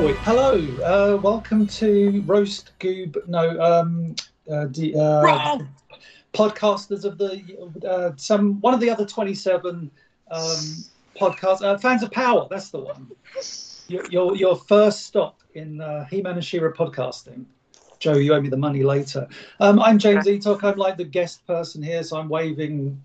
We? Hello, uh, welcome to Roast Goob. No, um, uh, d- uh, podcasters of the uh, some one of the other twenty-seven um, podcasts. Uh, fans of Power. That's the one. Your your, your first stop in uh, He-Man and She-Ra podcasting. Joe, you owe me the money later. Um, I'm James Eatock. I'm like the guest person here, so I'm waving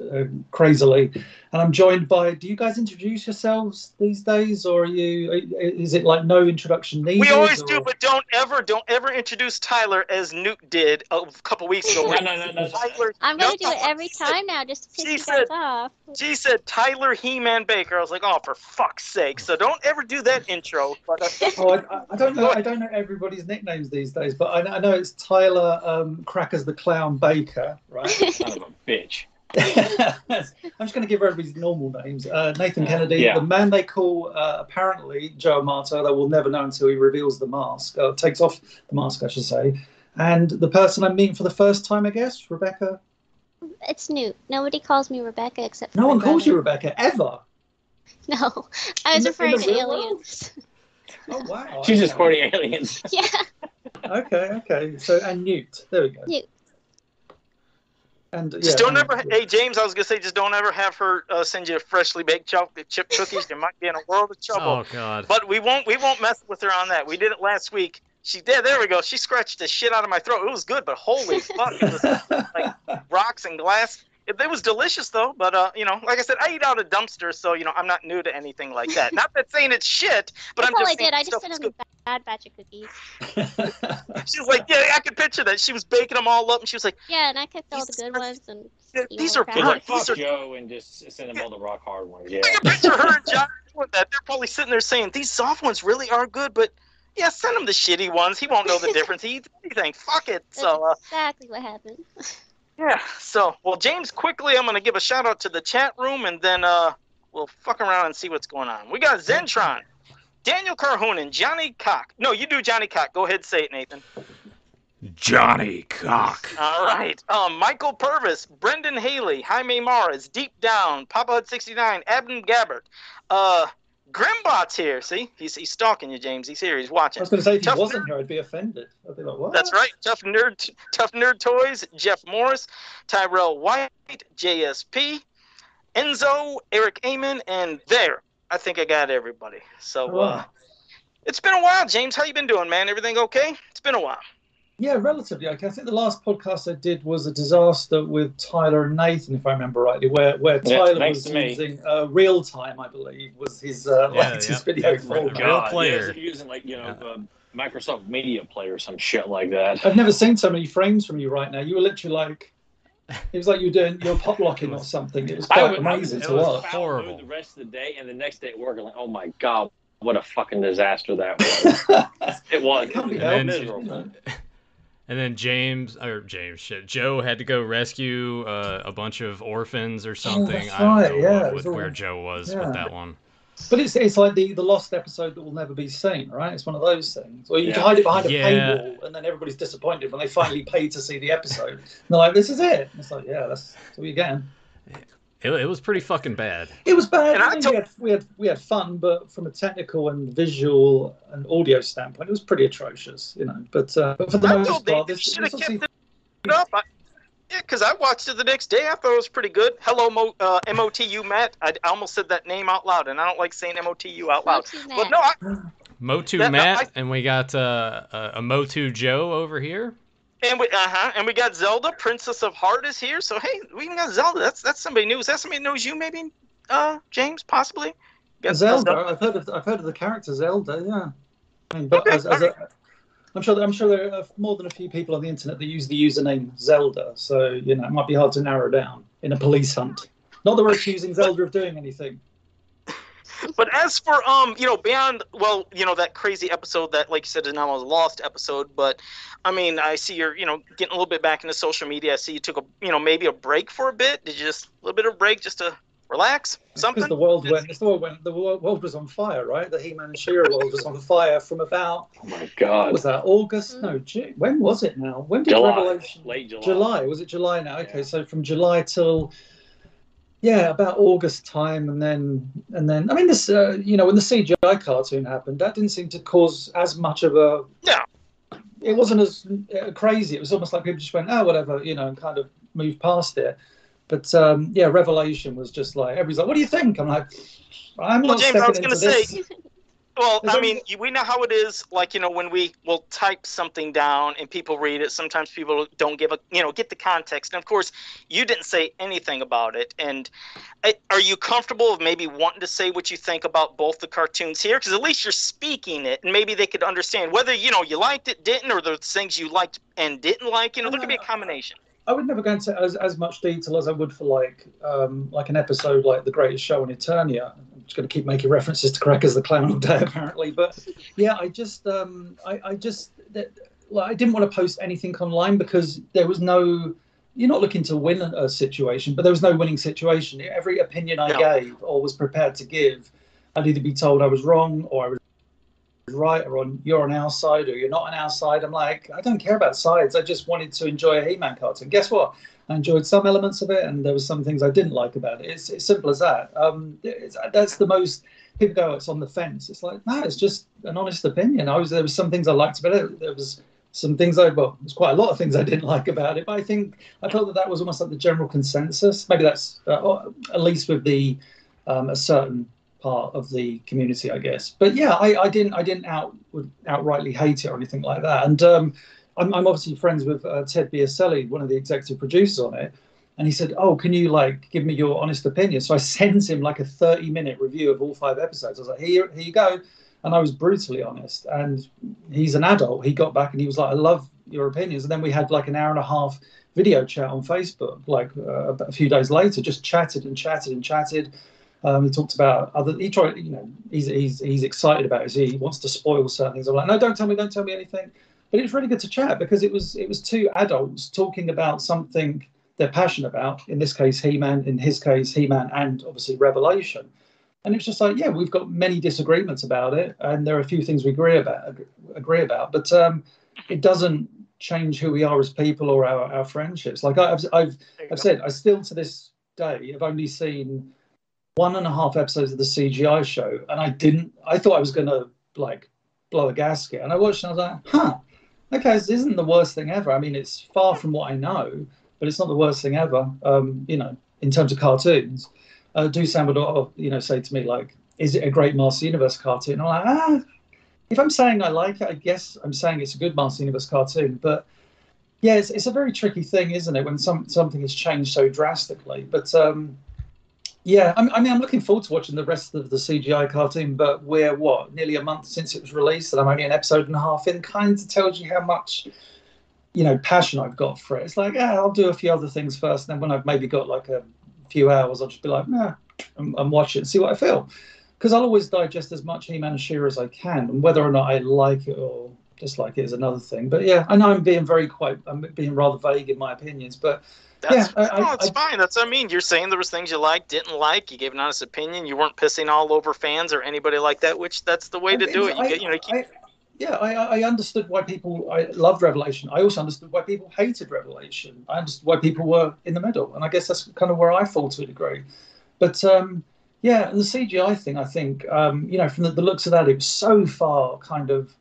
uh, crazily, and I'm joined by. Do you guys introduce yourselves these days, or are you? Is it like no introduction needed? We always or- do, but don't ever, don't ever introduce Tyler as Newt did a couple weeks ago. No, no, no, no. Tyler, I'm gonna no, do it every she said- time now, just to piss she you said- guys off. She said Tyler He-Man Baker. I was like, oh, for fuck's sake! So don't ever do that intro. But uh, Oh, I, I- I don't know. I don't know everybody's nicknames these days, but I, I know it's Tyler um, Crackers the Clown Baker, right? Son of a bitch. I'm just going to give everybody's normal names. Uh, Nathan Kennedy, Yeah. the man they call uh, apparently Joe Amato, that we'll never know until he reveals the mask, uh, takes off the mask, I should say. And the person I'm meeting for the first time, I guess, Rebecca. It's Newt. Nobody calls me Rebecca except for No my one calls you. Rebecca ever. No, I was in referring the to aliens. Oh wow! She's just okay. quoting aliens. yeah, Okay, okay. So and Newt, there we go. Newt. And just yeah, don't and- ever. Hey James, I was gonna say, just don't ever have her uh, send you freshly baked chocolate chip cookies. You might be in a world of trouble. Oh God. But we won't we won't mess with her on that. We did it last week. She did. There we go. She scratched the shit out of my throat. It was good, but holy fuck, it was like rocks and glass. It, it was delicious though. But uh, you know, like I said, I eat out of dumpsters, so you know, I'm not new to anything like that. Not that saying it's shit, but that's I'm all just I did. I just sent is him a bad batch of cookies. She's like, yeah, I could picture that. She was baking them all up, and she was like, Yeah, and I kept all the good ones. And yeah, You these are good. like, These fuck are Joe, and just send him all the rock hard ones. Yeah. I can picture her and John doing that. They're probably sitting there saying, These soft ones really are good, but yeah, send him the shitty ones. He won't know the difference. He eats anything. Fuck it. that's So, uh, exactly what happened. Yeah. So, well, James, quickly, I'm going to give a shout out to the chat room and then uh, we'll fuck around and see what's going on. We got Zentron, Daniel Carhoonan, Johnny Cock. No, you do Johnny Cock. Go ahead, say it, Nathan. Johnny Cock. All right. Um, Michael Purvis, Brendan Haley, Jaime Mars, Deep Down, Papa Hut 69, Abden Gabbert. Uh, Grimbots here. See, he's, he's stalking you, James. He's here. He's watching. I was going to say if he Tough wasn't here, I'd be offended. I'd be like, what? That's right. Tough nerd, tough nerd toys. Jeff Morris, Tyrell White, JSP, Enzo, Eric Amon, and there. I think I got everybody. So uh, Wow. it's been a while, James. How you been doing, man? Everything okay? It's been a while. Yeah, relatively okay. I think the last podcast I did was a disaster with Tyler and Nathan, if I remember rightly, where where Yeah, Tyler was using uh, video time, I believe, was his uh, Yeah, latest yeah. video Real format. God. player. You're using like you know Yeah. uh, Microsoft Media Player or some shit like that. I've never seen so many frames from you right now. You were literally like, it was like you were doing your pop locking or something. It was I quite was- amazing it to was watch. foul mood horrible. The rest of the day and the next day at work, I'm like, oh my god, what a fucking disaster that was. it was. It can't be It was helped. miserable. You know. And then James or James shit. Joe had to go rescue uh, a bunch of orphans or something. Oh, that's I don't know yeah, what- it was where Joe was yeah. with that one. But it's it's like the, the lost episode that will never be seen, right? It's one of those things. Or you Yeah. hide it behind a Yeah. paywall, and then everybody's disappointed when they finally pay to see the episode. And they're like, "This is it." And it's like, "Yeah, that's, that's what you getting." It, it was pretty fucking bad. It was bad. And I I mean, told- we, had, we had we had fun, but from a technical and visual and audio standpoint, it was pretty atrocious, you know. But uh, but for the I most part, Nathan this, should have kept obviously- it up. I, yeah, because I watched it the next day. I thought it was pretty good. Hello, Mo, uh, MOTU Matt. I, I almost said that name out loud, and I don't like saying MOTU out loud. Not But mad. no, I, Motu That- no, Matt, I- and we got uh, a, a Motu Joe over here. And we uh huh, and we got Zelda, Princess of Heart is here. So hey, we even got Zelda. That's that's somebody new. Is that somebody knows you? Maybe, uh, James, possibly. Got Zelda. I've heard of I've heard of the character Zelda. Yeah, I mean, but Okay, as, as a, I'm sure that, I'm sure there are more than a few people on the internet that use the username Zelda. So you know, it might be hard to narrow down in a police hunt. Not that we're accusing Zelda of doing anything. But as for um, you know, beyond well, you know, that crazy episode that, like you said, is now a lost episode. But I mean, I see you're, you know, getting a little bit back into social media. I see you took a, you know, maybe a break for a bit. Did you just a little bit of a break just to relax? Something. Because the world went, it's the world went, the world world was on fire, right? The He-Man and She-Ra world was on fire from about Oh my god. was that? August? Mm. No, June. When was it now? When did July. Revelation? Late July. July. Was it July now? Okay, Yeah. so from July till yeah, about August time, and then and then I mean this, uh, you know, when the CGI cartoon happened, that didn't seem to cause as much of a. No. It wasn't as uh, crazy. It was almost like people just went, oh, whatever, you know, and kind of moved past it. But um, yeah, Revelation was just like everybody's like, "What do you think?" I'm like, "I'm Well, not James, I was stepping gonna say- this." Well, I mean, we know how it is. Like you know, when we will type something down and people read it, sometimes people don't give a you know get the context. And of course, you didn't say anything about it. And eh, are you comfortable with maybe wanting to say what you think about both the cartoons here? Because at least you're speaking it, and maybe they could understand whether you know you liked it, didn't, or the things you liked and didn't like. You know, there could be a mm-hmm. combination. I would never go into as, as much detail as I would for like um, like an episode like The Greatest Show on Eternia. I'm just going to keep making references to Crackers the Clown all day, apparently. But yeah, I just um, I, I just that, like, I didn't want to post anything online because there was no. You're not looking to win a, a situation, but there was no winning situation. Every opinion I No. gave or was prepared to give, I'd either be told I was wrong or I was right or on you're on our side or you're not on our side. I'm like, I don't care about sides. I just wanted to enjoy a He-Man cartoon. Guess what? I enjoyed some elements of it, and there were some things I didn't like about it. It's, it's simple as that. Um, that's the most people go. It's on the fence. It's like no, it's just an honest opinion. I was there was some things I liked about it. There was some things I well, there's quite a lot of things I didn't like about it. But I think I felt that that was almost like the general consensus. Maybe that's uh, at least with the um, a certain part of the community, I guess. But yeah, I, I didn't I didn't out outrightly hate it or anything like that. And um, I'm, I'm obviously friends with uh, Ted Biaselli, one of the executive producers on it. And he said, "Oh, can you like give me your honest opinion?" So I sent him like a 30 minute review of all five episodes. I was like, "Here, here you go," and I was brutally honest. And he's an adult. He got back and he was like, "I love your opinions." And then we had like an hour and a half video chat on Facebook, like uh, a few days later, just chatted and chatted and chatted. Um, he talked about other. He tried, you know, he's he's he's excited about it. He wants to spoil certain things. I'm like, no, don't tell me, don't tell me anything. But it was really good to chat because it was it was two adults talking about something they're passionate about. In this case, He-Man. In his case, He-Man, and obviously Revelation. And it's just like, yeah, we've got many disagreements about it, and there are a few things we agree about. Agree about, but um, it doesn't change who we are as people or our, our friendships. Like I've I've I've said, I still to this day have only seen one and a half episodes of the CGI show, and I didn't. I thought I was going to like blow a gasket, and I watched, and I was like, huh, okay, this isn't the worst thing ever. I mean, it's far from what I know, but it's not the worst thing ever. Um, you know, in terms of cartoons, uh, do Sam would uh, you know say to me like, is it a great Master Universe cartoon? I'm like, ah. If I'm saying I like it, I guess I'm saying it's a good Master Universe cartoon, but yeah, it's, it's a very tricky thing, isn't it, when some something has changed so drastically? But um, yeah, I'm, mean, I'm looking forward to watching the rest of the CGI cartoon. But we're what nearly a month since it was released, and I'm only an episode and a half in. Kind of tells you how much you know passion I've got for it. It's like, yeah, I'll do a few other things first, and then when I've maybe got like a few hours, I'll just be like, nah, and, and watch it and see what I feel. Because I'll always digest as much He-Man and She-Ra as I can, and whether or not I like it or dislike it is another thing. But yeah, I know I'm being very quite, I'm being rather vague in my opinions, but That's, Yeah, I- no, I- it's I- fine. That's what I mean. You're saying there was things you liked, didn't like. You gave an honest opinion. You weren't pissing all over fans or anybody like that. Which that's the way to do it. You I- get, you know, keep, I- yeah, I, I understood why people I loved Revelation. I also understood why people hated Revelation. I understood why people were in the middle, and I guess that's kind of where I fall to a degree. But um, yeah, and the CGI thing, I think, um, you know, from the, the looks of that, it was so far kind of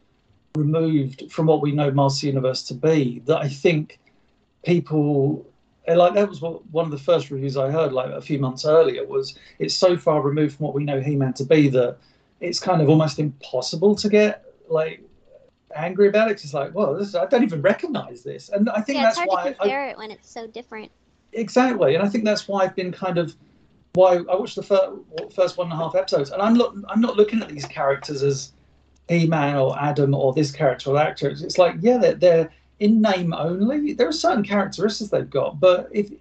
removed from what we know Master Universe to be that I think people eh, like that was what one of the first reviews I heard like a few months earlier was it's so far removed from what we know He-Man to be that it's kind of almost impossible to get like angry about it. It's like, well, this, I don't even recognize this, and I think yeah, it's that's hard to why I, compare it when it's so different. exactly, and I think that's why I've been kind of why I watched the first, first one and a half episodes, and I'm not I'm not looking at these characters as He-Man or Adam or this character or that actor. It's like, yeah, they're, they're in name only. There are certain characteristics they've got, but if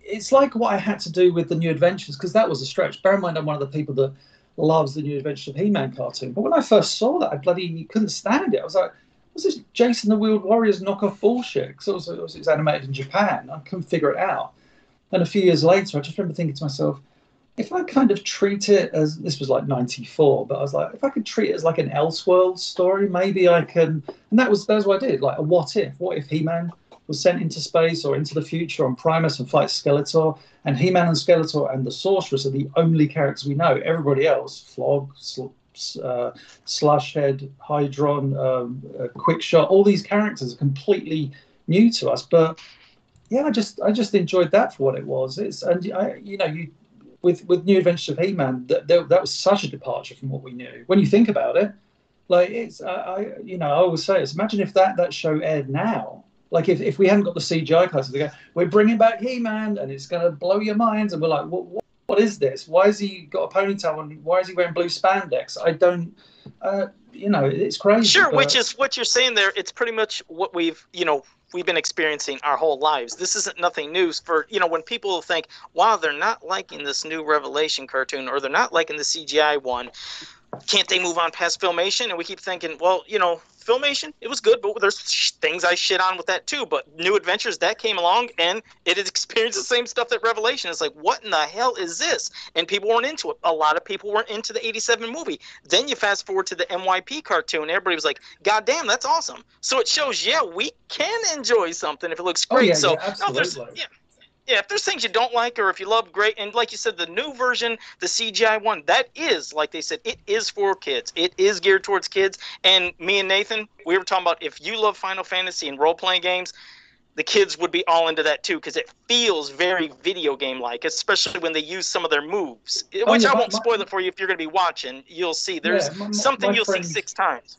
it's like what I had to do with the New Adventures because that was a stretch. Bear in mind, I'm one of the people that loves the New Adventures of He-Man cartoon, but when I first saw that, I bloody couldn't stand it. I was like, "Was this Jayce and the Wheeled Warriors knockoff bullshit?" Because it was, it was animated in Japan. I couldn't figure it out. And a few years later, I just remember thinking to myself, if I kind of treat it as this was like '94, but I was like, if I could treat it as like an Elseworld story, maybe I can. And that was that's what I did, like a what if? What if He-Man was sent into space or into the future on Primus and fights Skeletor. And He-Man and Skeletor and the Sorceress are the only characters we know. Everybody else, Flogg, Sl- uh, Slushhead, Hydron, um, uh, Quickshot, all these characters are completely new to us. But yeah, I just I just enjoyed that for what it was. It's and I, you know you with with New Adventures of He-Man that that, that was such a departure from what we knew. When you think about it, like it's I, I you know I always say it's imagine if that that show aired now. Like if, if we hadn't got the CGI classes, they go, we're bringing back He-Man, and it's going to blow your minds, and we're like, what, what, what is this? Why has he got a ponytail and why is he wearing blue spandex? I don't, uh, you know, it's crazy. Sure, but- which is what you're saying there. It's pretty much what we've, you know, we've been experiencing our whole lives. This isn't nothing new for, you know, when people think, wow, they're not liking this new Revelation cartoon or they're not liking the CGI one, can't they move on past Filmation? And we keep thinking, well, you know, Filmation, it was good, but there's sh- things I shit on with that too. But New Adventures, that came along and it experienced the same stuff that Revelation. It's like, what in the hell is this? And people weren't into it. A lot of people weren't into the 87 movie. Then you fast forward to the MYP cartoon, everybody was like, God damn, that's awesome. So it shows, yeah, we can enjoy something if it looks Oh, great. yeah, so yeah, no, there's, yeah. Yeah, if there's things you don't like or if you love, great. And like you said, the new version, the CGI one, that is, like they said, it is for kids. It is geared towards kids. And me and Nathan, we were talking about if you love Final Fantasy and role playing games, the kids would be all into that too because it feels very video game like, especially when they use some of their moves. Which Oh, yeah, I won't my- spoil it for you if you're going to be watching. You'll see there's Yeah, my- something my you'll friend- see six times.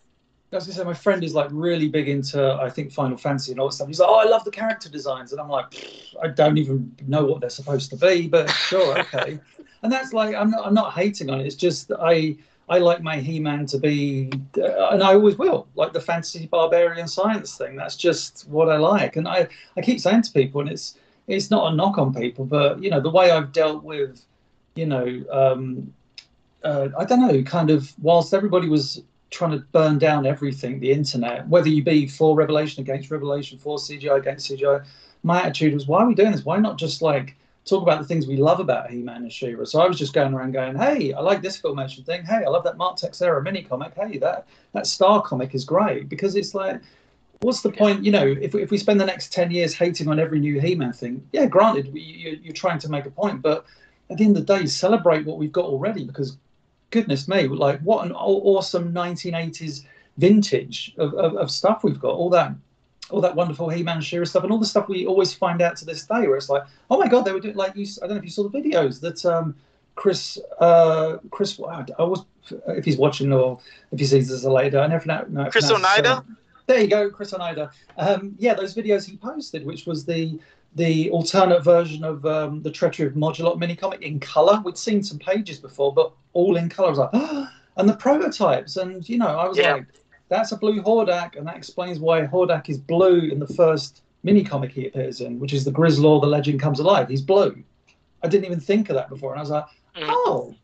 I was gonna say my friend is like really big into I think Final Fantasy and all that stuff. He's like, oh, I love the character designs, and I'm like, I don't even know what they're supposed to be, but sure, okay. and that's like I'm not I'm not hating on it. It's just I I like my He-Man to be, uh, and I always will like the fantasy barbarian science thing. That's just what I like, and I I keep saying to people, and it's it's not a knock on people, but you know the way I've dealt with, you know. Um, uh, I don't know, kind of, whilst everybody was trying to burn down everything, the internet, whether you be for Revelation against Revelation, for CGI against CGI, my attitude was, why are we doing this? Why not just like talk about the things we love about He-Man and She-Ra? So I was just going around going, hey, I like this filmation thing. Hey, I love that Mark Texeira mini comic. Hey, that that Star comic is great because it's like, what's the point? You know, if we, if we spend the next ten years hating on every new He-Man thing, yeah, granted, we- you, you're trying to make a point, but at the end of the day, celebrate what we've got already because goodness me, like what an awesome 1980s vintage of, of, of stuff we've got. All that, all that wonderful He-Man She-Ra stuff, and all the stuff we always find out to this day, where it's like, oh my god, they were doing like you. I don't know if you saw the videos that um, Chris, uh, Chris, I was if he's watching or if he sees this later, I never know. know Chris Oneida? surname. There you go, Chris Oneida. Um, yeah, those videos he posted, which was the the alternate version of um, the Treachery of Modulok mini comic in color. We'd seen some pages before, but all in color. I was like, "Ah," and the prototypes, and you know, I was Yeah. like, that's a blue Hordak, and that explains why Hordak is blue in the first mini comic he appears in, which is the Grislaw, the Legend Comes Alive. He's blue. I didn't even think of that before, and I was like, Mhm. oh.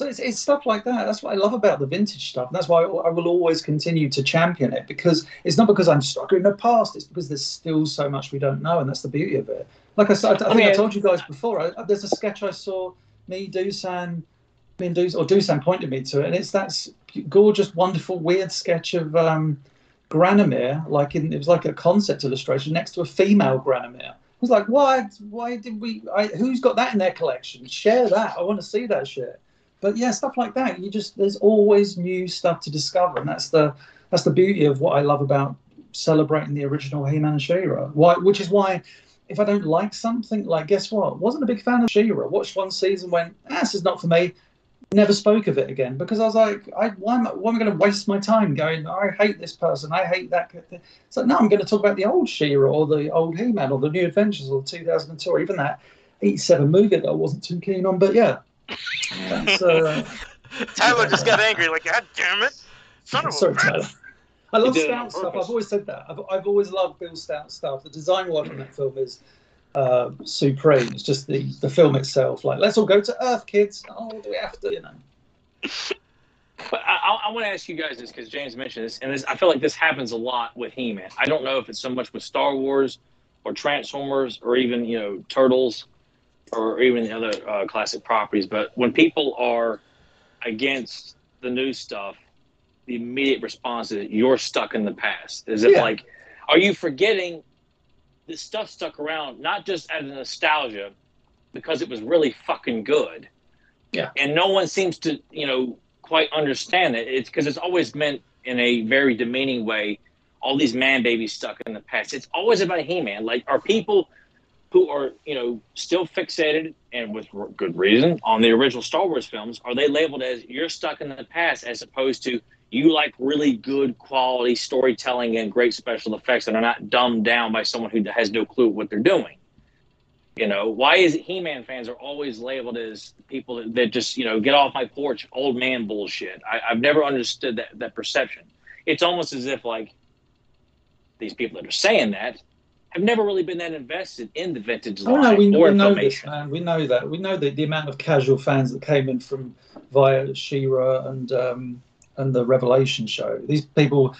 So it's, it's stuff like that. That's what I love about the vintage stuff. And that's why I, I will always continue to champion it because it's not because I'm stuck in the past. It's because there's still so much we don't know, and that's the beauty of it. Like I said, I, I think I told you guys before. I, there's a sketch I saw me Dusan, me and Dusan, or Dusan pointed me to it, and it's that gorgeous, wonderful, weird sketch of um, Granamyr. Like in, it was like a concept illustration next to a female Granamyr. I was like, why? Why did we? I, who's got that in their collection? Share that. I want to see that shit. But yeah, stuff like that. You just there's always new stuff to discover, and that's the that's the beauty of what I love about celebrating the original He-Man and. Why? Which is why. If I don't like something, like guess what? Wasn't a big fan of She-Ra. Watched one season, went, ah, this is not for me. Never spoke of it again because I was like, I, why am I, why am I going to waste my time going? I hate this person. I hate that. It's like, no, I'm going to talk about the old She-Ra or the old He-Man or the New Adventures or 2002 or even that 87 movie that I wasn't too keen on. But yeah, that's, uh, Tyler just got angry, like, God damn it. Son of sorry, bitch." Tyler. I love did Stout stuff. I've always said that. I've, I've always loved Bill Stout stuff. The design work on that film is uh, supreme. It's just the, the film itself. Like, let's all go to Earth, kids. Oh, do we have to? You know. But I, I, I want to ask you guys this because James mentioned this, and this, I feel like this happens a lot with He-Man. I don't know if it's so much with Star Wars or Transformers or even you know Turtles or even the other uh, classic properties, but when people are against the new stuff, the immediate response is you're stuck in the past. Is it Yeah. like, are you forgetting this stuff stuck around not just as a nostalgia, because it was really fucking good. Yeah. And no one seems to, you know, quite understand it. It's because it's always meant in a very demeaning way. All these man babies stuck in the past. It's always about He-Man. Like, are people who are, you know, still fixated and with good reason on the original Star Wars films? Are they labeled as you're stuck in the past, as opposed to you like really good quality storytelling and great special effects that are not dumbed down by someone who has no clue what they're doing? You know, why is it He-Man fans are always labeled as people that, that just, you know, get off my porch, old man bullshit? I, I've never understood that, that perception. It's almost as if, like, these people that are saying that have never really been that invested in the vintage Oh line no, we, or we know this, information. man. We know that. We know the, the amount of casual fans that came in from via She-Ra and um, and the Revelation show. These people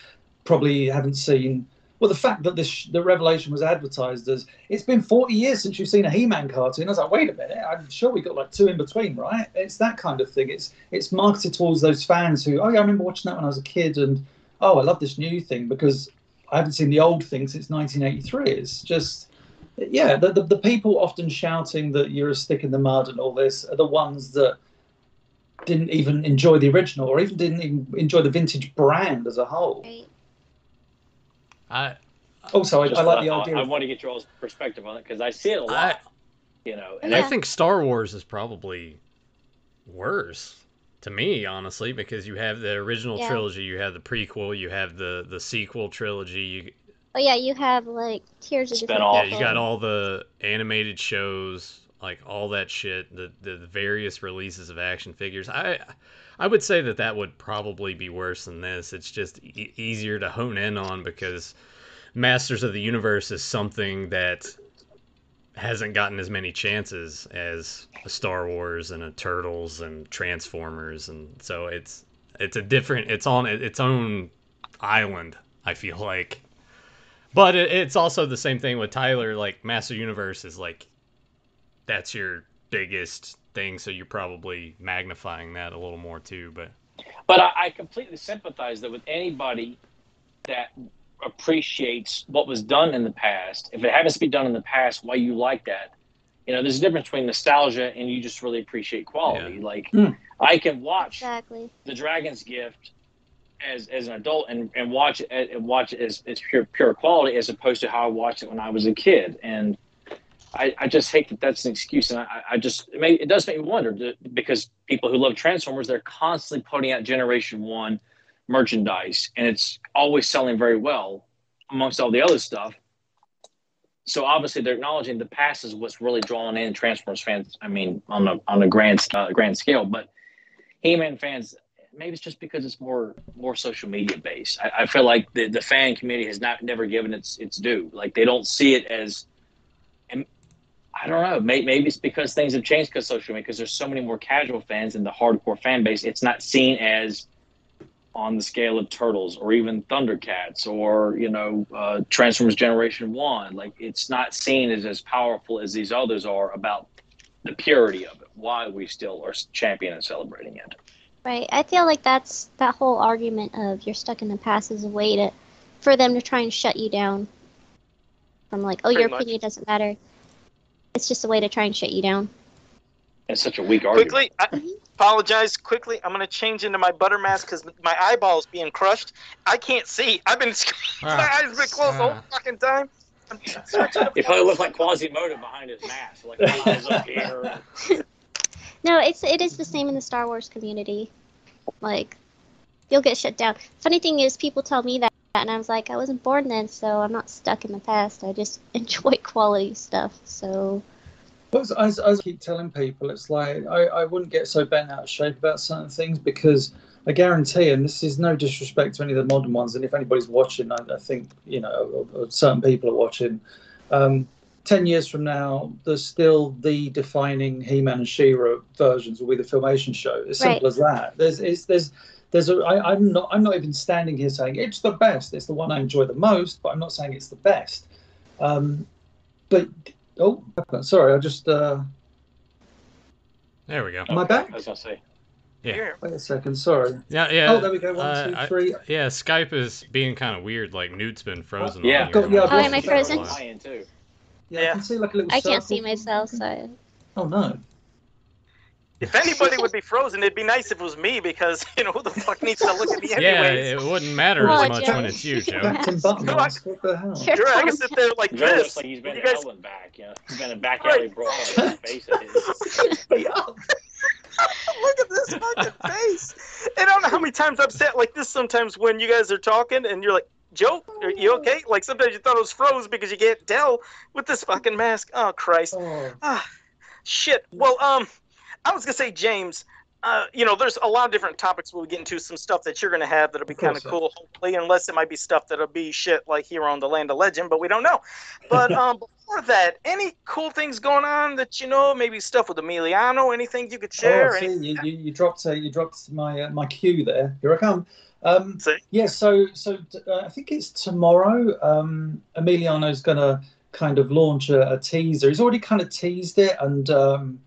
probably haven't seen. Well, the fact that this the Revelation was advertised as it's been 40 years since you've seen a He-Man cartoon. I was like, wait a minute, I'm sure we got like two in between, right? It's that kind of thing. It's it's marketed towards those fans who, oh yeah, I remember watching that when I was a kid, and oh, I love this new thing because I haven't seen the old thing since 1983. It's just yeah, the, the, the people often shouting that you're a stick in the mud and all this are the ones that didn't even enjoy the original or even didn't even enjoy the vintage brand as a whole. I Also, I, I like the idea I, of want to get your all's perspective on it because I see it a lot. I, you know, and I think Star Wars is probably worse to me, honestly, because you have the original Yeah. trilogy, you have the prequel, you have the the sequel trilogy, you Oh yeah, you have like tiers of different Spin-off. yeah, you got all the animated shows, like all that shit, the, the the various releases of action figures. I I would say that that would probably be worse than this. It's just e- easier to hone in on because Masters of the Universe is something that hasn't gotten as many chances as Star Wars and Turtles and Transformers, and so it's it's a different. It's on its own island. I feel like. But it, it's also the same thing with Tyler. Like Master Universe is like, that's your biggest thing, so you're probably magnifying that a little more too. But But I, I completely sympathize that with anybody that appreciates what was done in the past. If it happens to be done in the past, why you like that? You know, there's a difference between nostalgia and you just really appreciate quality. Like Hmm. I can watch Exactly. The Dragon's Gift as as an adult and, and watch it and watch it as, as pure pure quality as opposed to how I watched it when I was a kid. And I, I just hate that that's an excuse, and I, I just it, may, it does make me wonder because people who love Transformers they're constantly putting out Generation One merchandise, and it's always selling very well amongst all the other stuff. So obviously they're acknowledging the past is what's really drawing in Transformers fans. I mean, on a on a grand uh, grand scale, but He-Man fans maybe it's just because it's more more social media based. I, I feel like the, the fan community has not never given its its due. Like they don't see it as, and I don't know. Maybe, maybe it's because things have changed because social media. Because there's so many more casual fans in the hardcore fan base. It's not seen as on the scale of Turtles or even Thundercats or you know uh, Transformers Generation One. Like it's not seen as as powerful as these others are about the purity of it. Why we still are championing and celebrating it. Right. I feel like that's that whole argument of you're stuck in the past is a way to for them to try and shut you down. From like, oh, your much. opinion doesn't matter. It's just a way to try and shut you down. It's such a weak argument. Quickly, I apologize. Quickly, I'm gonna change into my butter mask because my eyeball's being crushed. I can't see. I've been my ah, eyes have been closed the whole ah. fucking time. I'm switching to- It probably looked like Quasimodo behind his mask, like eye's up here. No, it's it is the same in the Star Wars community. Like, you'll get shut down. Funny thing is, people tell me that, and I was like, I wasn't born then, so I'm not stuck in the past. I just enjoy quality stuff. So But as, as, I keep telling people, it's like I, I wouldn't get so bent out of shape about certain things because I guarantee, and this is no disrespect to any of the modern ones, and if anybody's watching, I, I think you know or, or certain people are watching. Um, Ten years from now, there's still the defining He-Man and She-Ra versions will be the Filmation show. As simple as that. There's, it's, there's, there's a. I, I'm not. I'm not even standing here saying it's the best. It's the one I enjoy the most, but I'm not saying it's the best. Um, but oh, sorry, I just. Uh, there we go. Am I back? As I was say. Yeah. Wait a second, sorry. Yeah, yeah. Oh, there we go. One, Uh, two, I- Yeah, Skype is being kind of weird. Like Newt's been frozen. Yeah. on Got- yeah, now I've Oh, lost am I it. frozen? Mine too. Yeah, I can see like a little. I can't see myself, so Oh no. If anybody would be frozen, it'd be nice if it was me because you know who the fuck needs to look at me Yeah, it wouldn't matter Oh, as much Joe. when it's you, Joe. Captain Button. No, I- what the hell? Sure. Sure, I can sit there like Joe this. looks like he's been you guys, hell and back. You know, he's been a back Right. alley brawl in his face. It is. look at this fucking face. And I don't know how many times I've sat like this sometimes when you guys are talking and you're like, Joe, are you okay? Like sometimes you thought it was froze because you can't tell with this fucking mask. Oh Christ. Oh, Ah, shit. Well, um, I was gonna say, James. Uh, you know, there's a lot of different topics we'll get into. Some stuff that you're gonna have that'll be kind of cool, hopefully, unless it might be stuff that'll be shit like here on the Land of Legend, but we don't know. But um, before that, any cool things going on that you know? Maybe stuff with Emiliano? Anything you could share? oh see, you, you, you dropped uh, you dropped my uh, my cue there. Here I come. Um, See? yeah, so so uh, I think it's tomorrow. Um, Emiliano's going to kind of launch a, a teaser. He's already kind of teased it, and um,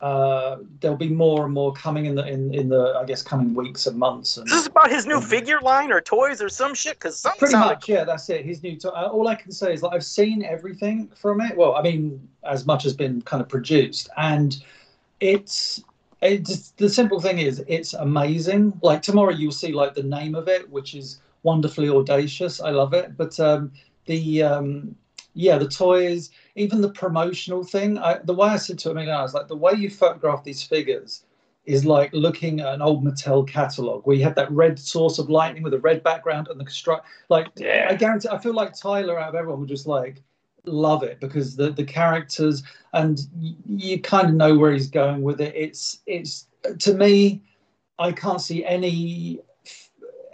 uh, there'll be more and more coming in the in, in the I guess coming weeks and months. And Is about his new figure line or toys or some shit? Because something pretty much, yeah, that's it. His new. To- uh, all I can say is like I've seen everything from it. Well, I mean, as much has been kind of produced, and it's. It's the simple thing is it's amazing. Like tomorrow you'll see like the name of it, which is wonderfully audacious. I love it. But um, the um, yeah, the toys, even the promotional thing. I, the way I said to him, I was like, the way you photograph these figures is like looking at an old Mattel catalog where you have that red source of lightning with a red background and the construct. like Yeah. I guarantee I feel like Tyler out of everyone would just like love it because the the characters and you kind of know where he's going with it. It's it's to me, I can't see any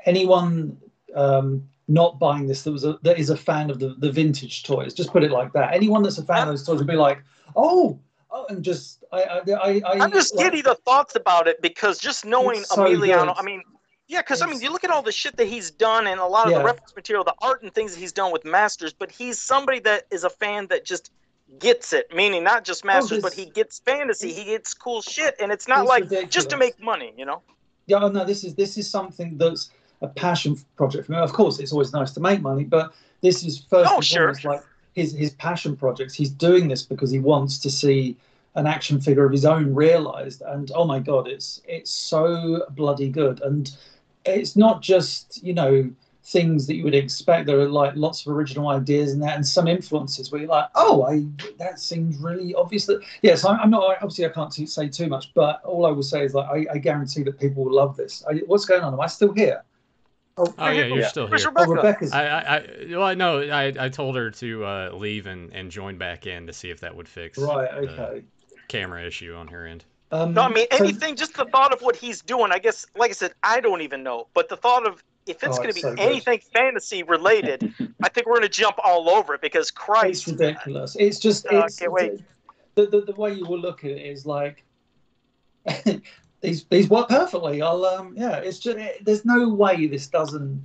anyone um, not buying this that was a, that is a fan of the the vintage toys. Just put it like that. Anyone that's a fan of those toys would be like, oh, oh, and just I I I, I'm just like- giddy the thoughts about it because just knowing so Emiliano, good. I mean, yeah, because I mean, you look at all the shit that he's done and a lot of Yeah. the reference material, the art and things that he's done with Masters, but he's somebody that is a fan that just gets it, meaning not just oh, Masters, but Oh, this- he gets fantasy, he gets cool shit, and it's not like just to make money, you know? yeah, oh, no, this is this is something that's a passion project for me. Of course, it's always nice to make money, but this is first Oh, and sure. foremost like his his passion projects. He's doing this because he wants to see an action figure of his own realized, and oh my god, it's it's so bloody good, and it's not just you know things that you would expect. There are like lots of original ideas in that, and some influences where you're like, oh, I that seems really obvious. That yes, I'm, I'm not obviously I can't t- say too much, but all I will say is like I, I guarantee that people will love this. I, what's going on? Am I still here? Oh yeah, you're Yeah. still Where's here. Oh, Rebecca? Rebecca's. I, I, I, well, I know. I, I told her to uh, leave and, and join back in to see if that would fix right. the Okay. camera issue on her end. Um, No, I mean, so- anything, just the thought of what he's doing, I guess, like I said, I don't even know, but the thought of if it's Oh, going to be so good. anything fantasy related, I think we're going to jump all over it because It's Christ. ridiculous. It's just Oh, I it's, can't wait. The, the the way you will look at it is like these these work perfectly. I'll um yeah. It's just it, there's no way this doesn't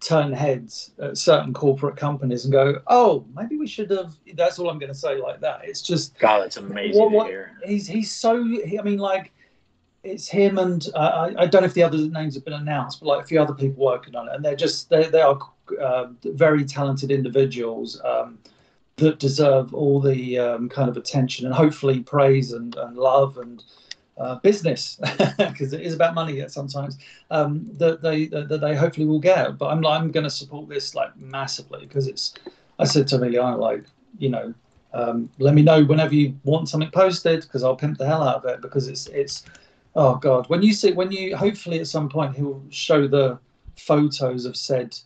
turn heads at certain corporate companies and go oh maybe we should have. That's all I'm going to say like that. It's just God, that's amazing What- what- to hear. he's he's so he, I mean like it's him and uh, I, I don't know if the other names have been announced, but like a few other people working on it, and they're just they they are uh, very talented individuals um, that deserve all the um, kind of attention and hopefully praise and, and love and uh, business because it is about money sometimes um, that they that they hopefully will get. But I'm I'm going to support this like massively because it's. I said to Emiliano like you know um, let me know whenever you want something posted because I'll pimp the hell out of it because it's it's oh god when you see when you hopefully at some point he'll show the photos of said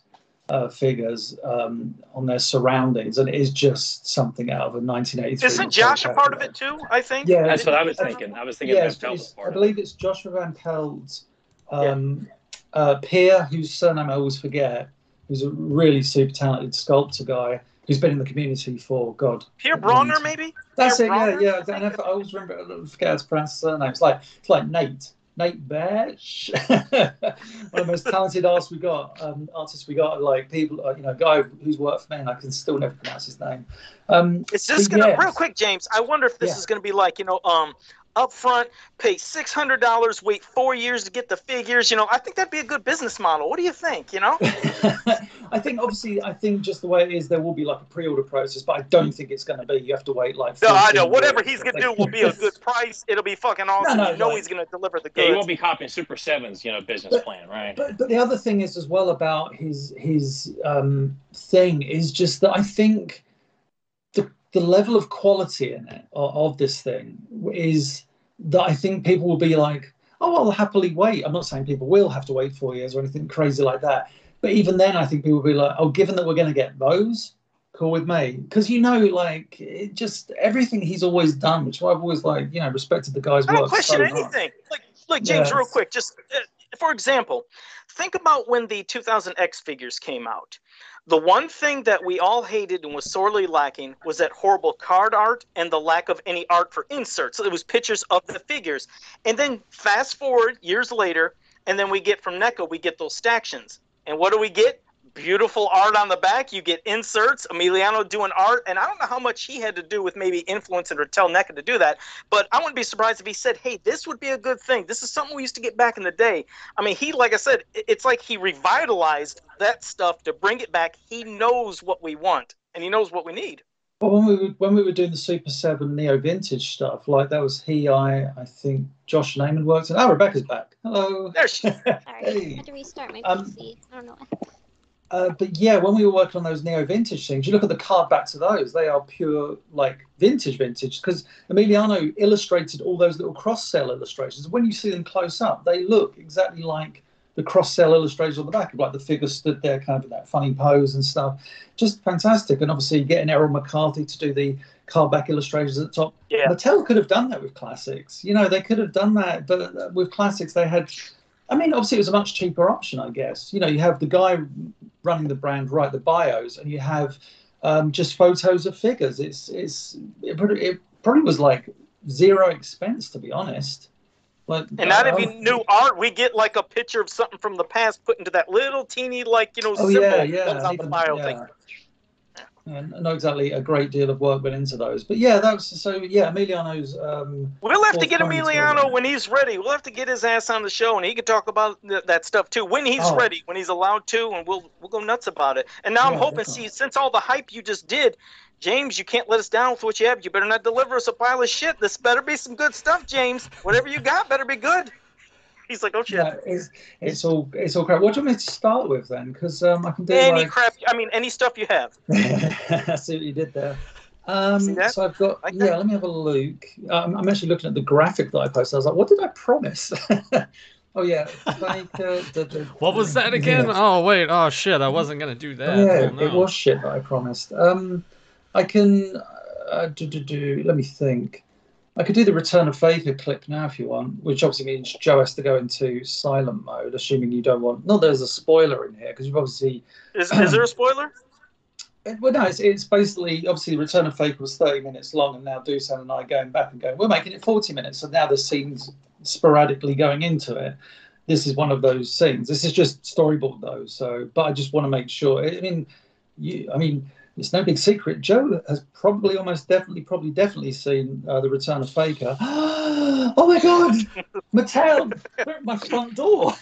uh, figures um, on their surroundings and it is just something out of a 1983 Isn't Josh a part of it too? I think. Yeah, That's what I was thinking. I was thinking yeah, that it's, Pelt I part of it. believe it's Joshua Van Pelt's um, uh, peer, whose surname I always forget, who's a really super talented sculptor guy who's been in the community for God. Pierre a Bronner, maybe. That's Pierre it. Yeah, Bronner, yeah. I I, I always remember. I forget how to pronounce his surname. It's like it's like Nate. Nate Baertsch, one of the most talented artists we got, um, artists we got, like people, uh, you know, guy who's worked for me, and I can still never pronounce his name. Um, this But gonna yes. real quick, James? I wonder if this Yeah. is gonna be like you know, um, up front, pay six hundred dollars, wait four years to get the figures. You know, I think that'd be a good business model. What do you think? You know? I think obviously, I think just the way it is, there will be like a pre-order process, but I don't think it's going to be. You have to wait like. No, I know. Whatever he's gonna do will be a good price. It'll be fucking awesome. no, you know like- he's gonna deliver the Yeah, you goods. won't be copying Super Sevens, you know, business But- plan, right? But, but the other thing is as well about his his um, thing is just that I think the level of quality in it of, of this thing is that I think people will be like, oh, I'll happily wait. I'm not saying people will have to wait four years or anything crazy like that. But even then, I think people will be like, oh, given that we're going to get those, cool with me. Because you know, like it just everything he's always done, which I've always like, you know, respected the guy's I don't work. question so anything. Like, like James, Yeah. real quick, just uh, for example, think about when the 2000X figures came out. The one thing that we all hated and was sorely lacking was that horrible card art and the lack of any art for inserts. So it was pictures of the figures. And then fast forward years later, and then we get from NECA, we get those stactions. And what do we get? Beautiful art on the back. You get inserts. Emiliano doing art, and I don't know how much he had to do with maybe influencing or tell NECA to do that. But I wouldn't be surprised if he said, "Hey, this would be a good thing. This is something we used to get back in the day." I mean, he, like I said, it's like he revitalized that stuff to bring it back. He knows what we want, and he knows what we need. Well, when we were, when we were doing the Super Seven Neo Vintage stuff, like that was he, I, I think Josh Neyman worked, and oh, Rebecca's back. Hello. There she. Sorry, Hey. I had to restart my Um, PC. I don't know. Uh, but yeah, when we were working on those Neo Vintage things, you look at the card backs of those; they are pure like vintage, vintage. Because Emiliano illustrated all those little cross-sell illustrations. When you see them close up, they look exactly like the cross-sell illustrations on the back, like the figure stood there, kind of in that funny pose and stuff. Just fantastic. And obviously, getting Errol McCarthy to do the card back illustrations at the top. Yeah. Mattel could have done that with classics. You know, they could have done that, but uh, with classics, they had. I mean, obviously, it was a much cheaper option, I guess. You know, you have the guy running the brand write the bios, and you have um, just photos of figures. It's it's it probably, it probably was like zero expense, to be honest. Like, And not uh, even new art. We get like a picture of something from the past put into that little teeny, like you know, Oh symbol yeah, yeah. that's and on the even- bio yeah. Yeah, not exactly a great deal of work went into those, but yeah, that's so. Yeah, Emiliano's. Um, We'll have to get story. Emiliano when he's ready. We'll have to get his ass on the show, and he can talk about th- that stuff too when he's Oh. ready, when he's allowed to, and we'll we'll go nuts about it. And now I'm hoping, definitely. see, since all the hype you just did, James, you can't let us down with what you have. You better not deliver us a pile of shit. This better be some good stuff, James. Whatever you got, better be good. He's like, oh shit. yeah, it's it's all it's all crap. What do you want me to start with then? Because um, I can do Any like. crap. I mean, any stuff you have. I see what you did there. Um, See so I've got Like yeah. that? Let me have a look. Um, I'm actually looking at the graphic that I posted. I was like, what did I promise? oh yeah, like, uh, the, the, What was that again? Yeah. Oh wait, oh shit, I wasn't gonna do that. yeah, Oh, no. it was shit that I promised. Um, I can uh, do, do, do. Let me think. I could do the Return of Faker clip now if you want, which obviously means Joe has to go into silent mode, assuming you don't want. Not there's a spoiler in here because you've obviously. Is, is there a spoiler? Well, no, it's, it's basically obviously Return of Faker was 30 minutes long, and now Dusan and I going back and going, we're making it 40 minutes, so now the scenes sporadically going into it. This is one of those scenes. This is just storyboard though, so but I just want to make sure. I mean, you, I mean, it's no big secret. Joe has probably, almost definitely, probably definitely seen uh, the Return of Faker. oh my God, Mattel, they're at my front door.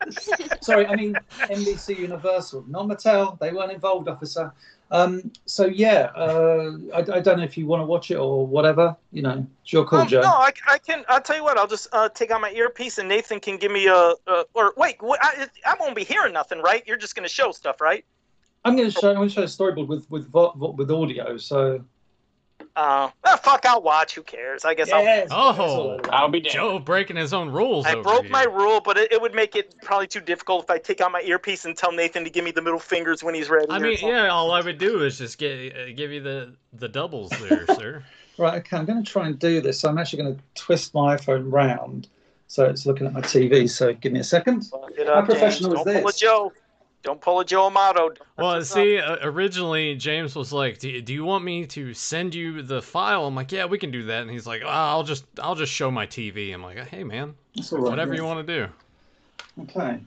Sorry, I mean NBC Universal, not Mattel. They weren't involved, officer. Um, so yeah, uh, I, I don't know if you want to watch it or whatever. You know, it's your call, Um, Joe. no, I, I can. I'll tell you what. I'll just uh, take out my earpiece, and Nathan can give me a. a or wait, what, I, I won't be hearing nothing, right? You're just going to show stuff, right? I'm going to show. I'm going to show a storyboard with with vo- vo- with audio. So Uh, ah, fuck, I'll watch. Who cares? I guess Yes, Oh. that's all I want. I'll be damned. Joe breaking his own rules. I'll. Over broke here. my rule, but it, it would make it probably too difficult if I take out my earpiece and tell Nathan to give me the middle fingers when he's ready. I mean, yeah, all I would do is just get uh, give you the the doubles there, sir. Right, okay, I'm going to try and do this. So I'm actually going to twist my iPhone round so it's looking at my TV. So give me a second. Fuck it How up, James. professional is Don't pull a this? Joe. Don't pull a Joe Amato. Don't Well, see, uh, originally James was like, do, "Do you want me to send you the file?" I'm like, "Yeah, we can do that." And he's like, oh, "I'll just I'll just show my TV." I'm like, "Hey, man, That's all right. whatever yeah. you want to do." Okay.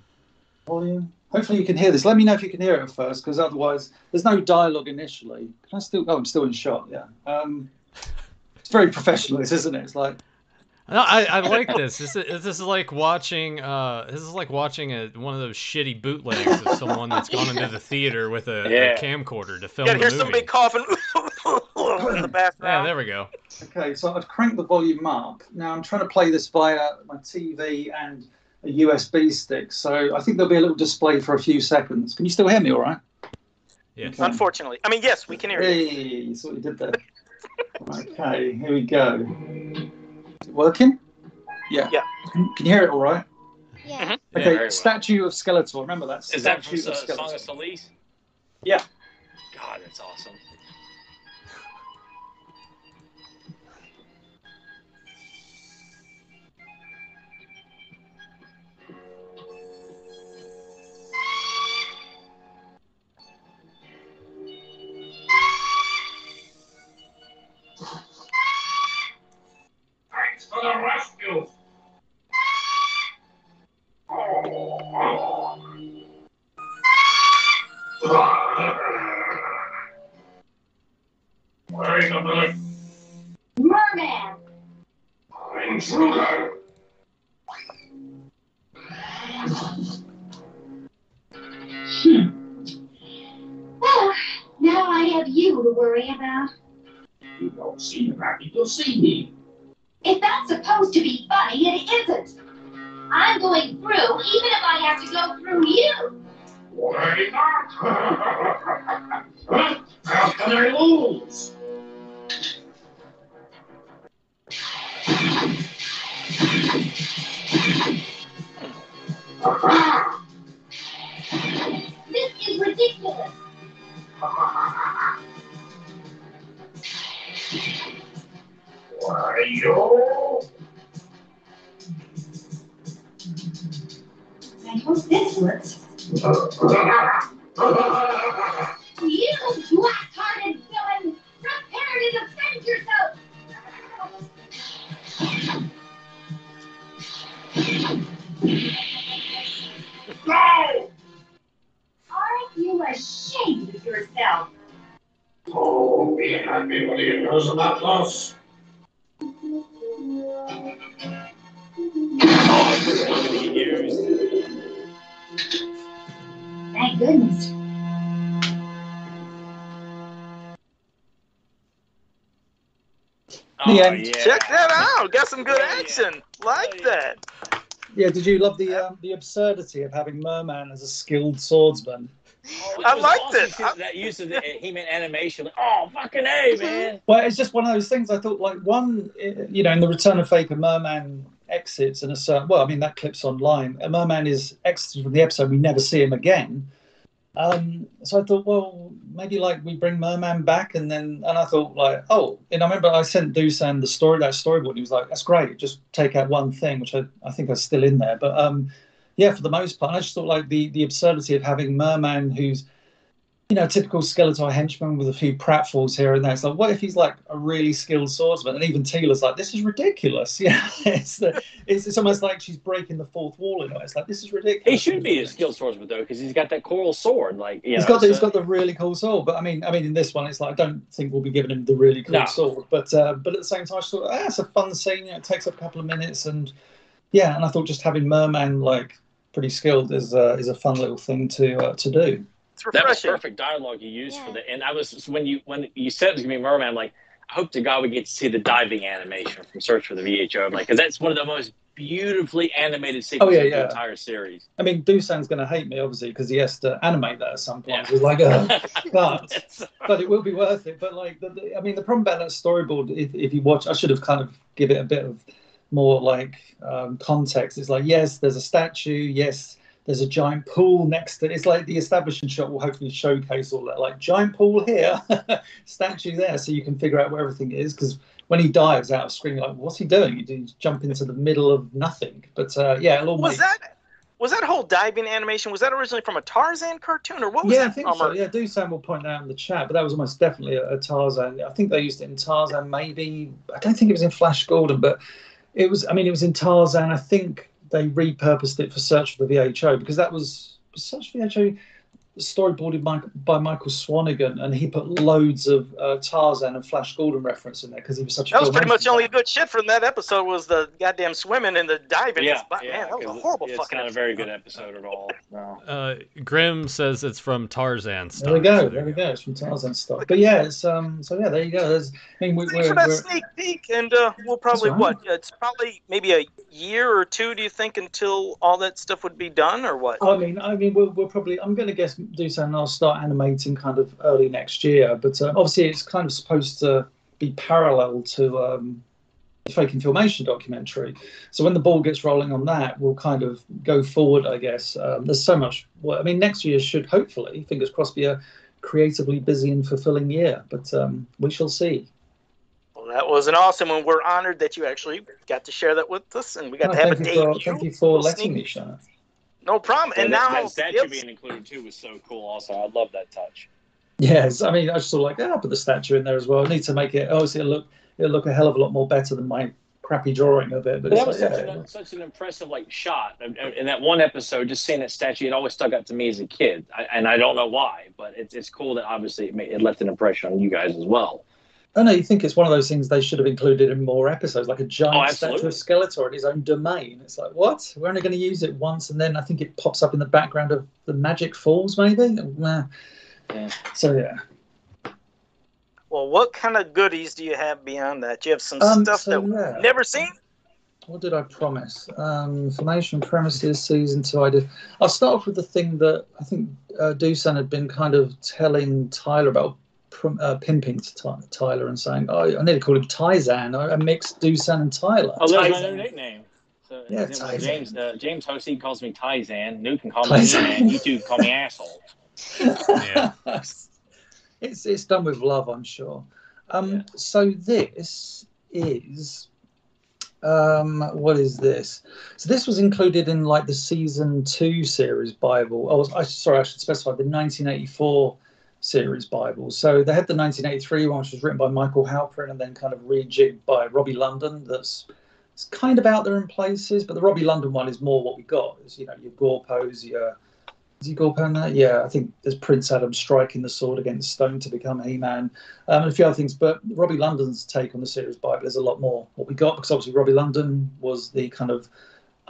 Volume. Hopefully you can hear this. Let me know if you can hear it at first, because otherwise there's no dialogue initially. Can I still? Oh, I'm still in shot. Yeah. Um, it's very professional, isn't it? It's like No, I, I like this. This is this is like watching. Uh, this is like watching a, one of those shitty bootlegs of someone that's gone into the theater with a, Yeah. a camcorder to film Yeah, here's movie. some big coughing in the bathroom. yeah, there we go. Okay, so I've cranked the volume up. Now I'm trying to play this via my TV and a USB stick, so I think there'll be a little display for a few seconds. Can you still hear me all right? Yes. Okay. Unfortunately, I mean, yes, we can hear you. Hey, you saw what you did there. okay, here we go. Is it working? Yeah. Yeah. Can, can you hear it all right? Yeah. Mhm. Yeah, Okay, well. Statue of Skeletor. Remember that? Is that from Statue uh, of Song Skeletor. of Solis? Yeah. God, that's awesome. Intruder. Hmm. Well, now I have you to worry about. You don't seem happy to see me. If that's supposed to be funny, it isn't. I'm going through, even if I have to go through you. Why not? How can I lose? This is ridiculous. I hope this works. You black-hearted villain! Prepare to defend yourself! No! Aren't you ashamed of yourself? Oh, be happy when he knows about us. Thank goodness. Oh, end. yeah. Check that out. Got some good Oh, yeah. action. Like Oh, yeah. that. Yeah. Did you love the um, the absurdity of having Merman as a skilled swordsman? Oh, I was liked awesome it. too, That use of the He-Man animation. Like, oh, fucking A, man. Well, it's just one of those things. I thought, like one, eh, you know, in the Return of Faker, Merman exits in a certain. Well, I mean that clip's online. A Merman is exited from the episode. We never see him again. Um, so I thought, well, maybe like we bring Merman back, and then and I thought like, oh, and I remember I sent Dusan the story that storyboard. And he was like, that's great. Just take out one thing, which I, I think is still in there. But um, yeah, for the most part, I just thought like the the absurdity of having Merman, who's you know, typical Skeletor henchman with a few pratfalls here and there. It's like, what if he's like a really skilled swordsman? And even Teela's like, this is ridiculous. Yeah, it's, the, it's it's almost like she's breaking the fourth wall in a way. It's like this is ridiculous. He should be a skilled swordsman though, because he's got that coral sword. Like, you He's know, got the, he's so- got the really cool sword, but I mean, I mean, in this one, it's like I don't think we'll be giving him the really cool No. sword, but uh, but at the same time, I thought, ah, it's a fun scene. You know, it takes up a couple of minutes, and yeah, and I thought just having Merman like pretty skilled is uh, is a fun little thing to uh, to do. It's that was perfect dialogue you used for Yeah. the. And I was when you when you said it was gonna be Merman, I'm like, I hope to God we get to see the diving animation from Search for the VHO, like because that's one of the most beautifully animated sequences Oh, yeah, of the entire series. I mean, Dusan's going to hate me obviously because he has to animate that at some point. Yeah. He's like, uh, but but it will be worth it. But like, the, the, I mean, the problem about that storyboard, if, if you watch, I should have kind of give it a bit of more like um, context. It's like, yes, there's a statue. Yes, there's a giant pool next to. It. It's like the establishing shot will hopefully showcase all that, like giant pool here, statue there, so you can figure out where everything is. Because when he dives out of screen, you're like, what's he doing? He jump into the middle of nothing. But uh, yeah, it'll all Was make that was that whole diving animation? Was that originally from a Tarzan cartoon or what was yeah, I think so. Yeah, Dusan will point that out in the chat, but that was almost definitely a, a Tarzan. I think they used it in Tarzan, maybe. I don't think it was in Flash Gordon, but it was. I mean, it was in Tarzan. I think they repurposed it for Search for the VHO because that was was Search for the VHO. Storyboarded by, by Michael Swanigan, and he put loads of uh, Tarzan and Flash Gordon reference in there because he was such a That was pretty much the Ramsey only good shit from that episode was the goddamn swimming and the diving. Yeah, But, yeah, man, that was a 'cause horrible it's fucking not a very good episode at all. No. Uh, Grim says it's from Tarzan. Stuff. There we go. so There we go. It's from Tarzan stuff. But yeah, it's um. So yeah, there you go. There's. I mean, we, Thanks we're, for that we're sneak peek, and uh, we'll probably right. what? It's probably maybe a year or two. Do you think until all that stuff would be done, or what? I mean, I mean, we'll, we'll probably. I'm going to guess do so, and I'll start animating kind of early next year. But uh, obviously, it's kind of supposed to be parallel to um, the Fake Filmation documentary. So when the ball gets rolling on that, we'll kind of go forward. I guess um, there's so much. Well, I mean, next year should hopefully, fingers crossed, be a creatively busy and fulfilling year. But um, we shall see. Well, that was an awesome one. We're honored that you actually got to share that with us, and we got No, to have a thank, you for, debut. thank you for letting me, peek. Shannon. No problem. And Yeah, that, now that statue it's- being included too was so cool. Also, I love that touch. Yes, I mean, I just sort of like, yeah, I'll put the statue in there as well. I need to make it, obviously, it'll look, it'll look a hell of a lot more better than my crappy drawing of it. But But it's that was like, such, yeah, an, such an impressive like shot. And- and In that one episode, just seeing that statue, it always stuck out to me as a kid, I, and I don't know why, but it's it's cool that obviously it, made, it left an impression on you guys as well. I know you think it's one of those things they should have included in more episodes, like a giant Oh, statue of Skeletor in his own domain. It's like, what? We're only going to use it once, and then I think it pops up in the background of the Magic Falls, maybe. Nah. Yeah. So yeah, well, what kind of goodies do you have beyond that? Do you have some Um, stuff so, that we've yeah. never seen? what did I promise? Um, Filmation Premises season two. I did. I'll start off with the thing that I think uh, Dusan had been kind of telling Tyler about. Prom- Uh, pimping to Ty- Tyler and saying, "Oh, I need to call him Tyzan. I I mixed Dusan and Tyler." Oh, that's my Tyson. new nickname. So, Yeah, when James uh, James Hosey calls me Tyzan. Newt can call me Tyson. man. You two call me asshole. Yeah. it's it's done with love, I'm sure. Um, Yeah. So this is um, what is this? So this was included in like the season two series Bible. Oh, I sorry, I should specify the 1984 series Bible. So they had the 1983 one, which was written by Michael Halperin and then kind of rejigged by Robby London. That's it's kind of out there in places, but the Robby London one is more what we got. Is you know your Gorpos, your is he Gorpo in that? Yeah, I think there's Prince Adam striking the sword against Stone to become He-Man, um, and a few other things. But Robby London's take on the series Bible, is a lot more what we got because obviously Robby London was the kind of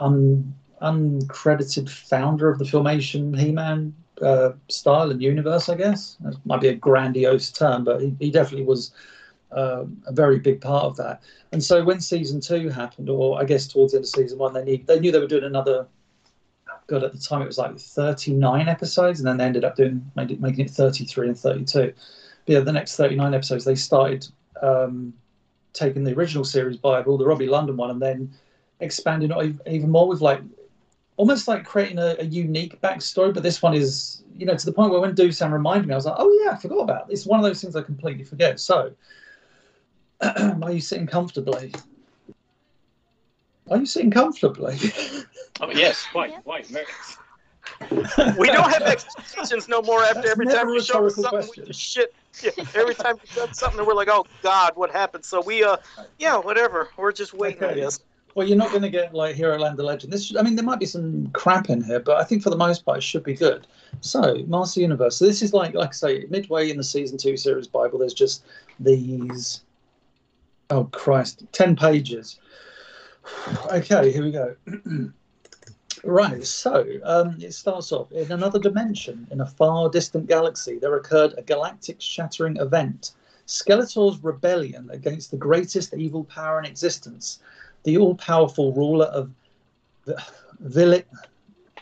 un, uncredited founder of the Filmation He-Man uh, style and universe. I guess that might be a grandiose term, but he, he definitely was uh, a very big part of that. And so when season two happened, or I guess towards the end of season one, they need they knew they were doing another. God, at the time it was like 39 episodes, and then they ended up doing it, making it 33 and 32. But yeah, the next 39 episodes they started um, taking the original series Bible, the Robby London one, and then expanding it even more with like almost like creating a, a unique backstory. But this one is, you know, to the point where when Dusan reminded me, I was like, oh yeah, I forgot about. It. It's one of those things I completely forget. So, are you sitting comfortably? Are you sitting comfortably? Oh, yes, quite, Yeah. quite. Very, We don't have expectations no more after That's every time we show us something. question. We just shit. Yeah, every time you done something, we're like, "Oh God, what happened?" So we, uh, yeah, whatever. We're just waiting. I guess. Well, you're not going to get like Hero Land of Legend. This, I mean, there might be some crap in here, but I think for the most part, it should be good. So, Master Universe. So this is like, like I say, midway in the season two series Bible. There's just these. Oh Christ! Ten pages. Okay, here we go. right. So um, it starts off in another dimension, in a far distant galaxy. There occurred a galactic-shattering event. Skeletor's rebellion against the greatest evil power in existence the all-powerful ruler of Vi- Vill-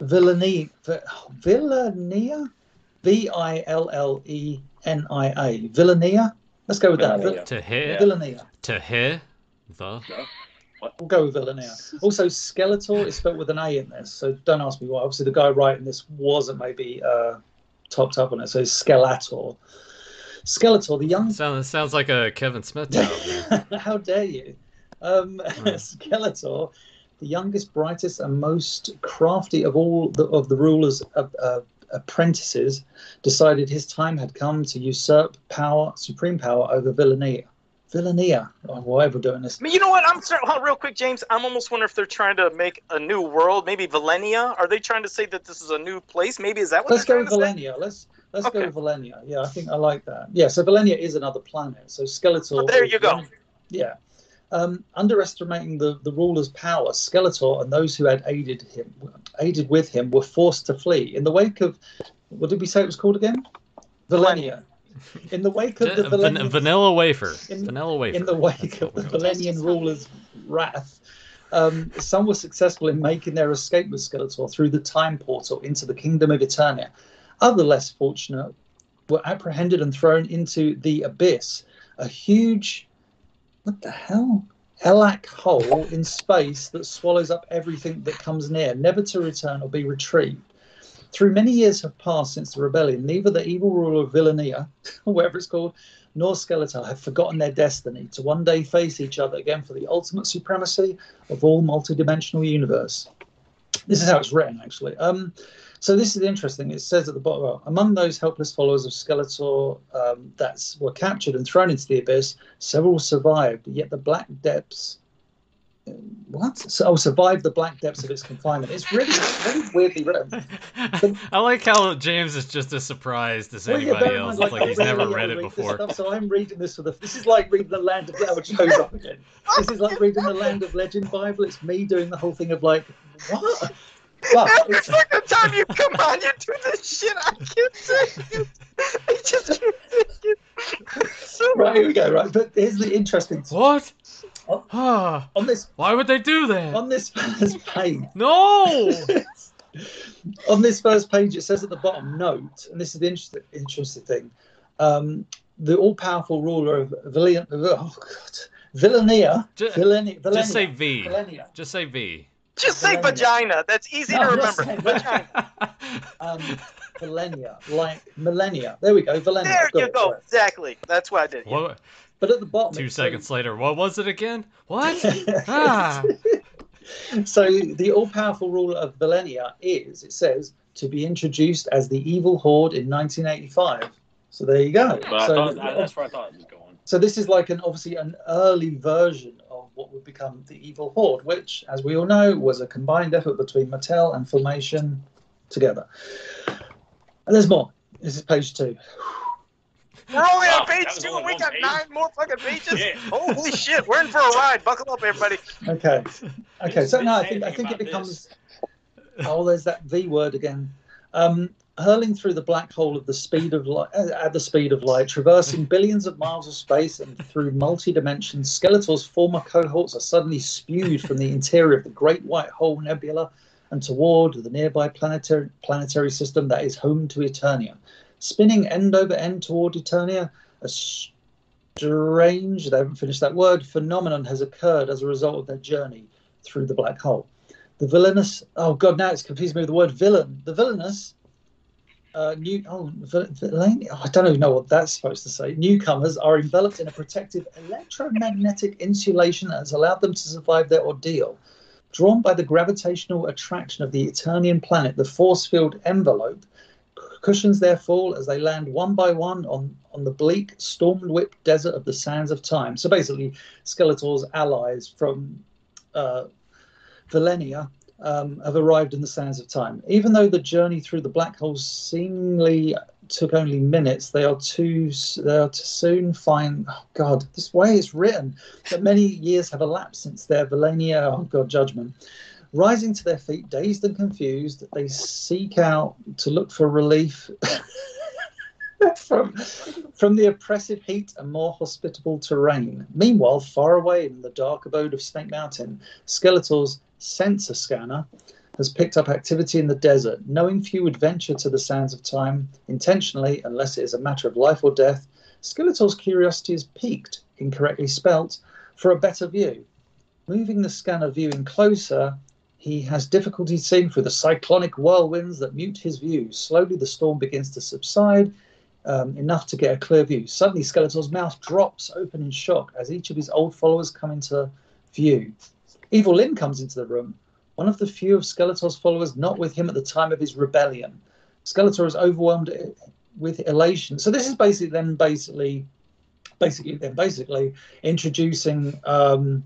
Villania, Villania, V-I-L-L-E-N-I-A, Villania. Let's go with that. Villania. To hear, Villania. to hear the. We'll go with Villania. Also, Skeletor is spelled with an A in this, so don't ask me why. Obviously, the guy writing this wasn't maybe uh, topped up on it, so it's Skeletor. Skeletor, the young Sounds sounds like a Kevin Smith job. How dare you? Um, Right. Skeletor, the youngest, brightest, and most crafty of all the, of the rulers of uh, apprentices, decided his time had come to usurp power, supreme power over Villania. Villania. Oh, why we're doing this? I mean, you know what? I'm sorry, hold on, real quick, James. I'm almost wondering if they're trying to make a new world, maybe Valenia. Are they trying to say that this is a new place? Maybe is that what Let's they're go trying with to say? Let's let's go Okay. with Valenia. Yeah, I think I like that. Yeah, so Valenia is another planet. So Skeletor. Oh, there you go. Yeah. Um, underestimating the, the ruler's power, Skeletor and those who had aided him, aided with him, were forced to flee. In the wake of, what did we say it was called again? Valenia. In the wake of the Valenian, vanilla wafer. In- vanilla wafer. in the wake of the Valenian ruler's wrath, um, some were successful in making their escape with Skeletor through the time portal into the kingdom of Eternia. Other less fortunate were apprehended and thrown into the abyss, a huge, what the hell? Elak hole in space that swallows up everything that comes near, never to return or be retrieved. Through many years have passed since the rebellion, neither the evil ruler of Villania, or whatever it's called, nor Skeletor have forgotten their destiny to one day face each other again for the ultimate supremacy of all multidimensional universe. This is how it's written, actually. Um, so this is interesting. It says at the bottom, well, among those helpless followers of Skeletor um, that were captured and thrown into the abyss, several survived. Yet the black depths, what? So, oh, survived the black depths of its confinement. It's really, really weirdly written. I like how James is just as surprised as Well, anybody in else. It's like he's never like read it read before. Stuff, so I'm reading this for the. This is like reading the Land of shows up again. This is like reading the Land of Legend Bible. It's me doing the whole thing of like, what? But Every it's, fucking time you come on, you do this shit. I can't take it. I just can't take it. So right here we go. Right, but here's the interesting. What? Oh. Ah, On this Why would they do that? on this first page, No! on this first page, it says at the bottom, note, and this is the interesting, interesting thing. Um, the all-powerful ruler of Villian, oh God, Villania, Ju- Villania, Villania, Just say V. Villania. Just say V. just say Millennia. vagina. That's easy No, to remember. Vagina. um, millennia, like millennia. There we go, millennia. There I've you it, go. right. Exactly. That's what I did. yeah. What? But at the bottom, Two seconds says- later, what was it again? What? Ah. so the all-powerful ruler of Millennia is, it says, to be introduced as the evil horde in 1985. So there you go. But I so, thought, that's where I thought it was going. so this is like an obviously an early version of what would become the evil horde, which, as we all know, was a combined effort between Mattel and Filmation together. And there's more. This is page two. We're only on page two, and we got page? nine more fucking pages. Yeah. Holy shit, we're in for a ride. Buckle up, everybody. Okay. Okay. So Didn't I think I think it about becomes. Oh, there's that V word again. Um, hurling through the black hole at the speed of light, uh, at the speed of light, traversing billions of miles of space and through multi dimensions, Skeletor's former cohorts are suddenly spewed from the interior of the Great White Hole Nebula and toward the nearby planetary planetary system that is home to Eternia. Spinning end over end toward Eternia, a strange, they haven't finished that word, phenomenon has occurred as a result of their journey through the black hole. The villainous, oh god, now it's confused me with the word villain. The villainous, uh, new, oh, vil- oh, I don't even know what that's supposed to say. Newcomers are enveloped in a protective electromagnetic insulation that has allowed them to survive their ordeal. Drawn by the gravitational attraction of the Eternian planet, the force field envelope cushions their fall as they land one by one on, on the bleak, storm-whipped desert of the Sands of Time. So basically, Skeletor's allies from uh, Valenia um, have arrived in the Sands of Time. Even though the journey through the black hole seemingly took only minutes, they are too they are to soon find. Oh God, this way it's written that many years have elapsed since their Valenia. Oh God, judgment. Rising to their feet, dazed and confused, they seek out to look for relief from from the oppressive heat and more hospitable terrain. Meanwhile, far away in the dark abode of Snake Mountain, Skeletor's sensor scanner has picked up activity in the desert. Knowing few would venture to the sands of time intentionally, unless it is a matter of life or death, Skeletor's curiosity is piqued, incorrectly spelt, for a better view. Moving the scanner viewing closer, he has difficulty seeing through the cyclonic whirlwinds that mute his view. Slowly, the storm begins to subside, um, enough to get a clear view. Suddenly, Skeletor's mouth drops open in shock as each of his old followers come into view. Evil Lyn comes into the room, one of the few of Skeletor's followers not with him at the time of his rebellion. Skeletor is overwhelmed with elation. So this is basically then basically basically, they're basically introducing um,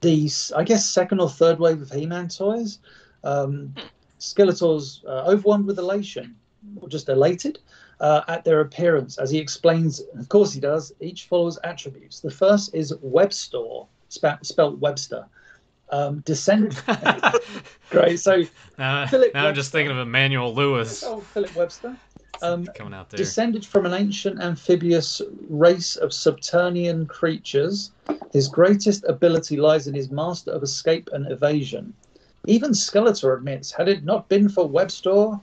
these, I guess, second or third wave of He-Man toys. Um, Skeletor's uh, overwhelmed with elation, or just elated, uh, at their appearance. As he explains, of course he does, each follows attributes. The first is Webstore, spe- spelt Webster. Um, descended. Great. So Philip now I'm just thinking of Emmanuel Lewis Oh, Philip Webster. Um, coming out there. Descended from an ancient amphibious race of subterranean creatures, his greatest ability lies in his master of escape and evasion. Even Skeletor admits, had it not been for Webster,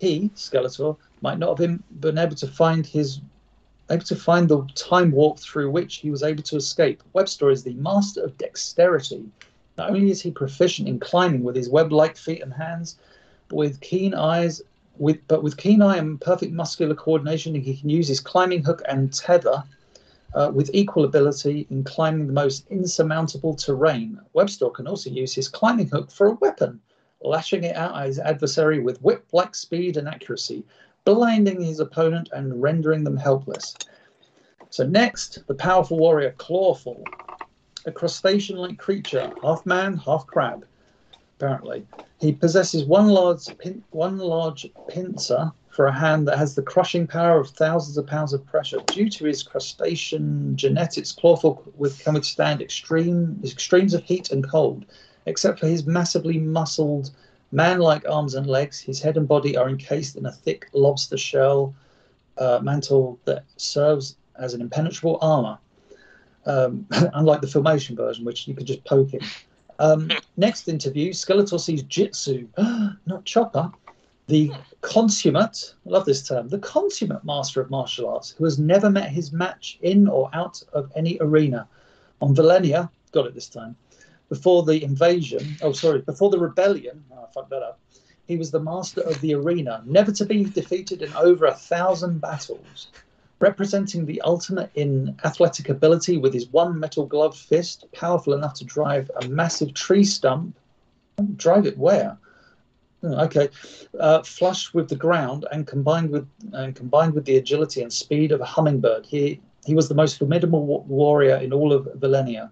he, Skeletor, might not have been, able to find his able to find the time warp through which he was able to escape. Webster is the master of dexterity. Not only is he proficient in climbing with his web-like feet and hands, but with keen eyes with but with keen eye and perfect muscular coordination, he can use his climbing hook and tether uh, with equal ability in climbing the most insurmountable terrain. Webster can also use his climbing hook for a weapon, lashing it out at his adversary with whip-like speed and accuracy, blinding his opponent and rendering them helpless. So next, the powerful warrior Clawful, a crustacean-like creature, half man, half crab. Apparently, he possesses one large pin, one large pincer for a hand that has the crushing power of thousands of pounds of pressure. Due to his crustacean genetics, Clawful can withstand extreme extremes of heat and cold. Except for his massively muscled, man-like arms and legs, his head and body are encased in a thick lobster shell uh, mantle that serves as an impenetrable armor. Um, unlike the filmation version, which you could just poke him. Um, next interview, Skeletor sees Jitsu, not Chopper, the consummate, I love this term, the consummate master of martial arts who has never met his match in or out of any arena. On Valenia, got it this time, before the invasion, oh, sorry, before the rebellion, oh, I fucked that up, he was the master of the arena, never to be defeated in over a thousand battles. Representing the ultimate in athletic ability with his one metal gloved fist, powerful enough to drive a massive tree stump. Drive it where? Oh, Okay, uh, flush with the ground and combined with and combined with the agility and speed of a hummingbird, he he was the most formidable warrior in all of Valenia.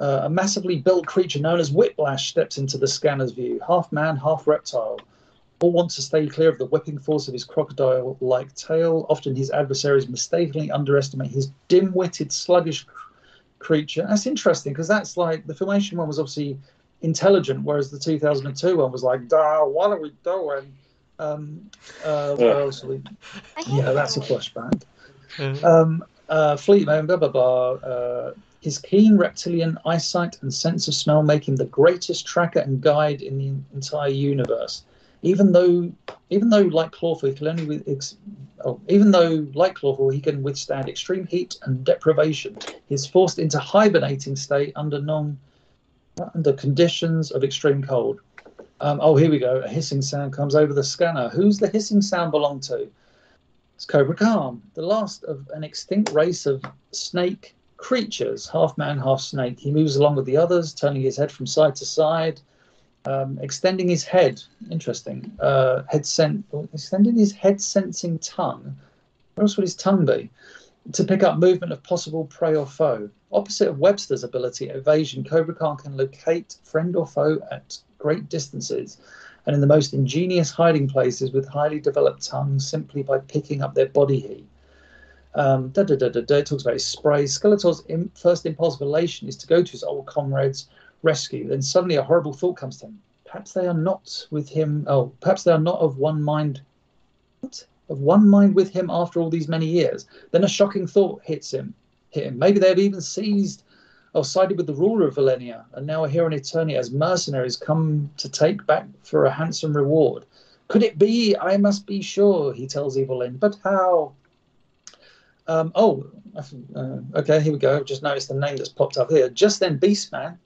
Uh, a massively built creature known as Whiplash steps into the scanner's view, half man, half reptile. All want to stay clear of the whipping force of his crocodile like tail. Often his adversaries mistakenly underestimate his dim witted, sluggish creature. That's interesting because that's like the Filmation one was obviously intelligent, whereas the 2002 one was like, Duh, what are we doing? Um, uh, what Yeah. else are we- Yeah, that's a that one. flashback. Um, uh, Fleet Man, blah blah blah. Uh, his keen reptilian eyesight and sense of smell make him the greatest tracker and guide in the entire universe. Even though, even though like Clawful, he can only ex- oh, even though like Clawful, he can withstand extreme heat and deprivation. He's forced into hibernating state under non under conditions of extreme cold. Um, oh, here we go. A hissing sound comes over the scanner. Who's the hissing sound belong to? It's Cobra Khan, the last of an extinct race of snake creatures, half man, half snake. He moves along with the others, turning his head from side to side, um, extending his head. Interesting. Uh, head sen- extending his head sensing tongue. Where else would his tongue be? To pick up movement of possible prey or foe. Opposite of Webster's ability evasion, Cobra Khan can locate friend or foe at great distances and in the most ingenious hiding places with highly developed tongues simply by picking up their body heat. Um, da, da, da, da, da, it talks about his sprays. Skeletor's first impulse of elation is to go to his old comrades' rescue. Then suddenly a horrible thought comes to him. Perhaps they are not with him. Oh, perhaps they are not of one mind. What? Of one mind with him after all these many years. Then a shocking thought hits him. Hit him. Maybe they have even seized or sided with the ruler of Valenia, and now are here in Eternia as mercenaries come to take back for a handsome reward. Could it be? I must be sure, he tells Evil Lyn. But how? Um, oh, uh, okay, here we go. Just noticed the name that's popped up here. Just then, Beastman,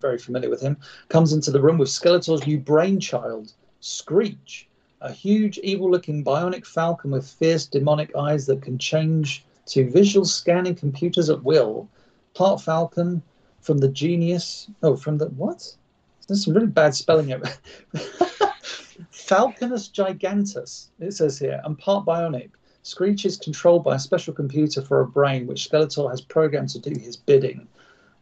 very familiar with him, comes into the room with Skeletor's new brainchild, Screech, a huge, evil looking bionic falcon with fierce, demonic eyes that can change to visual scanning computers at will. Part falcon from the genius. Oh, from the what? There's some really bad spelling here. Falconus gigantus, it says here, and part bionic. Screech is controlled by a special computer for a brain, which Skeletor has programmed to do his bidding.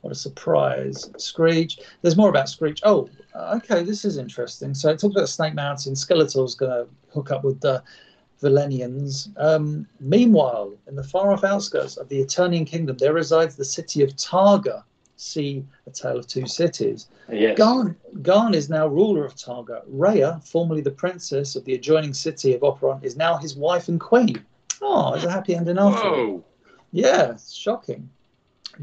What a surprise. Screech. There's more about Screech. Oh, okay, this is interesting. So it talks about Snake Mountain. Skeletor's going to hook up with the Valenians. Um, meanwhile, in the far off outskirts of the Eternian Kingdom, there resides the city of Targa. See A Tale of Two Cities. Yes. Garn, Garn is now ruler of Targa. Rhea, formerly the princess of the adjoining city of Operon, is now his wife and queen. Oh, it's a happy ending after. Whoa. Yeah, it's shocking.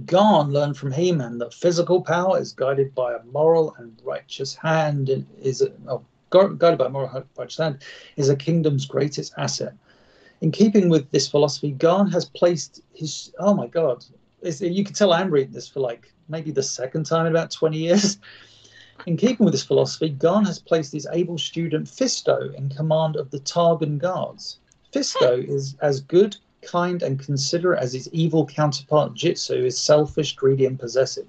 Garn learned from He-Man that physical power is guided by a moral and righteous hand. It Is oh, guided by a moral and righteous hand is a kingdom's greatest asset. In keeping with this philosophy, Garn has placed his. Oh my God! It's, you can tell I'm reading this for like maybe the second time in about 20 years. In keeping with this philosophy, Garn has placed his able student Fisto in command of the Targan Guards. Fisto is as good, kind, and considerate as his evil counterpart Jitsu is selfish, greedy, and possessive.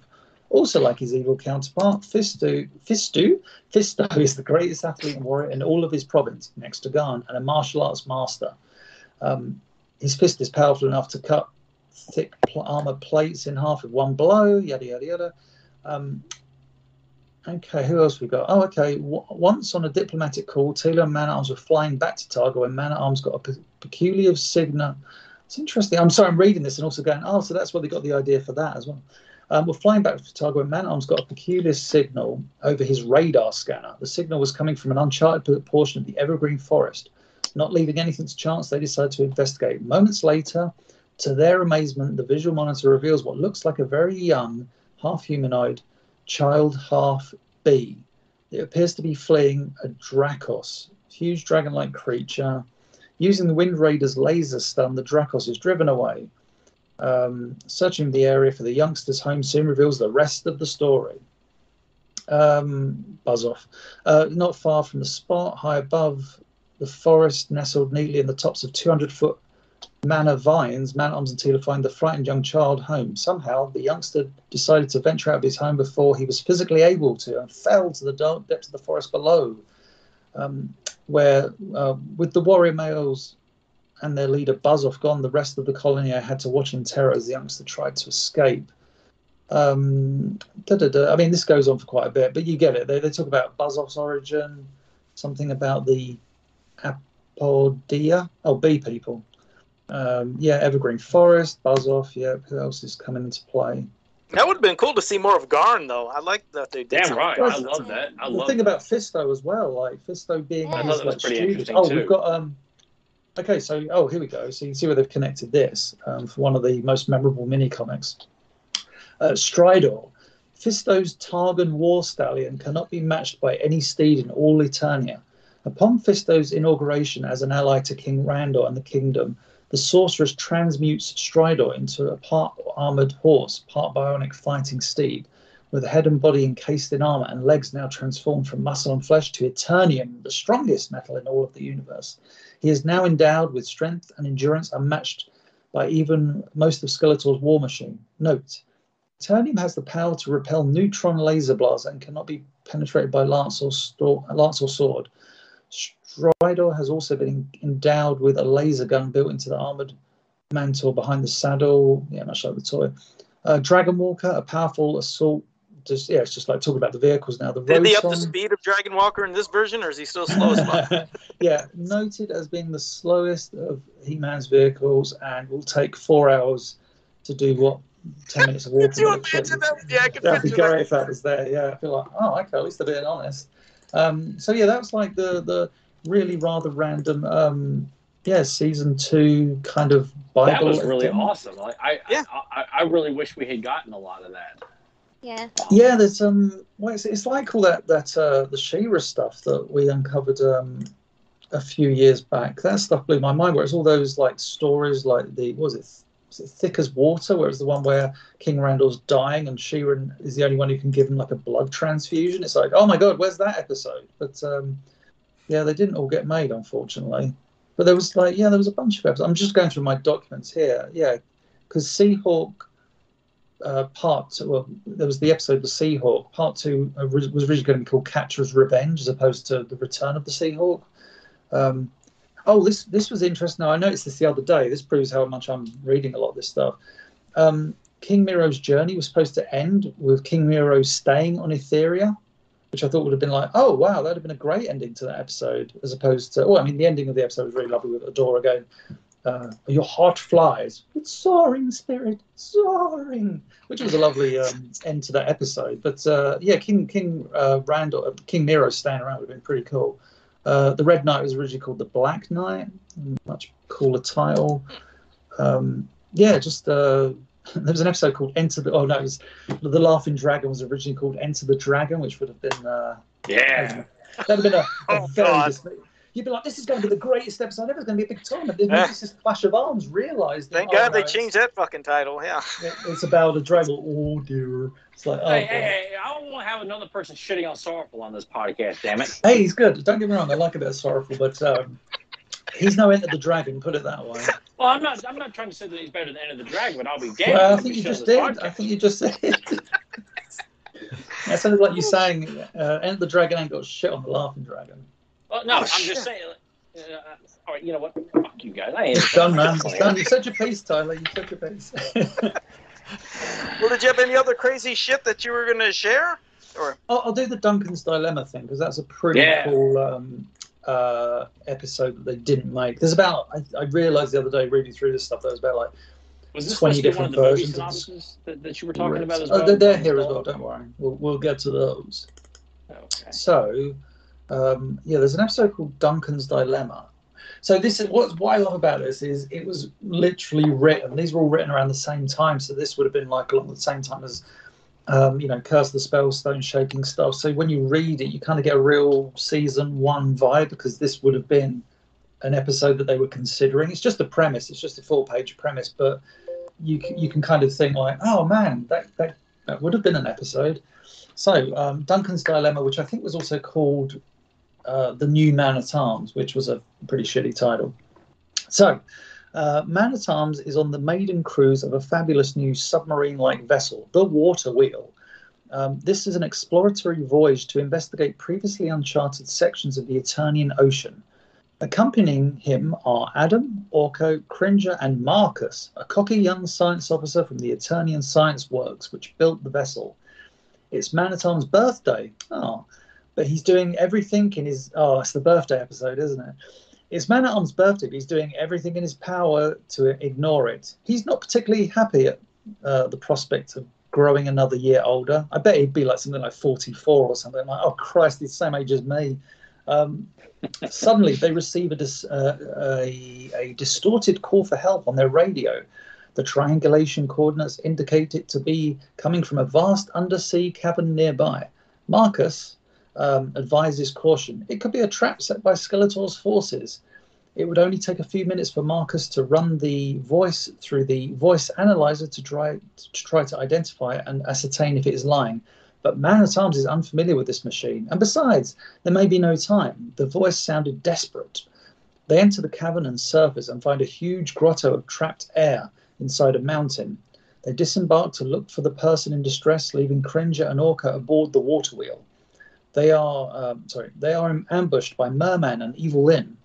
Also, like his evil counterpart, Fisto, Fistu, Fisto is the greatest athlete and warrior in all of his province, next to Garn, and a martial arts master. Um, his fist is powerful enough to cut thick pl- armor plates in half with one blow. Yada yada yada. Um, okay, who else we got? Oh, okay. W- once on a diplomatic call, Taylor and Man at Arms were flying back to Targa when Man at Arms got a pe- peculiar signal. It's interesting. I'm sorry, I'm reading this and also going, oh, so that's where they got the idea for that as well. Um, we're flying back to Targa when Man at Arms got a peculiar signal over his radar scanner. The signal was coming from an uncharted portion of the Evergreen Forest. Not leaving anything to chance, they decided to investigate. Moments later, to their amazement, the visual monitor reveals what looks like a very young, half humanoid child, half bee. It appears to be fleeing a Dracos, huge dragon like creature. Using the Wind Raider's laser stun, the Dracos is driven away. Um, searching the area for the youngster's home soon reveals the rest of the story. Um, buzz off. Uh, not far from the spot, high above the forest, nestled neatly in the tops of 200 foot manor vines, Man Arms and Teela find the frightened young child home. Somehow, the youngster decided to venture out of his home before he was physically able to and fell to the dark depths of the forest below, um, where, uh, with the warrior males and their leader Buzzoff gone, the rest of the colony had to watch in terror as the youngster tried to escape. Um, da-da-da. I mean, this goes on for quite a bit, but you get it. They, they talk about Buzzoff's origin, something about the Apodia, oh, bee people. Um, yeah, Evergreen Forest, Buzz Off. Yeah, who else is coming into play? That would have been cool to see more of Garn, though. I like that they did. Damn right. I love that. I the love thing that. about Fisto as well, like Fisto being I his, thought that was like, pretty student- interesting, Oh, too. we've got um. Okay, so oh, here we go. So you can see where they've connected this um, for one of the most memorable mini comics. Uh, Stridor, Fisto's Targan war stallion cannot be matched by any steed in all Eternia. Upon Fisto's inauguration as an ally to King Randor and the kingdom, the sorceress transmutes Stridor into a part armored horse, part bionic fighting steed, with head and body encased in armor and legs now transformed from muscle and flesh to Eternium, the strongest metal in all of the universe. He is now endowed with strength and endurance unmatched by even most of Skeletor's war machine. Note, Eternium has the power to repel neutron laser blasts and cannot be penetrated by lance or, sto- lance or sword. Stridor has also been endowed with a laser gun built into the armored mantle behind the saddle. Yeah, much like the toy. Uh, Dragon Walker, a powerful assault. Just yeah, it's just like talking about the vehicles now. The Did they up the speed of Dragon Walker in this version, or is he still slow as fuck? yeah, noted as being the slowest of He-Man's vehicles, and will take four hours to do what ten minutes of walking. Could you imagine that? Yeah, I can That'd be picture that. if that was there. Yeah, I feel like, oh, okay, at least they're being honest. Um, so yeah, that was like the the really rather random, um, yeah, season two kind of Bible. That was really thing. awesome. Like I, Yeah. I, I really wish we had gotten a lot of that. Yeah. Yeah, there's um, well, it's, it's like all that that uh, the She-Ra stuff that we uncovered um a few years back. That stuff blew my mind. Where it's all those like stories, like the what was it, was it Thick as Water, where it's the one where King Randor's dying and She-Ra is the only one who can give him like a blood transfusion. It's like, oh my god, where's that episode? But um, yeah, they didn't all get made, unfortunately. But there was like, yeah, there was a bunch of episodes. I'm just going through my documents here. Yeah, because Seahawk uh, part two, well, there was the episode The Seahawk. Part two uh, was originally going to be called Catcher's Revenge as opposed to The Return of the Seahawk. Um, Oh, this this was interesting. Now, I noticed this the other day. This proves how much I'm reading a lot of this stuff. Um, King Miro's journey was supposed to end with King Miro staying on Etheria, which I thought would have been like, oh wow, that'd have been a great ending to that episode, as opposed to. Well, I mean, the ending of the episode was really lovely with Adora going, uh, "Your heart flies, it's soaring, spirit, soaring," which was a lovely um, end to that episode. But uh, yeah, King King uh, Randall, uh, King Miro staying around would have been pretty cool. Uh, the Red Knight was originally called the Black Knight, much cooler title. Um, yeah, just uh, there was an episode called Enter the. Oh no, it was the Laughing Dragon was originally called Enter the Dragon, which would have been. Uh, Yeah. that'd have been a, a Oh, very. God. dis- You'd be like, this is going to be the greatest episode ever. It's going to be a big tournament. Then this is Clash of Arms realised. that, Thank oh, God no, they changed that fucking title. Yeah. it- It's about a dragon. Oh dear. It's like, oh, Hey, God. hey, hey, I don't want to have another person shitting on Sorrowful on this podcast, damn it. Hey, he's good. Don't get me wrong. I like a bit of sorrowful, but um, he's no Enter the Dragon. Put it that way. Well, I'm not I'm not trying to say that he's better than End of the Dragon, but I'll be damned. Well, I think you just did. podcast. I think you just said. That sounded like you saying, uh, "Enter the Dragon ain't got shit on the Laughing Dragon." Well, no, Oh, I'm shit. just saying. Uh, all right, you know what? Fuck you guys. I ain't It's done, man. It's done. You said your piece, Tyler. You said your piece. Well, did you have any other crazy shit that you were gonna share? Or I'll, I'll do the Duncan's Dilemma thing because that's a pretty Yeah. cool um, uh, episode that they didn't make. There's about I, I realized the other day reading through this stuff. There was about like Was this 20 supposed to be one of different the versions of this. that, that you were talking about as Oh, well? they're, they're here as well. Don't worry. We'll we'll get to those. Okay. So, um, yeah, there's an episode called Duncan's Dilemma. So this is what what I love about this is it was literally written. These were all written around the same time, so this would have been like along the same time as, um, you know, Curse the Spell, Stone Shaking stuff. So when you read it, you kind of get a real season one vibe because this would have been an episode that they were considering. It's just a premise. It's just a full page premise, but you you can kind of think like, oh man, that that, that would have been an episode. So, um, Duncan's Dilemma, which I think was also called uh, The New Man at Arms, which was a pretty shitty title. So, uh, Man at Arms is on the maiden cruise of a fabulous new submarine like vessel, the Water Wheel. Um, this is an exploratory voyage to investigate previously uncharted sections of the Eternian Ocean. Accompanying him are Adam, Orko, Cringer, and Marcus, a cocky young science officer from the Eternian Science Works, which built the vessel. It's Man at Arms' birthday. Oh, but he's doing everything in his. Oh, it's the birthday episode, isn't it? It's Man at Arms' birthday, but he's doing everything in his power to ignore it. He's not particularly happy at uh, the prospect of growing another year older. I bet he'd be like something like 44 or something like, oh Christ, he's the same age as me. Um, suddenly, they receive a, dis- uh, a, a distorted call for help on their radio. The triangulation coordinates indicate it to be coming from a vast undersea cavern nearby. Marcus um, advises caution. It could be a trap set by Skeletor's forces. It would only take a few minutes for Marcus to run the voice through the voice analyzer to try to try to identify and ascertain if it is lying. But Man at Arms is unfamiliar with this machine, and besides, there may be no time. The voice sounded desperate. They enter the cavern and surface and find a huge grotto of trapped air inside a mountain. They disembark to look for the person in distress, leaving Cringer and Orko aboard the water wheel. They are um, sorry, they are ambushed by Merman and Evil Lynn.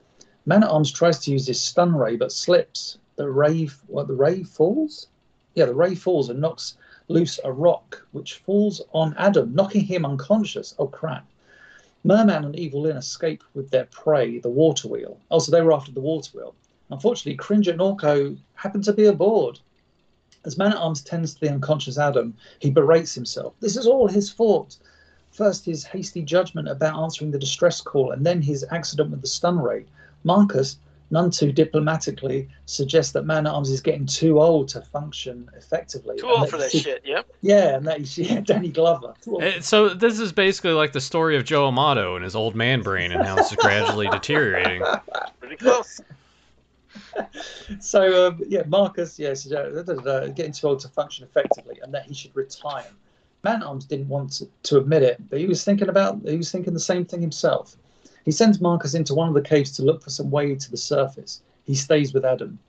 Man at Arms tries to use his stun ray but slips. The ray, what the ray falls? Yeah, the ray falls and knocks loose a rock, which falls on Adam, knocking him unconscious. Oh crap! Merman and Evil Lynn escape with their prey, the water wheel. Oh, so they were after the water wheel. Unfortunately, Cringer and Orko happen to be aboard. As Man at Arms tends to the unconscious Adam, he berates himself. This is all his fault. First, his hasty judgment about answering the distress call, and then his accident with the stun ray. Marcus, none too diplomatically, suggests that Man at Arms is getting too old to function effectively. too old for that shit. Yep. Yeah, and that he, yeah, Danny Glover. Too old. Uh, So this is basically like the story of Joe Amato and his old man brain and how it's gradually deteriorating. Pretty close. so um, yeah, Marcus, yes, uh, da, da, da, getting too old to function effectively, and that he should retire. Man Arms didn't want to, to admit it, but he was thinking about he was thinking the same thing himself. He sends Marcus into one of the caves to look for some way to the surface. He stays with Adam.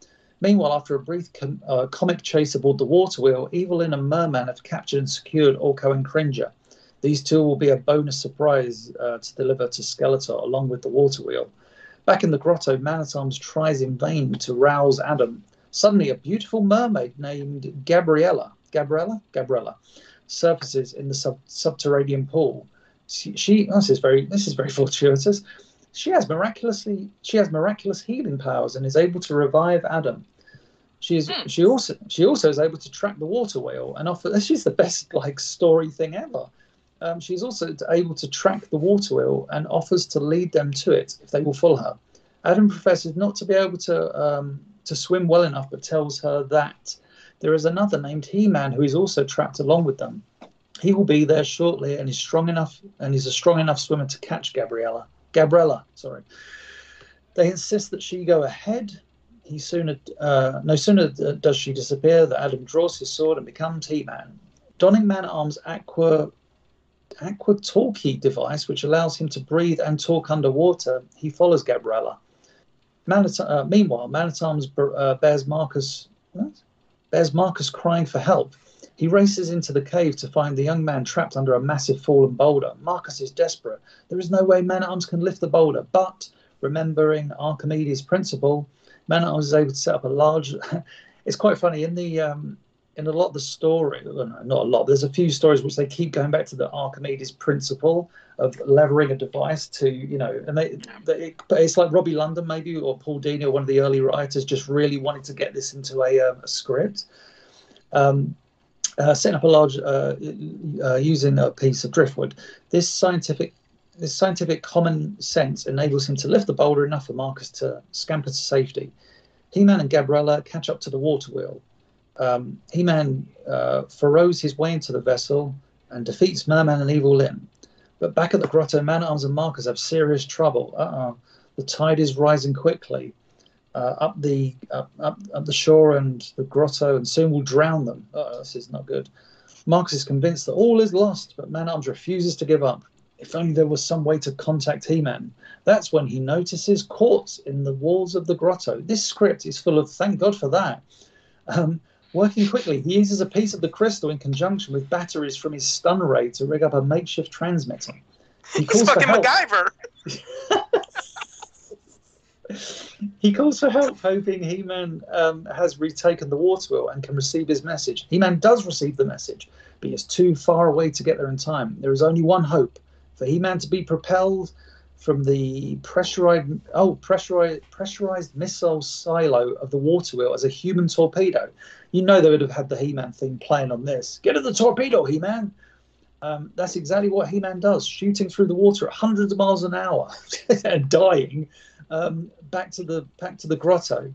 Meanwhile, after a brief com- uh, comic chase aboard the water wheel, Evil Lyn and a Merman have captured and secured Orko and Cringer. These two will be a bonus surprise uh, to deliver to Skeletor along with the water wheel. Back in the grotto, Man at Arms tries in vain to rouse Adam. Suddenly, a beautiful mermaid named Gabriella, Gabriella, Gabriella, surfaces in the sub- subterranean pool. She, she oh, this is very this is very fortuitous. She has miraculously she has miraculous healing powers and is able to revive Adam. She is Hmm. she also she also is able to track the water wheel and offer. This is the best like story thing ever. Um, she's also able to track the water wheel and offers to lead them to it if they will follow her. Adam professes not to be able to um, to swim well enough, but tells her that there is another named He-Man who is also trapped along with them. He will be there shortly and is strong enough and is a strong enough swimmer to catch Gabriella. Gabriella, sorry. They insist that she go ahead. He sooner, uh, no sooner does she disappear that Adam draws his sword and becomes He-Man. Donning Man at Arms Aqua Aqua Talkie device, which allows him to breathe and talk underwater, he follows Gabriella. Man at, uh, meanwhile, Man at Arms uh, bears Marcus what? Bears Marcus crying for help. He races into the cave to find the young man trapped under a massive fallen boulder. Marcus is desperate. There is no way Man at Arms can lift the boulder, but remembering Archimedes' principle, Man at Arms is able to set up a large. it's quite funny in the um, in a lot of the story. Not a lot. There's a few stories which they keep going back to the Archimedes' principle of levering a device to you know, and they, they but it's like Robby London maybe or Paul Dini or one of the early writers just really wanted to get this into a, um, a script. Um, uh, setting up a large uh, uh, using a piece of driftwood. This scientific this scientific common sense enables him to lift the boulder enough for Marcus to scamper to safety. He-Man and Gabriella catch up to the water wheel. Um, He-Man uh, furrows his way into the vessel and defeats Merman and Evil Lyn. But back at the grotto, Man-at-Arms and Marcus have serious trouble. Uh-oh. The tide is rising quickly uh, up the up, up, up the shore and the grotto, and soon will drown them. Uh-oh, this is not good. Marcus is convinced that all is lost, but Man-at-Arms refuses to give up. If only there was some way to contact He-Man. That's when he notices quartz in the walls of the grotto. This script is full of thank God for that. Um, working quickly, he uses a piece of the crystal in conjunction with batteries from his stun ray to rig up a makeshift transmitter. He He's calls for help. MacGyver. He calls for help, hoping He-Man um, has retaken the water wheel and can receive his message. He-Man does receive the message, but he is too far away to get there in time. There is only one hope for He-Man to be propelled from the pressurized oh pressurized pressurized missile silo of the water wheel as a human torpedo. You know they would have had the He-Man theme playing on this. Get at the torpedo, He-Man. Um, that's exactly what He-Man does, shooting through the water at hundreds of miles an hour and dying um, back to the back to the grotto.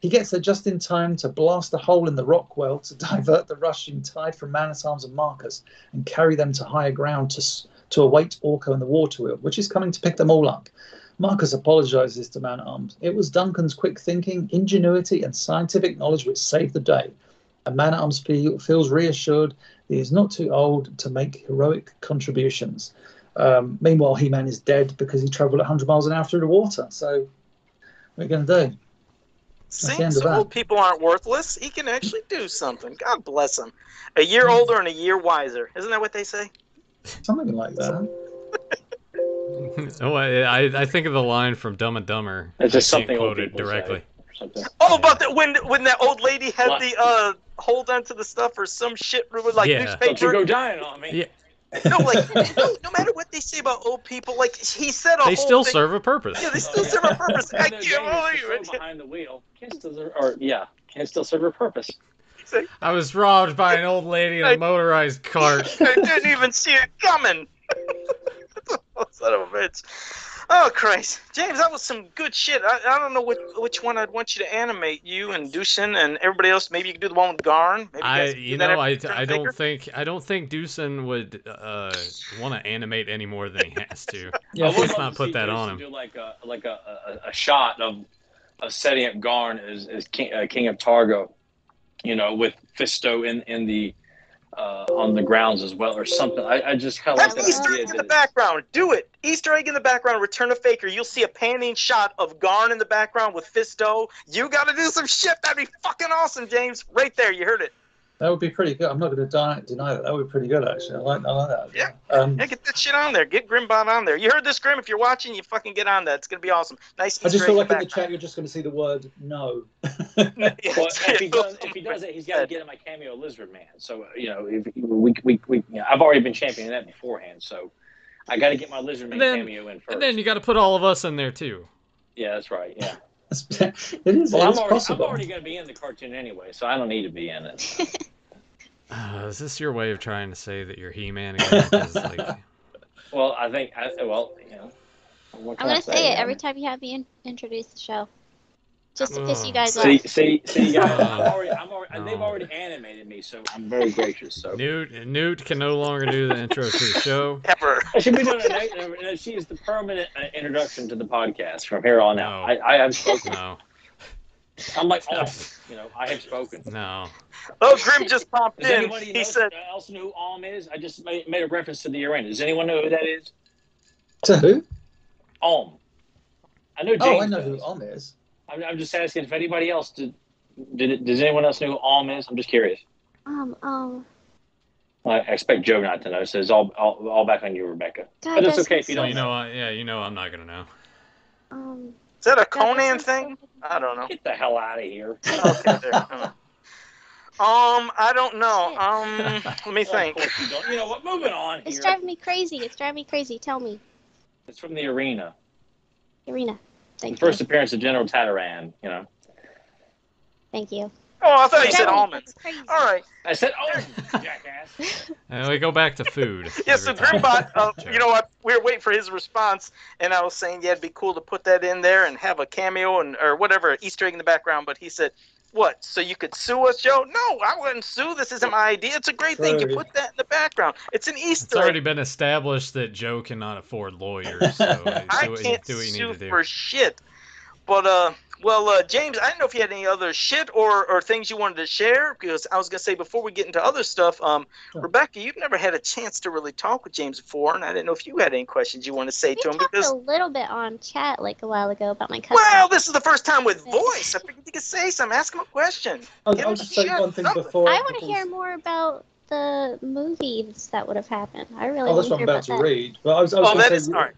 He gets there just in time to blast a hole in the rock well to divert the rushing tide from Man at Arms and Marcus and carry them to higher ground to to await Orko and the water wheel, which is coming to pick them all up. Marcus apologizes to Man at Arms. It was Duncan's quick thinking, ingenuity, and scientific knowledge which saved the day. And Man at Arms feel, feels reassured that he is not too old to make heroic contributions. Um, meanwhile, He Man is dead because he traveled 100 miles an hour through the water. So, what are you going to do? See, the end of so that. old people aren't worthless. He can actually do something. God bless him. A year older and a year wiser. Isn't that what they say? Something like that. oh, I, I I think of the line from Dumb and Dumber. It's just I can't something old quote it directly. something. Oh, about the, when when that old lady had What? the uh hold onto the stuff or some shit with like Yeah. Don't you newspaper. go dying on me. Yeah. No, like no, no matter what they say about old people, like he said a They whole still thing- serve a purpose. Yeah, they still serve a purpose. I can't believe it. behind the wheel. Can still serve, or yeah, can still serve a purpose. I was robbed by an old lady in a motorized cart. I didn't even see it coming. Son of a bitch. Oh Christ, James, that was some good shit. I, I don't know which which one I'd want you to animate. You and Dusan and everybody else. Maybe you could do the one with Garn. Maybe I, guys could do you know, I, I don't think I don't think Dusan would uh, want to animate any more than he has to. Yeah, let's not put that Jason on him. Do like a like a, a, a shot of of setting up Garn as, as king, uh, king of Targo, you know, with Fisto in in the uh, on the grounds as well, or something. I, I just kind of like that Easter idea. egg in the background. Do it. Easter egg in the background. Return of Faker. You'll see a panning shot of Garn in the background with Fisto. You got to do some shit. That'd be fucking awesome, James. Right there. You heard it. That would be pretty good. I'm not going to deny, deny that. That would be pretty good, actually. I like, I like that. Yeah. Um, Yeah, get that shit on there. Get Grimbot on there. You heard this, Grim? If you're watching, you fucking get on that. It's gonna be awesome. Nice. I just feel like in the background. chat you're just going to see the word no. Yeah, Well, if he does, if he does it, he's got to get in my cameo Lizard Man. So uh, you know, if, we we we, you know, I've already been championing that beforehand. So I got to get my Lizard Man then- cameo in first. And then you got to put all of us in there too. yeah, that's right. Yeah. It is, Well, it I'm is already, I'm already going to be in the cartoon anyway, so I don't need to be in it. Uh, is this your way of trying to say that you're He-Man like, Well, I think I well, you know. I'm gonna say it man? every time you have me in- introduce the show, just to piss you guys See, off. see, see, guys. I'm already, I'm already, and they've already animated me, so I'm very gracious. So Newt Newt can no longer do the intro to the show. Ever. I should be doing it. uh, She is the permanent uh, introduction to the podcast from here on out. No. I, I have spoken. No, I'm like, oh, you know, I have spoken. no. Oh, Grim just popped Does in. anybody He know, said, uh, else know who Alm is? I just made, made a reference to the arena. Does anyone know who that is? To who? Alm. I know James. Oh, I know does. who Om is. I'm, I'm just asking if anybody else did. Did it, does anyone else know who Alm is? I'm just curious. Um, um, I I expect Joe not to know, so it's all all, all back on you, Rebecca. God, But it's okay if you don't you know, I- yeah, you know, I'm not gonna know. Um, "Is that a God, Conan thing?" I don't know. Get the hell out of here. Okay, there. Um, I don't know. Um, let me Of think. course you don't. You know what? Moving on It's here. driving me crazy. It's driving me crazy. Tell me, It's from the arena. Irina. The Thank first you. appearance of General Tataran. You know. Thank you. Oh, I thought you said almonds. All right. I said, almonds, jackass." And we go back to food. Yeah, so. Grimbot, uh, you know what? We were waiting for his response, and I was saying, yeah, it'd be cool to put that in there and have a cameo and or whatever Easter egg in the background. But he said, "What? So you could sue us, Joe? No, I wouldn't sue. This isn't my idea. It's a great thing. You put that in the background. It's an Easter. It's already egg. been established that Joe cannot afford lawyers, so I do what, can't do what you need sue to do. for shit." But uh, well, uh, James, I didn't know if you had any other shit or, or things you wanted to share because I was gonna say before we get into other stuff, um, Sure. Rebecca, you've never had a chance to really talk with James before, and I didn't know if you had any questions you want to say We to him talked because a little bit on chat like a while ago about my cousin. Well, this is the first time with voice. I figured you could say something. Ask him a question. I'll, I'll him just say one thing something. before. I want to hear more about the movies that would have happened. I really Oh, that's what I'm about about to read. But I was, I was Oh, gonna that say, is all right.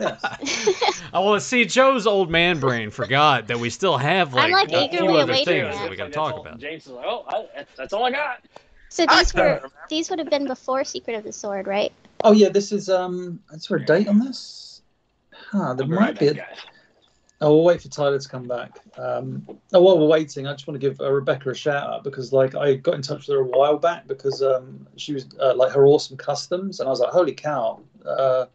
Yes. I want to see Joe's old man brain forgot that we still have like, like, a few other things that. that we got to talk all- about. James is like, "Oh, I, that's, that's all I got." So these don't were remember. these would have been before Secret of the Sword, right? Oh yeah, this is um. Is there a date on this? Huh, there I'll be might right be. A, guys. Oh, we'll wait for Tyler to come back. Um. Oh, while we're waiting, I just want to give uh, Rebecca a shout out because like I got in touch with her a while back because um she was uh, like her awesome customs and I was like holy cow. Uh,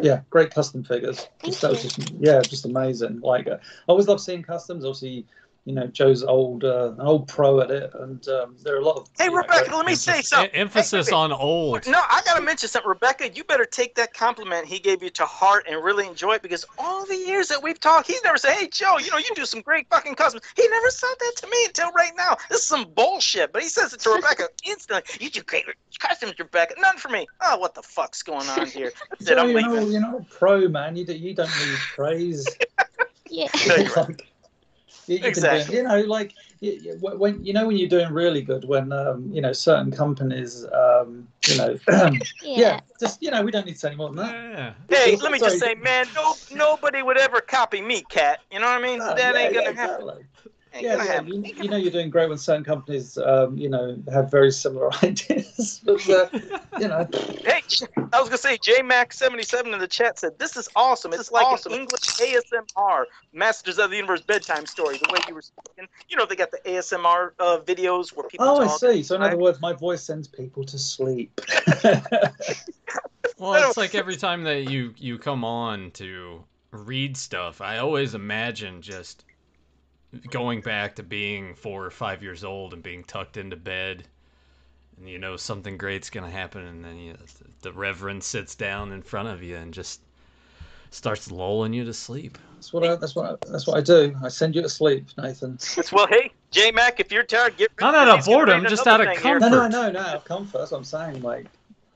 yeah, great custom figures. Thank Just, that was just yeah, just amazing. Like uh, I always love seeing customs. Obviously, you know Joe's old uh, an old pro at it, and um, there are a lot of. Hey, you know, Rebecca, let me say something. emphasis Hey, on old. No, I gotta mention something, Rebecca. You better take that compliment he gave you to heart and really enjoy it because all the years that we've talked, he's never said, "Hey, Joe, you know you do some great fucking customs." He never said that to me until right now. This is some bullshit, but he says it to Rebecca instantly. You do great customs, Rebecca. None for me. Oh, what the fuck's going on here? That's it. I'm you're, not, you're not a pro, man. You, do, you don't need praise. Yeah. No, you're right. Like, you, you can do- Exactly. you know, like you, you- when you know when you're doing really good, when um, you know certain companies, um, you know, yeah. yeah. just you know, we don't need to say any more than that. Yeah. Hey, let me just say, man, no, nobody would ever copy me, Cat. You know what I mean? Oh, that yeah, ain't gonna yeah, happen. exactly. Ain't Yeah, yeah. You, you know you're doing great when certain companies, um, you know, have very similar ideas. but uh, you know, Hey, I was gonna say JMax77 in the chat said this is awesome. It's like awesome. an English ASMR Masters of the Universe bedtime story. The way you were speaking, you know, they got the ASMR uh, videos where people. oh, I see. So in other words, my voice sends people to sleep. Well, it's like every time that you you come on to read stuff, I always imagine just going back to being four or five years old and being tucked into bed, and you know something great's gonna happen, and then you, the Reverend sits down in front of you and just starts lulling you to sleep. that's what I, that's what I, that's what I do. I send you to sleep, Nathan. It's, well, hey, J Mac, if you're tired, get. Not out of he's gonna boredom, just out of thing here. No, no, I Comfort. know, no, comfort. That's what I'm saying. Like,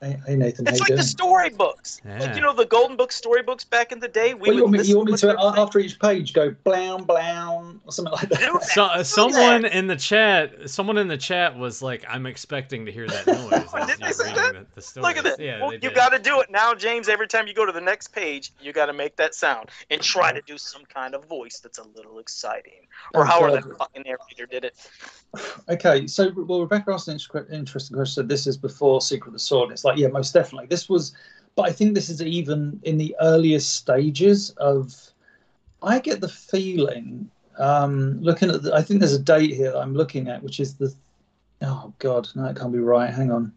Hey, hey Nathan, It's like you the storybooks. Yeah. Like, you know the golden book storybooks back in the day. We Well, you, want me, you want me to they after each page go blown blown or something like that? So, uh, someone that. in the chat, someone in the chat was like, "I'm expecting to hear that noise." as Did they say that? The, the Look at stories. that. Yeah, well, you did. got to do it now, James. Every time you go to the next page, you got to make that sound and try to do some kind of voice that's a little exciting, or Oh, however God. that fucking narrator did it. Okay, so well, Rebecca asked an interesting question. Said this is before Secret of the Sword. It's like, yeah, most definitely. This was, but I think this is even in the earliest stages of. I get the feeling, um, looking at, the, I think there's a date here that I'm looking at, which is the. Oh God, no, it can't be right. Hang on.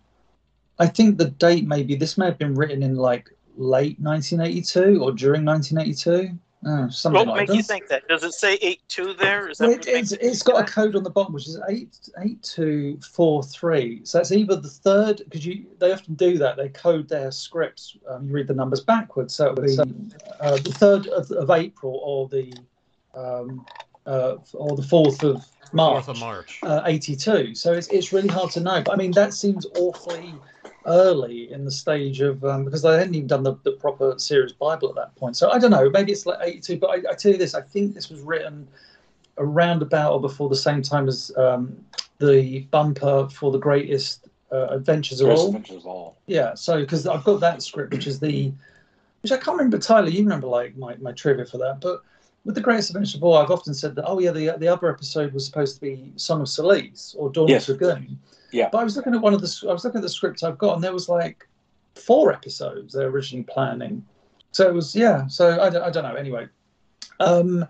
I think the date maybe this may have been written in like late 1982 or during 1982. Oh, something What like makes you think that? Does it say eight two there? Is that Well, what it, makes it's, you it's think got a code on the bottom, which is eight eight two four three. So it's either the third because you they often do that. They code their scripts. Um, you read the numbers backwards, so it'll be uh, the third of, of April or the um, uh, or the fourth of March. Fourth of March. Uh, 82. So it's, it's really hard to know. But I mean, that seems awfully early in the stage of um, because they hadn't even done the, the proper series Bible at that point. So I don't know. Maybe it's like 82. But I, I tell you this, I think this was written around about or before the same time as um, the bumper for the greatest uh, adventures of all. Adventures of all. Yeah. So because I've got that script, which is the which I can't remember. Tyler, you remember like my, my trivia for that, but. With the greatest adventure of all, I've often said that. Oh yeah, the the other episode was supposed to be Son of Solis or Dawn Yes. of Dragoon. Yeah. But I was looking at one of the I was looking at the scripts I've got, and there was like four episodes they're originally planning. So it was yeah. So I don't, I don't know. Anyway, um,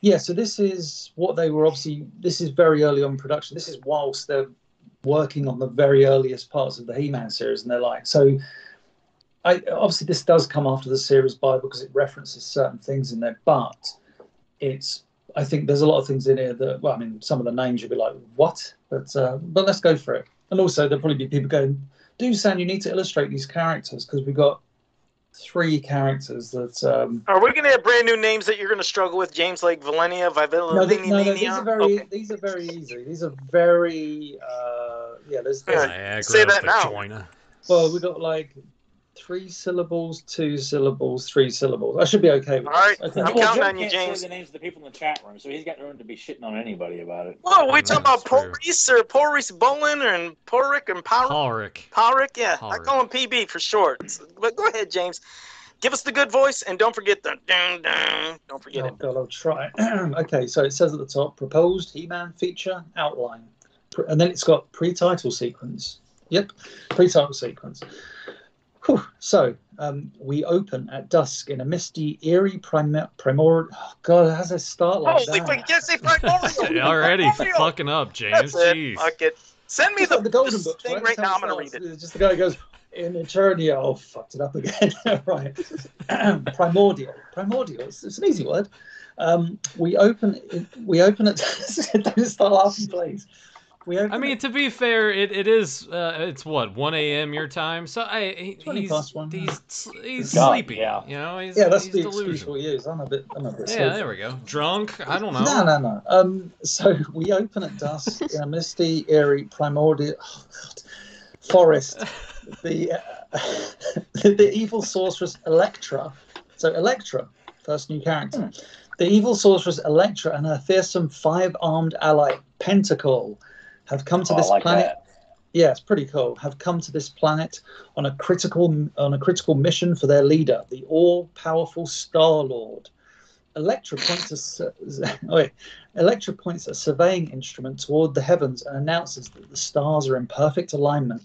yeah. So this is what they were obviously. This is very early on production. This is whilst they're working on the very earliest parts of the He-Man series, and they're like so. I obviously this does come after the series Bible because it references certain things in there, but it's I think there's a lot of things in here that well, I mean, some of the names you'll be like, what? But uh, but let's go for it. And also there'll probably be people going, Dusan, you need to illustrate these characters because we've got three characters that um Are we going to have brand new names that you're going to struggle with? James like Valenia, Vivilla, no, th- no, no, these are very Okay. these are very easy. These are very uh yeah, there's, there's Yeah. Viagra, say that now. vagina. well we got like three syllables, two syllables, three syllables. I should be okay with All right, this. Okay. I'm well, counting Joe on you, can't James. say the names of the people in the chat room, so he's got no room to be shitting on anybody about it. Whoa, we Yeah, talking about that's true. Porris or Porris Bolin and Porrick and Power? Ulrich. Porrick, yeah. I call him PB for short. But go ahead, James. Give us the good voice and don't forget the dun dun. Don't forget Oh it. god, I'll try. okay, so it says at the top, proposed He-Man feature outline, and then it's got pre-title sequence. Yep, pre-title sequence. Whew. So um, we open at dusk in a misty, eerie primor. primor- oh god, how does it start like Holy that? fuck, yes, they primordial. Already Primordial. fucking up, James. That's it. Jeez. Fuck it. Send me the, like the Golden this Books, thing right? right now. I'm going to read it. It's just the guy goes in Eternia. Oh, fucked it up again. right. primordial. Primordial. It's, it's an easy word. Um, we open. We open at. Don't start laughing, please. We open I mean, at- to be fair, it, it is. Uh, it's what 1 a.m. your time. So I he, 20 he's past one, yeah. he's he's God, sleepy. yeah. You know, he's, yeah, that's he's the excuse delusional. we use. I'm a bit. I'm a bit. Yeah, sleepy. there we go. Drunk. I don't know. No, no, no. Um, so we open at dusk in a misty, eerie, primordial oh, forest. The, uh, the the evil sorceress Electra. So Electra, first new character. The evil sorceress Electra and her fearsome five-armed ally Pentacle have come to Oh, this like planet. that. Yeah, it's pretty cool. Have come to this planet on a critical on a critical mission for their leader, the all-powerful Star Lord. Electra points a oh, wait. Electra points a surveying instrument toward the heavens and announces that the stars are in perfect alignment.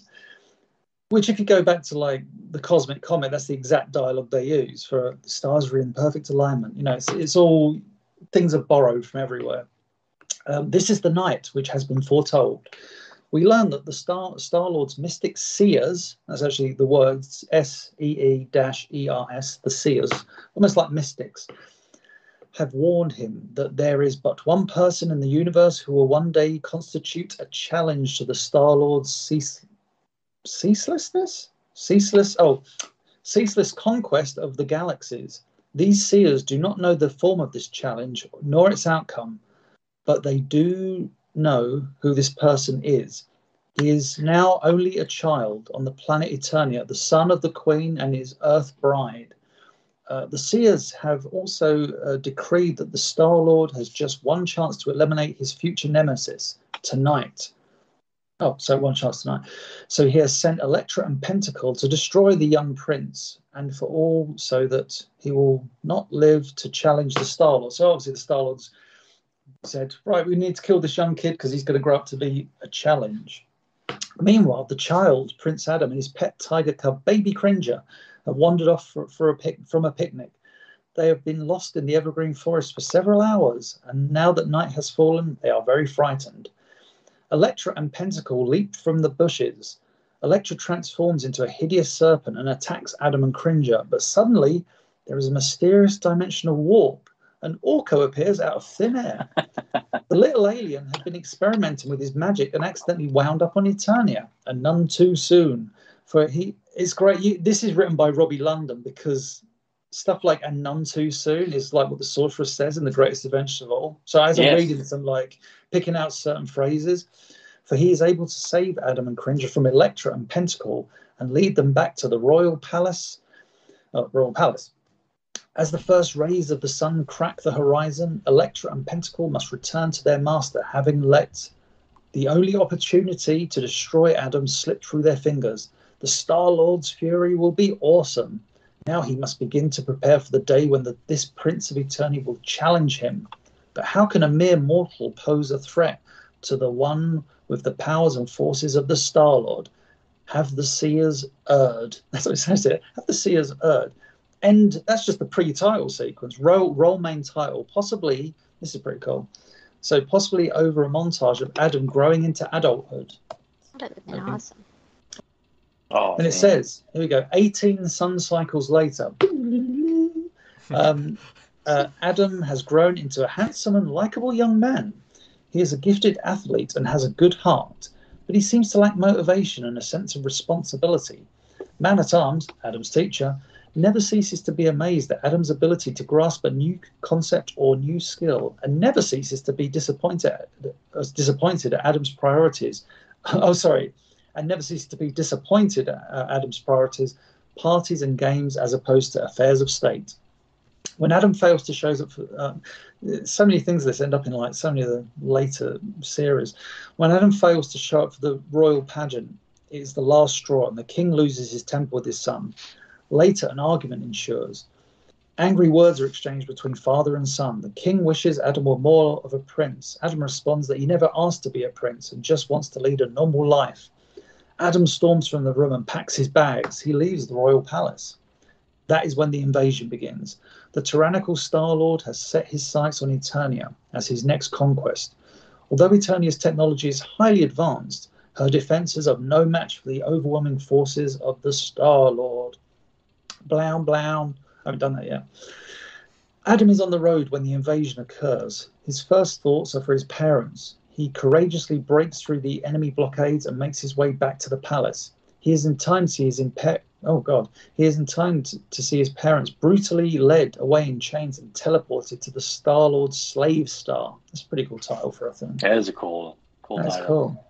Which, if you go back to like the cosmic comet, that's the exact dialogue they use for the stars are in perfect alignment. You know, it's, it's all things are borrowed from everywhere. Um, this is the night which has been foretold. We learn that the Star Lord's mystic seers, that's actually the words S E E E R S, the seers, almost like mystics, have warned him that there is but one person in the universe who will one day constitute a challenge to the Star Lord's cease, ceaselessness? Ceaseless, oh, ceaseless conquest of the galaxies. These seers do not know the form of this challenge nor its outcome, but they do know who this person is. He is now only a child on the planet Eternia, the son of the Queen and his Earth bride. Uh, the Seers have also uh, decreed that the Star Lord has just one chance to eliminate his future nemesis tonight. Oh, so one chance tonight. So he has sent Electra and Pentacle to destroy the young prince, and for all so that he will not live to challenge the Star Lord. So obviously the Star Lord's said, right, we need to kill this young kid because he's going to grow up to be a challenge. Meanwhile, the child, Prince Adam, and his pet tiger cub, Baby Cringer, have wandered off for, for a pic- from a picnic. They have been lost in the evergreen forest for several hours, and now that night has fallen, they are very frightened. Electra and Pentacle leap from the bushes. Electra transforms into a hideous serpent and attacks Adam and Cringer, but suddenly there is a mysterious dimensional warp, and Orko appears out of thin air. the little alien had been experimenting with his magic and accidentally wound up on Eternia, and none too soon. For he, it's great. You, this is written by Robby London because stuff like "and none too soon" is like what the sorceress says in the Greatest Adventure of All. So as I'm reading this, I'm like picking out certain phrases. For he is able to save Adam and Cringer from Electra and Pentacle and lead them back to the royal palace. Uh, royal palace. As the first rays of the sun crack the horizon, Electra and Pentacle must return to their master, having let the only opportunity to destroy Adam slip through their fingers. The Star Lord's fury will be awesome. Now he must begin to prepare for the day when the, this Prince of Eternia will challenge him. But how can a mere mortal pose a threat to the one with the powers and forces of the Star Lord? Have the seers erred? That's what it says here. Have the seers erred? And that's just the pre-title sequence. Roll, roll main title. Possibly this is pretty cool. So possibly over a montage of Adam growing into adulthood. That would have been Okay. awesome. Oh, And it man. says, here we go, 18 sun cycles later. Um, uh, Adam has grown into a handsome and likable young man. He is a gifted athlete and has a good heart, but he seems to lack motivation and a sense of responsibility. Man at Arms, Adam's teacher, never ceases to be amazed at Adam's ability to grasp a new concept or new skill, and never ceases to be disappointed uh, disappointed at Adam's priorities. oh, sorry, and never ceases to be disappointed at Adam's priorities, parties and games as opposed to affairs of state. When Adam fails to show up, for, um, so many things this end up in like so many of the later series. When Adam fails to show up for the royal pageant, it is the last straw, and the king loses his temper with his son. Later, an argument ensues. Angry words are exchanged between father and son. The king wishes Adam were more of a prince. Adam responds that he never asked to be a prince and just wants to lead a normal life. Adam storms from the room and packs his bags. He leaves the royal palace. That is when the invasion begins. The tyrannical Star Lord has set his sights on Eternia as his next conquest. Although Eternia's technology is highly advanced, her defenses are no match for the overwhelming forces of the Star Lord. Blown, blown. I haven't done that yet. Adam is on the road when the invasion occurs. His first thoughts are for his parents. He courageously breaks through the enemy blockades and makes his way back to the palace. He is in time to see his impe- oh god, he is in time to, to see his parents brutally led away in chains and teleported to the Star Lord's slave star. That's a pretty cool title for a thing. That is a cool, cool That's title. cool.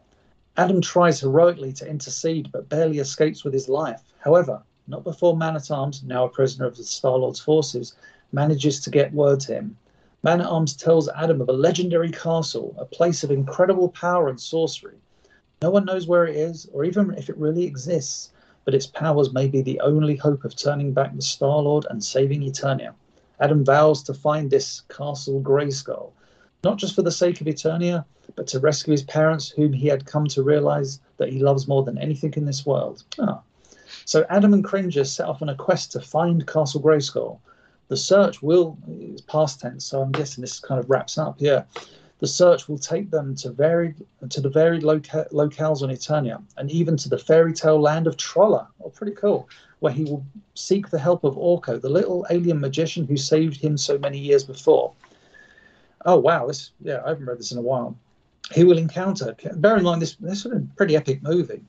Adam tries heroically to intercede, but barely escapes with his life. However, not before Man at Arms, now a prisoner of the Star Lord's forces, manages to get word to him. Man at Arms tells Adam of a legendary castle, a place of incredible power and sorcery. No one knows where it is, or even if it really exists, but its powers may be the only hope of turning back the Star Lord and saving Eternia. Adam vows to find this castle Grayskull, not just for the sake of Eternia, but to rescue his parents, whom he had come to realize that he loves more than anything in this world. Ah. So Adam and Cringer set off on a quest to find Castle Grayskull. The search will, it's past tense, so I'm guessing this kind of wraps up here. The search will take them to varied to the varied loca- locales on Eternia, and even to the fairy tale land of Trolla. Oh, pretty cool. Where he will seek the help of Orko, the little alien magician who saved him so many years before. Oh wow, this yeah, I haven't read this in a while. He will encounter. Bear in mind this this is a pretty epic movie.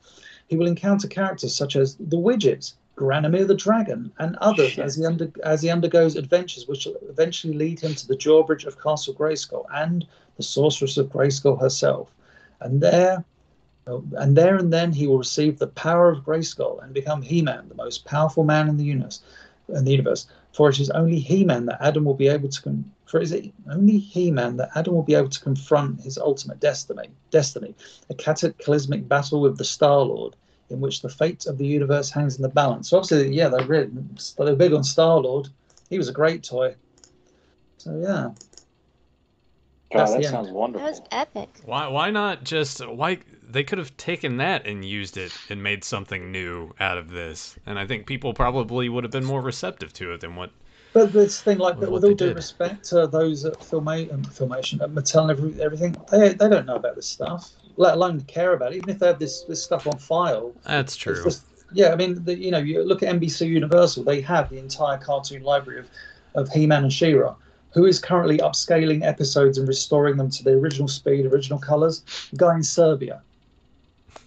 He will encounter characters such as the Widgets, Granamyr the Dragon, and others Shit. as he under as he undergoes adventures, which will eventually lead him to the drawbridge of Castle Grayskull and the Sorceress of Grayskull herself. And there, uh, And there and then he will receive the power of Grayskull and become He-Man, the most powerful man in the universe. In the universe, for it is only He-Man that Adam will be able to. Con- for it is it only He-Man that Adam will be able to confront his ultimate destiny. Destiny, a cataclysmic battle with the Star Lord, in which the fate of the universe hangs in the balance. So obviously, yeah, they're really, they're big on Star Lord. He was a great toy. So yeah, God, that the end. sounds wonderful. That was epic. Why why not just why they could have taken that and used it and made something new out of this. And I think people probably would have been more receptive to it than what But this thing, like, Well, with all due did. respect to those at Filma- um, Filmation, at Mattel and every, everything, they, they don't know about this stuff, let alone care about it. Even if they have this, this stuff on file, That's true. just- yeah, I mean, the, you know, you look at NBC Universal, they have the entire cartoon library of, of He-Man and She-Ra, who is currently upscaling episodes and restoring them to the original speed, original colors. Guy in Serbia,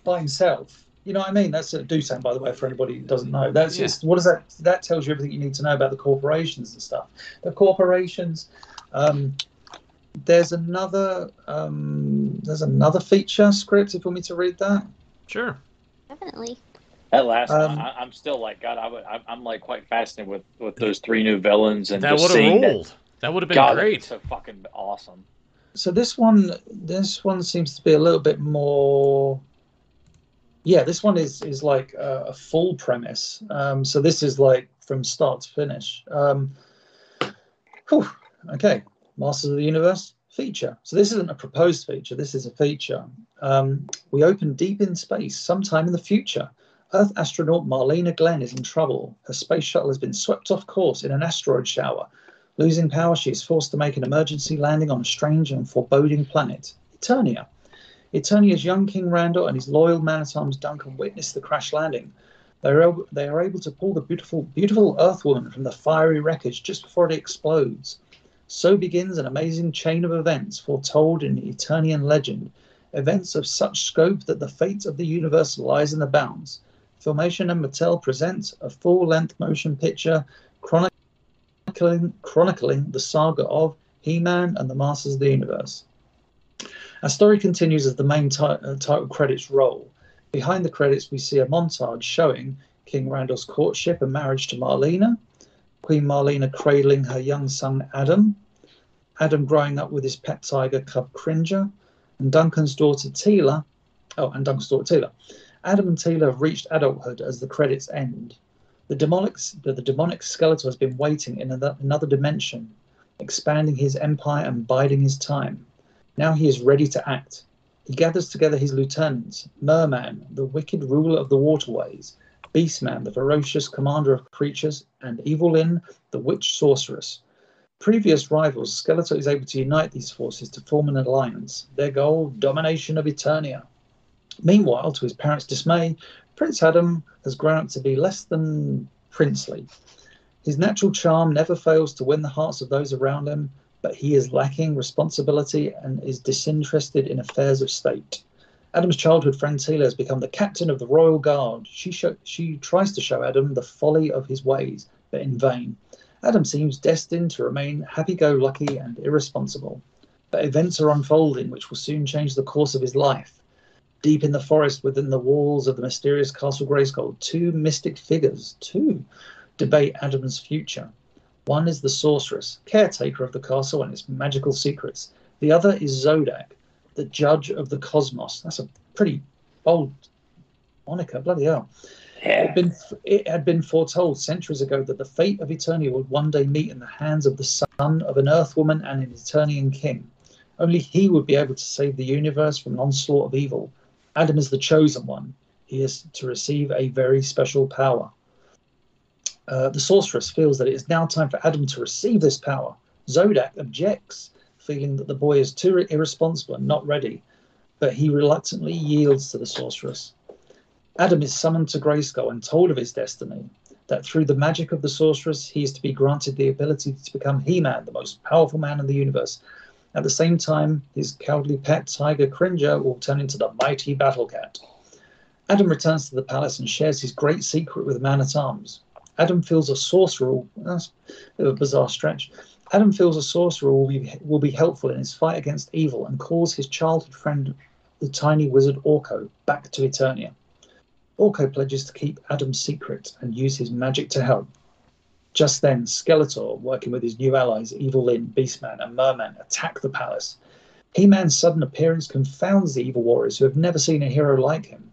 by himself. You know what I mean? That's a Dusan, by the way, for anybody who doesn't know. That's Yeah. just what does that? That tells you everything you need to know about the corporations and stuff. The corporations. Um, there's another. Um, there's another feature script. If you want me to read that. Sure. Definitely. That last Um, I, I'm still like God. I would, I'm, I'm like quite fascinated with with those three new villains and That just would have seeing that- ruled. That, would have been God, that'd great. so fucking awesome. So this one, this one seems to be a little bit more. Yeah, this one is is like a, a full premise. Um, so this is like from start to finish. Um, whew, okay, Masters of the Universe feature. So this isn't a proposed feature. This is a feature. Um, we open deep in space, sometime in the future. Earth astronaut Marlena Glenn is in trouble. Her space shuttle has been swept off course in an asteroid shower. Losing power, she is forced to make an emergency landing on a strange and foreboding planet, Eternia. Eternia's young King Randall and his loyal man at arms Duncan witness the crash landing. They are, able, they are able to pull the beautiful, beautiful Earthwoman from the fiery wreckage just before it explodes. So begins an amazing chain of events foretold in Eternian legend, events of such scope that the fate of the universe lies in the bounds. Filmation and Mattel present a full-length motion picture chronicling, chronicling the saga of He-Man and the Masters of the Universe. Our story continues as the main uh, title credits roll. Behind the credits, we see a montage showing King Randall's courtship and marriage to Marlena, Queen Marlena cradling her young son Adam, Adam growing up with his pet tiger cub Cringer, and Duncan's daughter Teela. Oh, and Duncan's daughter Teela. Adam and Teela have reached adulthood as the credits end. The demonic, the, the demonic Skeletor has been waiting in another dimension, expanding his empire and biding his time. Now he is ready to act. He gathers together his lieutenants Merman, the wicked ruler of the waterways, Beastman, the ferocious commander of creatures, and Evil Lyn, the witch sorceress. Previous rivals, Skeletor is able to unite these forces to form an alliance. Their goal, domination of Eternia. Meanwhile, to his parents' dismay, Prince Adam has grown up to be less than princely. His natural charm never fails to win the hearts of those around him, but he is lacking responsibility and is disinterested in affairs of state. Adam's childhood friend Teela has become the captain of the Royal Guard. She, she tries to show Adam the folly of his ways, but in vain. Adam seems destined to remain happy go lucky and irresponsible. But events are unfolding which will soon change the course of his life. Deep in the forest within the walls of the mysterious Castle Grayskull, two mystic figures, two, debate Adam's future. One is the sorceress, caretaker of the castle and its magical secrets. The other is Zodak, the judge of the cosmos. That's a pretty bold moniker, bloody hell. It Yeah. had, been, it had been foretold centuries ago that the fate of Eternia would one day meet in the hands of the son of an Earthwoman and an Eternian king. Only he would be able to save the universe from an onslaught of evil. Adam is the chosen one. He is to receive a very special power. Uh, the sorceress feels that it is now time for Adam to receive this power. Zodak objects, feeling that the boy is too irresponsible and not ready, but he reluctantly yields to the sorceress. Adam is summoned to Grayskull and told of his destiny, that through the magic of the sorceress, he is to be granted the ability to become He Man, the most powerful man in the universe. At the same time, his cowardly pet tiger Cringer will turn into the mighty Battle Cat. Adam returns to the palace and shares his great secret with Man at Arms. Adam feels a sorcerer. That's a bizarre stretch. Adam feels a sorcerer will be, will be helpful in his fight against evil and calls his childhood friend the tiny wizard Orko back to Eternia. Orko pledges to keep Adam's secret and use his magic to help. Just then, Skeletor, working with his new allies Evil Lyn, Beastman, and Merman, attack the palace. He Man's sudden appearance confounds the evil warriors who have never seen a hero like him.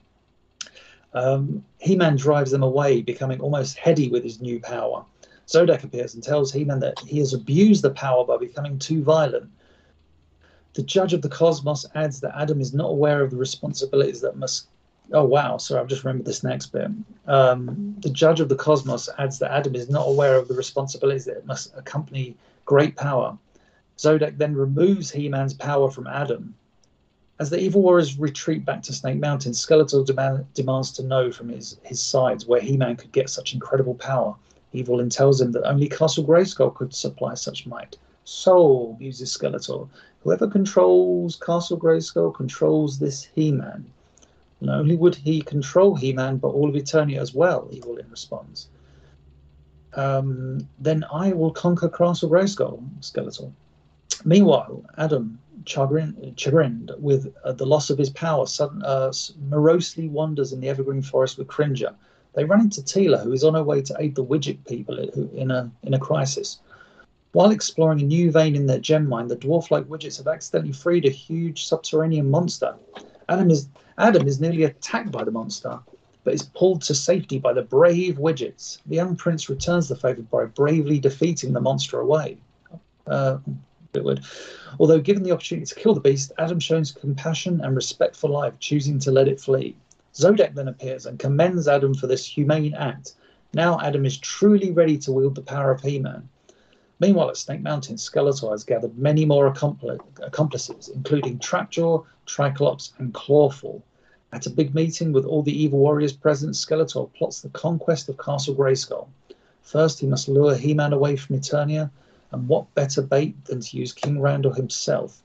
Um, he Man drives them away, becoming almost heady with his new power. Zodak appears and tells He Man that he has abused the power by becoming too violent. The judge of the cosmos adds that Adam is not aware of the responsibilities that must. Oh, wow. Sorry, I've just remembered this next bit. Um, the judge of the cosmos adds that Adam is not aware of the responsibilities that must accompany great power. Zodak then removes He Man's power from Adam. As the evil warriors retreat back to Snake Mountain, Skeletor demand, demands to know from his, his sides where He Man could get such incredible power. Evil Lyn tells him that only Castle Grayskull could supply such might. So, muses Skeletor, whoever controls Castle Grayskull controls this He Man. Not only would he control He Man, but all of Eternia as well, Evil Lyn responds. Um, then I will conquer Castle Grayskull, Skeletor. Meanwhile, Adam, chagrin, chagrined with uh, the loss of his power, sudden, uh, morosely wanders in the evergreen forest with Cringer. They run into Teela, who is on her way to aid the Widget people in a, in a crisis. While exploring a new vein in their gem mine, the dwarf-like Widgets have accidentally freed a huge subterranean monster. Adam is Adam is nearly attacked by the monster, but is pulled to safety by the brave Widgets. The young prince returns the favour by bravely defeating the monster away. Uh, would. Although given the opportunity to kill the beast, Adam shows compassion and respect for life, choosing to let it flee. Zodak then appears and commends Adam for this humane act. Now Adam is truly ready to wield the power of He-Man. Meanwhile, at Snake Mountain, Skeletor has gathered many more accompli- accomplices, including Trapjaw, Triclops, and Clawful. At a big meeting with all the evil warriors present, Skeletor plots the conquest of Castle Grayskull. First, he must lure He-Man away from Eternia, and what better bait than to use King Randall himself?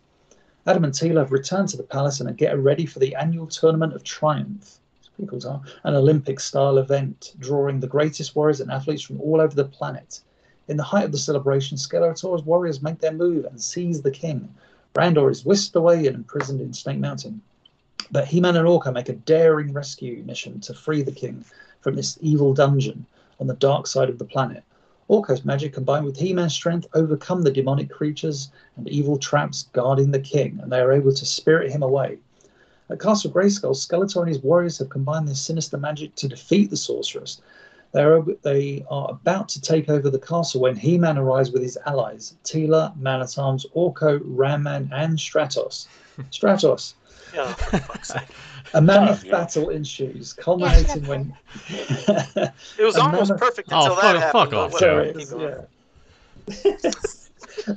Adam and Teela have returned to the palace and are getting ready for the annual Tournament of Triumph. An Olympic style event drawing the greatest warriors and athletes from all over the planet. In the height of the celebration, Skeletor's warriors make their move and seize the king. Randor is whisked away and imprisoned in Snake Mountain. But He-Man and Orko make a daring rescue mission to free the king from this evil dungeon on the dark side of the planet. Orko's magic combined with He-Man's strength overcome the demonic creatures and evil traps guarding the king, and they are able to spirit him away. At Castle Grayskull, Skeletor and his warriors have combined their sinister magic to defeat the sorceress. They are, they are about to take over the castle when He-Man arrives with his allies, Teela, Man-at-Arms, Orko, Ram-Man, and Stratos. Stratos. Yeah, for fuck's sake. A mammoth yeah. battle ensues, culminating when It was almost mammoth- perfect Oh, until fuck- that fuck happened. off, but Joe. whatever. Yeah.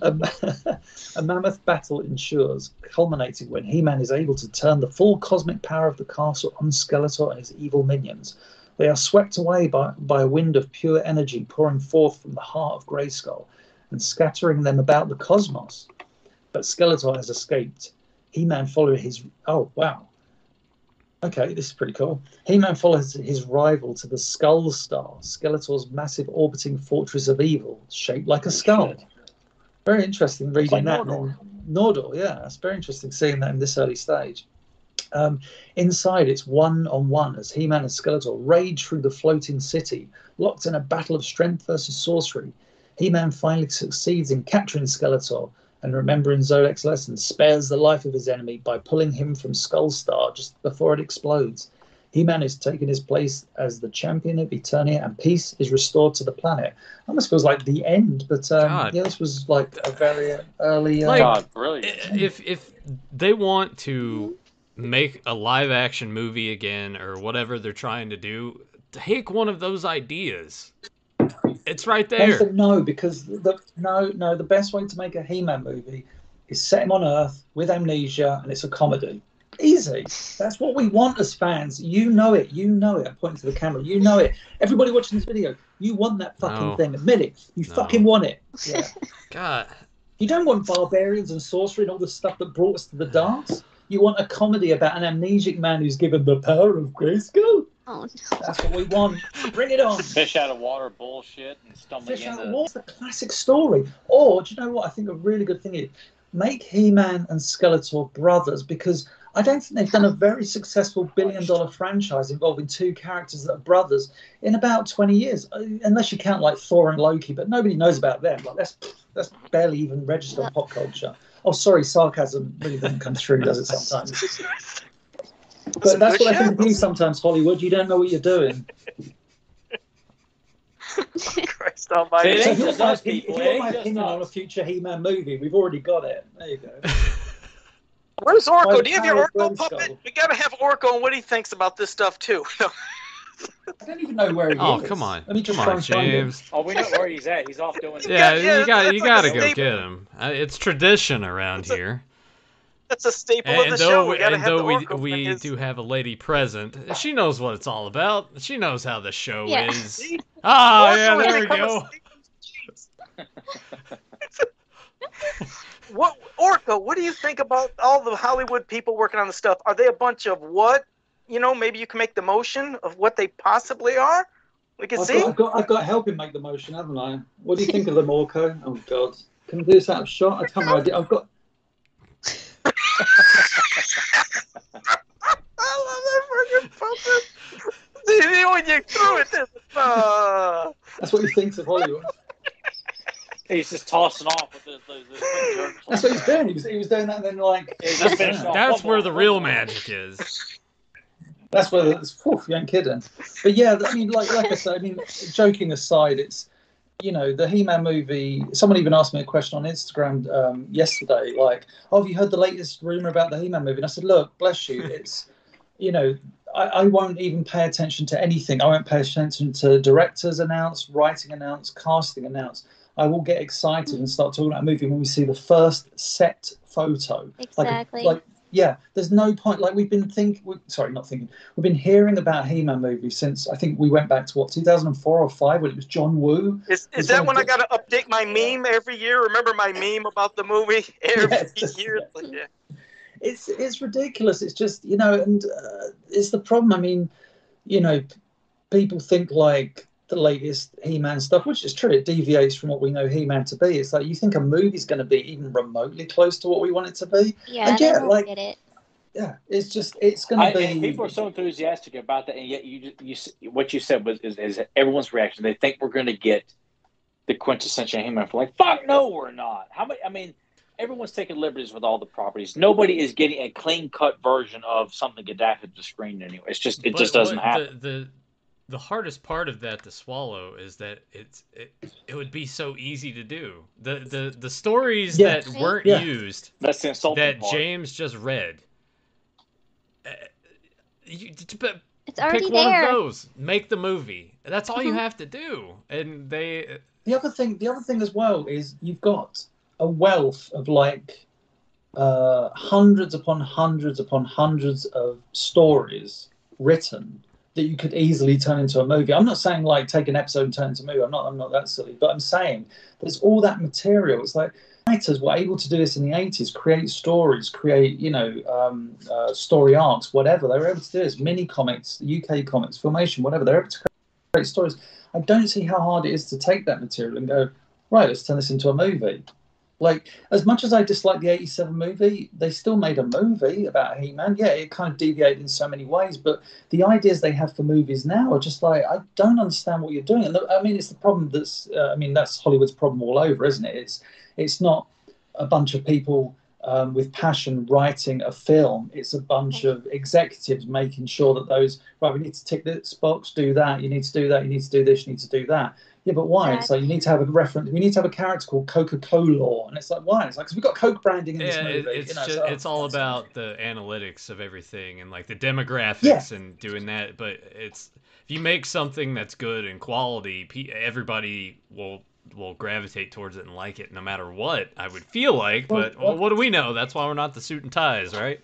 a, a mammoth battle ensures, culminating when He-Man is able to turn the full cosmic power of the castle on Skeletor and his evil minions. They are swept away by, by a wind of pure energy pouring forth from the heart of Grayskull and scattering them about the cosmos. But Skeletor has escaped. He-Man follows his. Oh wow! Okay, this is pretty cool. He-Man follows his rival to the Skull Star, Skeletor's massive orbiting fortress of evil, shaped like a skull. Very interesting reading like that. Mordor. Nordor, yeah, it's very interesting seeing that in this early stage. Um, inside, it's one on one as He Man and Skeletor rage through the floating city, locked in a battle of strength versus sorcery. He Man finally succeeds in capturing Skeletor and, remembering Zodak's lesson, spares the life of his enemy by pulling him from Skull Star just before it explodes. He Man is taking his place as the champion of Eternia, and peace is restored to the planet. I almost feels like the end, but um, God. yeah, this was like a very early. Uh, Like- God, brilliant. if if they want to make a live action movie again or whatever they're trying to do, take one of those ideas. It's right there. Nathan, no, because the no, no, the best way to make a He-Man movie is set him on Earth with amnesia, and it's a comedy. Easy. That's what we want as fans. You know it. You know it. I'm pointing to the camera. You know it. Everybody watching this video, you want that fucking No. thing. Admit it. You No. fucking want it. Yeah. God, you don't want barbarians and sorcery and all the stuff that brought us to the dance. You want a comedy about an amnesic man who's given the power of Grayskull. Oh no. That's what we want. Bring it on. Fish out of water bullshit and stumbling Fish out of into. the classic story. Or do you know what? I think a really good thing is make He-Man and Skeletor brothers because I don't think they've done a very successful billion dollar franchise involving two characters that are brothers in about 20 years, uh, unless you count like Thor and Loki, but nobody knows about them. Like that's that's barely even registered on pop culture. Oh, sorry, sarcasm really doesn't come through, does it sometimes? But that's what I think of you sometimes, Hollywood. You don't know what you're doing. Christ almighty. So ain't if you just want my, us, opinion- people. if you want my ain't just opinion on a future He-Man movie, we've already got it. There you go. Where's By Orko? Do you have your power of Orko puppet? We gotta have Orko and what he thinks about this stuff too. I don't even know where he Oh, is. Oh come on. Let me just Come on, and find him. James. Oh, we know where he's at. He's off doing. Yeah, yeah, you got you that's got to like go get him. Uh, It's tradition around here. That's a staple And, of the though, show. We we, and though the we, we and his- do have a lady present, she knows what it's all about. She knows how the show Yeah. is. See? Ah, Orko yeah, there we go. What Orko? What do you think about all the Hollywood people working on the stuff? Are they a bunch of what? You know, maybe you can make the motion of what they possibly are. We can I've see. got, I've got, I've got to help him make the motion, haven't I? What do you think of them, Orko? Oh God, can we do this out of shot? I tell my idea. I've got. I love that fucking puppet. See, when you threw it, this, uh, That's what he thinks of Hollywood. He's just tossing off with the. the, the That's what he's doing. He was, he was doing that, and then like. He's just finishing off That's where the real magic is. That's where it's. Whew, you ain't kidding. But yeah, I mean, like like I said, I mean, joking aside, it's you know the He-Man movie. Someone even asked me a question on Instagram um, yesterday, like, "Oh, have you heard the latest rumor about the He-Man movie?" And I said, "Look, bless you, it's you know." I, I won't even pay attention to anything. I won't pay attention to directors announced, writing announced, casting announced. I will get excited and start talking about a movie when we see the first set photo. Like, Exactly. like yeah, there's no point. Like we've been thinking, sorry, not thinking. We've been hearing about He-Man movies since I think we went back to what 2004 or five when it was John Woo. is, is that when I got to update my meme every year? Remember my meme about the movie every Yes. year? Like, yeah. It's it's ridiculous. It's just you know, and uh, it's the problem. I mean, you know, people think like the latest He-Man stuff, which is true. It deviates from what we know He-Man to be. It's like you think a movie's going to be even remotely close to what we want it to be. yeah, and yeah, like- get it. Yeah, it's just it's going to be. people are so enthusiastic about that, and yet you just, you what you said was is, is everyone's reaction. They think we're going to get the quintessential He-Man. For like, fuck no, we're not. How many? I mean, everyone's taking liberties with all the properties. Nobody is getting a clean cut version of something adapted to screen anyway. It's just it But just doesn't what happen. The, the the hardest part of that to swallow is that it's it, it would be so easy to do. The the the stories Yeah. that weren't Yeah. used That's the insulting that part. James just read. uh, You, but It's already pick one there. of those. Make the movie. That's all you Mhm. have to do. And they the other thing the other thing as well is you've got a wealth of like uh, hundreds upon hundreds upon hundreds of stories written that you could easily turn into a movie. I'm not saying like take an episode and turn into a movie. I'm not. I'm not that silly. But I'm saying there's all that material. It's like writers were able to do this in the 80s, create stories, create you know um, uh, story arcs, whatever. They were able to do this. Mini comics, UK comics, filmation, whatever. They're able to create stories. I don't see how hard it is to take that material and go right. Let's turn this into a movie. Like as much as I dislike the '87 movie, they still made a movie about He-Man. Yeah, it kind of deviated in so many ways, but the ideas they have for movies now are just like I don't understand what you're doing. And the- I mean, it's the problem that's uh, I mean that's Hollywood's problem all over, isn't it? It's it's not a bunch of people um, with passion writing a film. It's a bunch of executives making sure that those right. We need to tick this box, do that. You need to do that. You need to do this. You need to do that. Yeah, but why? It's like you need to have a reference. We need to have a character called Coca Cola, and it's like why? It's like because we've got Coke branding in this movie. it, it's you know, just so- it's all about the analytics of everything and like the demographics and doing that. But it's if you make something that's good and quality, everybody will will gravitate towards it and like it no matter what. I would feel like, but well, well- what do we know? That's why we're not the suit and ties, right?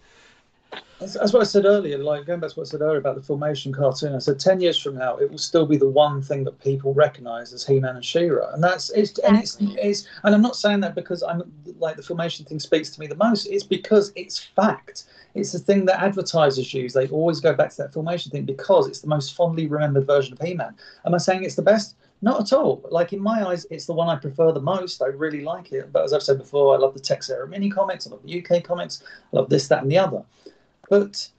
That's, that's what I said earlier. Like going back to what I said earlier about the filmation cartoon, I said ten years from now, it will still be the one thing that people recognise as He-Man and She-Ra, and that's it's and it's, it's and I'm not saying that because I'm like the filmation thing speaks to me the most. It's because it's fact. It's the thing that advertisers use. They always go back to that filmation thing because it's the most fondly remembered version of He-Man. Am I saying it's the best? Not at all. Like in my eyes, it's the one I prefer the most. I really like it. But as I've said before, I love the Texeira mini comics. I love the UK comics. I love this, that, and the other But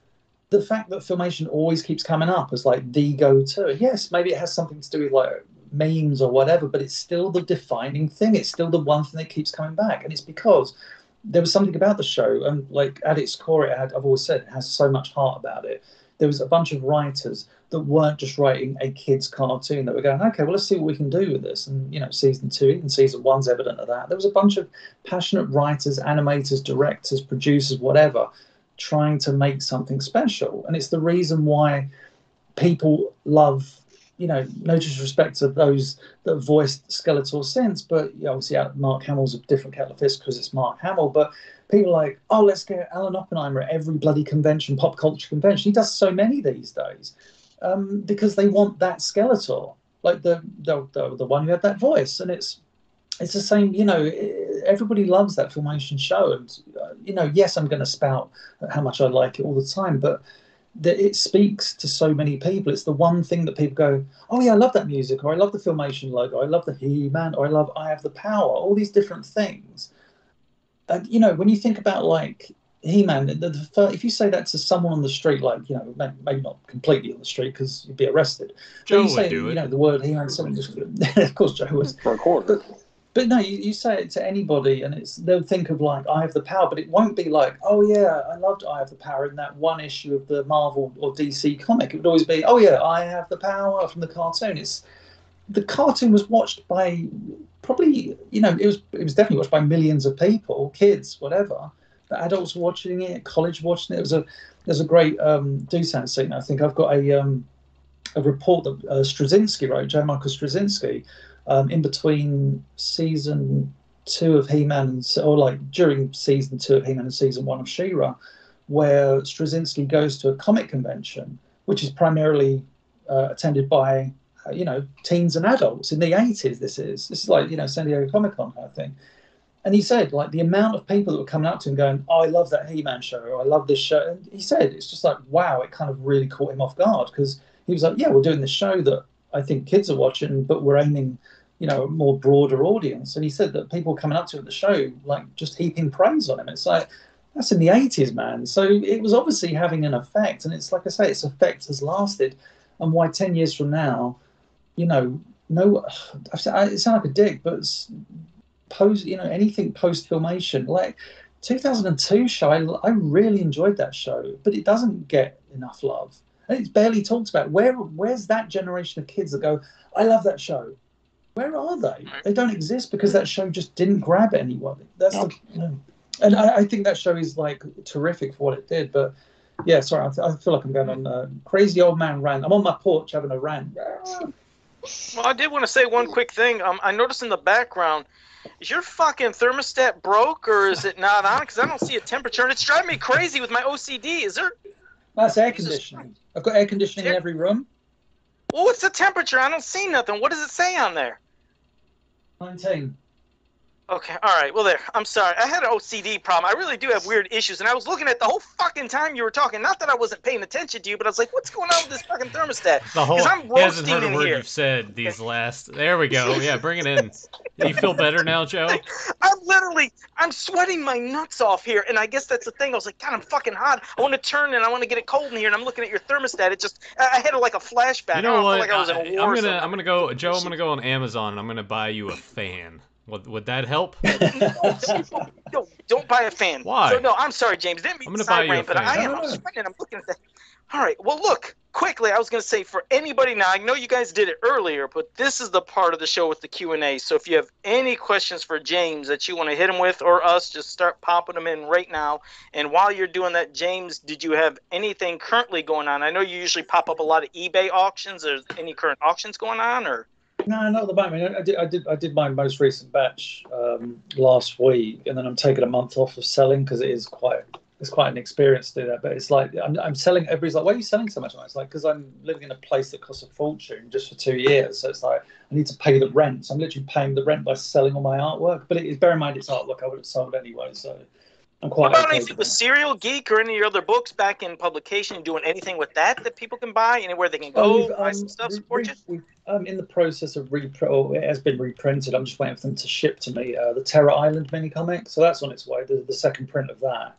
the fact that filmation always keeps coming up as like the go-to, yes, maybe it has something to do with like memes or whatever, but it's still the defining thing. It's still the one thing that keeps coming back, and it's because there was something about the show, and like at its core, it had. I've always said it has so much heart about it. There was a bunch of writers that weren't just writing a kids' cartoon that were going, okay, well, let's see what we can do with this. And you know, season two, even season one's evident of that. There was a bunch of passionate writers, animators, directors, producers, whatever, trying to make something special. And it's the reason why people love you know, no disrespect to those that voiced Skeletor since, but you know, obviously uh, Mark Hamill's a different kettle of fish because it's Mark Hamill. But people like, oh, let's get Alan Oppenheimer at every bloody convention, pop culture convention. He does so many these days um, because they want that Skeletor, like the, the the the one who had that voice, and it's it's the same. You know, everybody loves that filmation show, and uh, you know, yes, I'm going to spout how much I like it all the time, but that it speaks to so many people. It's the one thing that people go, "Oh yeah, I love that music," or "I love the filmation logo," "I love the He-Man," or "I love I Have the Power." All these different things. And you know, when you think about like He-Man, the, the, if you say that to someone on the street, like you know, maybe not completely on the street because you'd be arrested. Joe you would say, do you it. know, the word He-Man, someone just, of course, Joe was. For a quarter. But no, you, you say it to anybody, and it's they'll think of like I have the power, but it won't be like, oh yeah, I loved I have the power in that one issue of the Marvel or DC comic. It would always be, oh yeah, I have the power from the cartoon. It's the cartoon was watched by probably you know it was it was definitely watched by millions of people, kids, whatever. The adults watching it, college watching it. It was a there's a great um, Dusan scene. I think I've got a um, a report that uh, Straczynski wrote, J. Michael Straczynski, um, in between season two of He-Man or like during season two of He-Man and season one of She-Ra, where Straczynski goes to a comic convention, which is primarily uh, attended by uh, you know teens and adults in the 80s. This is this is like you know San Diego Comic Con kind of thing. And he said, like the amount of people that were coming up to him going, "Oh, I love that He-Man show," or "I love this show," and he said it's just like, wow, it kind of really caught him off guard because he was like, "Yeah, we're doing this show that I think kids are watching, but we're aiming, you know, a more broader audience." And he said that people coming up to him at the show, like, just heaping praise on him. It's like that's in the '80s, man. So it was obviously having an effect, and it's like I say, its effect has lasted. And why ten years from now, you know, no, I sound like a dick, but post, you know, anything post filmation, like 2002 show, I, I really enjoyed that show, but it doesn't get enough love. And it's barely talked about. Where where's that generation of kids that go, I love that show? Where are they? They don't exist because that show just didn't grab anyone. That's the, you know, and I, I think that show is like terrific for what it did. But yeah, sorry, I, I feel like I'm going on a crazy old man rant. I'm on my porch having a rant. Well, I did want to say one quick thing. Um, I noticed in the background, is your fucking thermostat broke or is it not on? Because I don't see a temperature, and it's driving me crazy with my OCD. Is there? That's air conditioning. I've got air conditioning in every room. Well, what's the temperature? I don't see nothing. What does it say on there? 19. Okay, all right. Well, there. I'm sorry. I had an OCD problem. I really do have weird issues, and I was looking at the whole fucking time you were talking. Not that I wasn't paying attention to you, but I was like, "What's going on with this fucking thermostat?" The whole I'm he hasn't heard a word here. you've said these last. There we go. Yeah, bring it in. You feel better now, Joe? I'm literally, I'm sweating my nuts off here, and I guess that's the thing. I was like, God, I'm fucking hot. I want to turn and I want to get it cold in here, and I'm looking at your thermostat. It just, I had like a flashback. You know I what? like I was in a war. am gonna I'm gonna go, Joe. I'm gonna go on Amazon and I'm gonna buy you a fan. Would, would that help? no, no, don't buy a fan. Why? So, no, I'm sorry, James. Didn't mean I'm gonna to buy you a side but I am. I'm no, no. sweating. I'm looking at that. All right. Well, look quickly. I was going to say for anybody now. I know you guys did it earlier, but this is the part of the show with the Q and A. So if you have any questions for James that you want to hit him with or us, just start popping them in right now. And while you're doing that, James, did you have anything currently going on? I know you usually pop up a lot of eBay auctions. Or any current auctions going on, or No, not at the moment. I did, I did, I did my most recent batch um, last week, and then I'm taking a month off of selling because it is quite, it's quite an experience to do that. But it's like I'm, I'm selling. Everybody's like, "Why are you selling so much?" And It's like because I'm living in a place that costs a fortune just for two years. So it's like I need to pay the rent. So I'm literally paying the rent by selling all my artwork. But it is bear in mind it's artwork I would have sold anyway. So. What about anything with. Serial Geek or any of your other books back in publication? Doing anything with that that people can buy? Anywhere they can go buy um, some stuff, support you? we've, um, in the process of reprint, it has been reprinted. I'm just waiting for them to ship to me uh, the Terror Island mini comic. So that's on its way. The, the second print of that.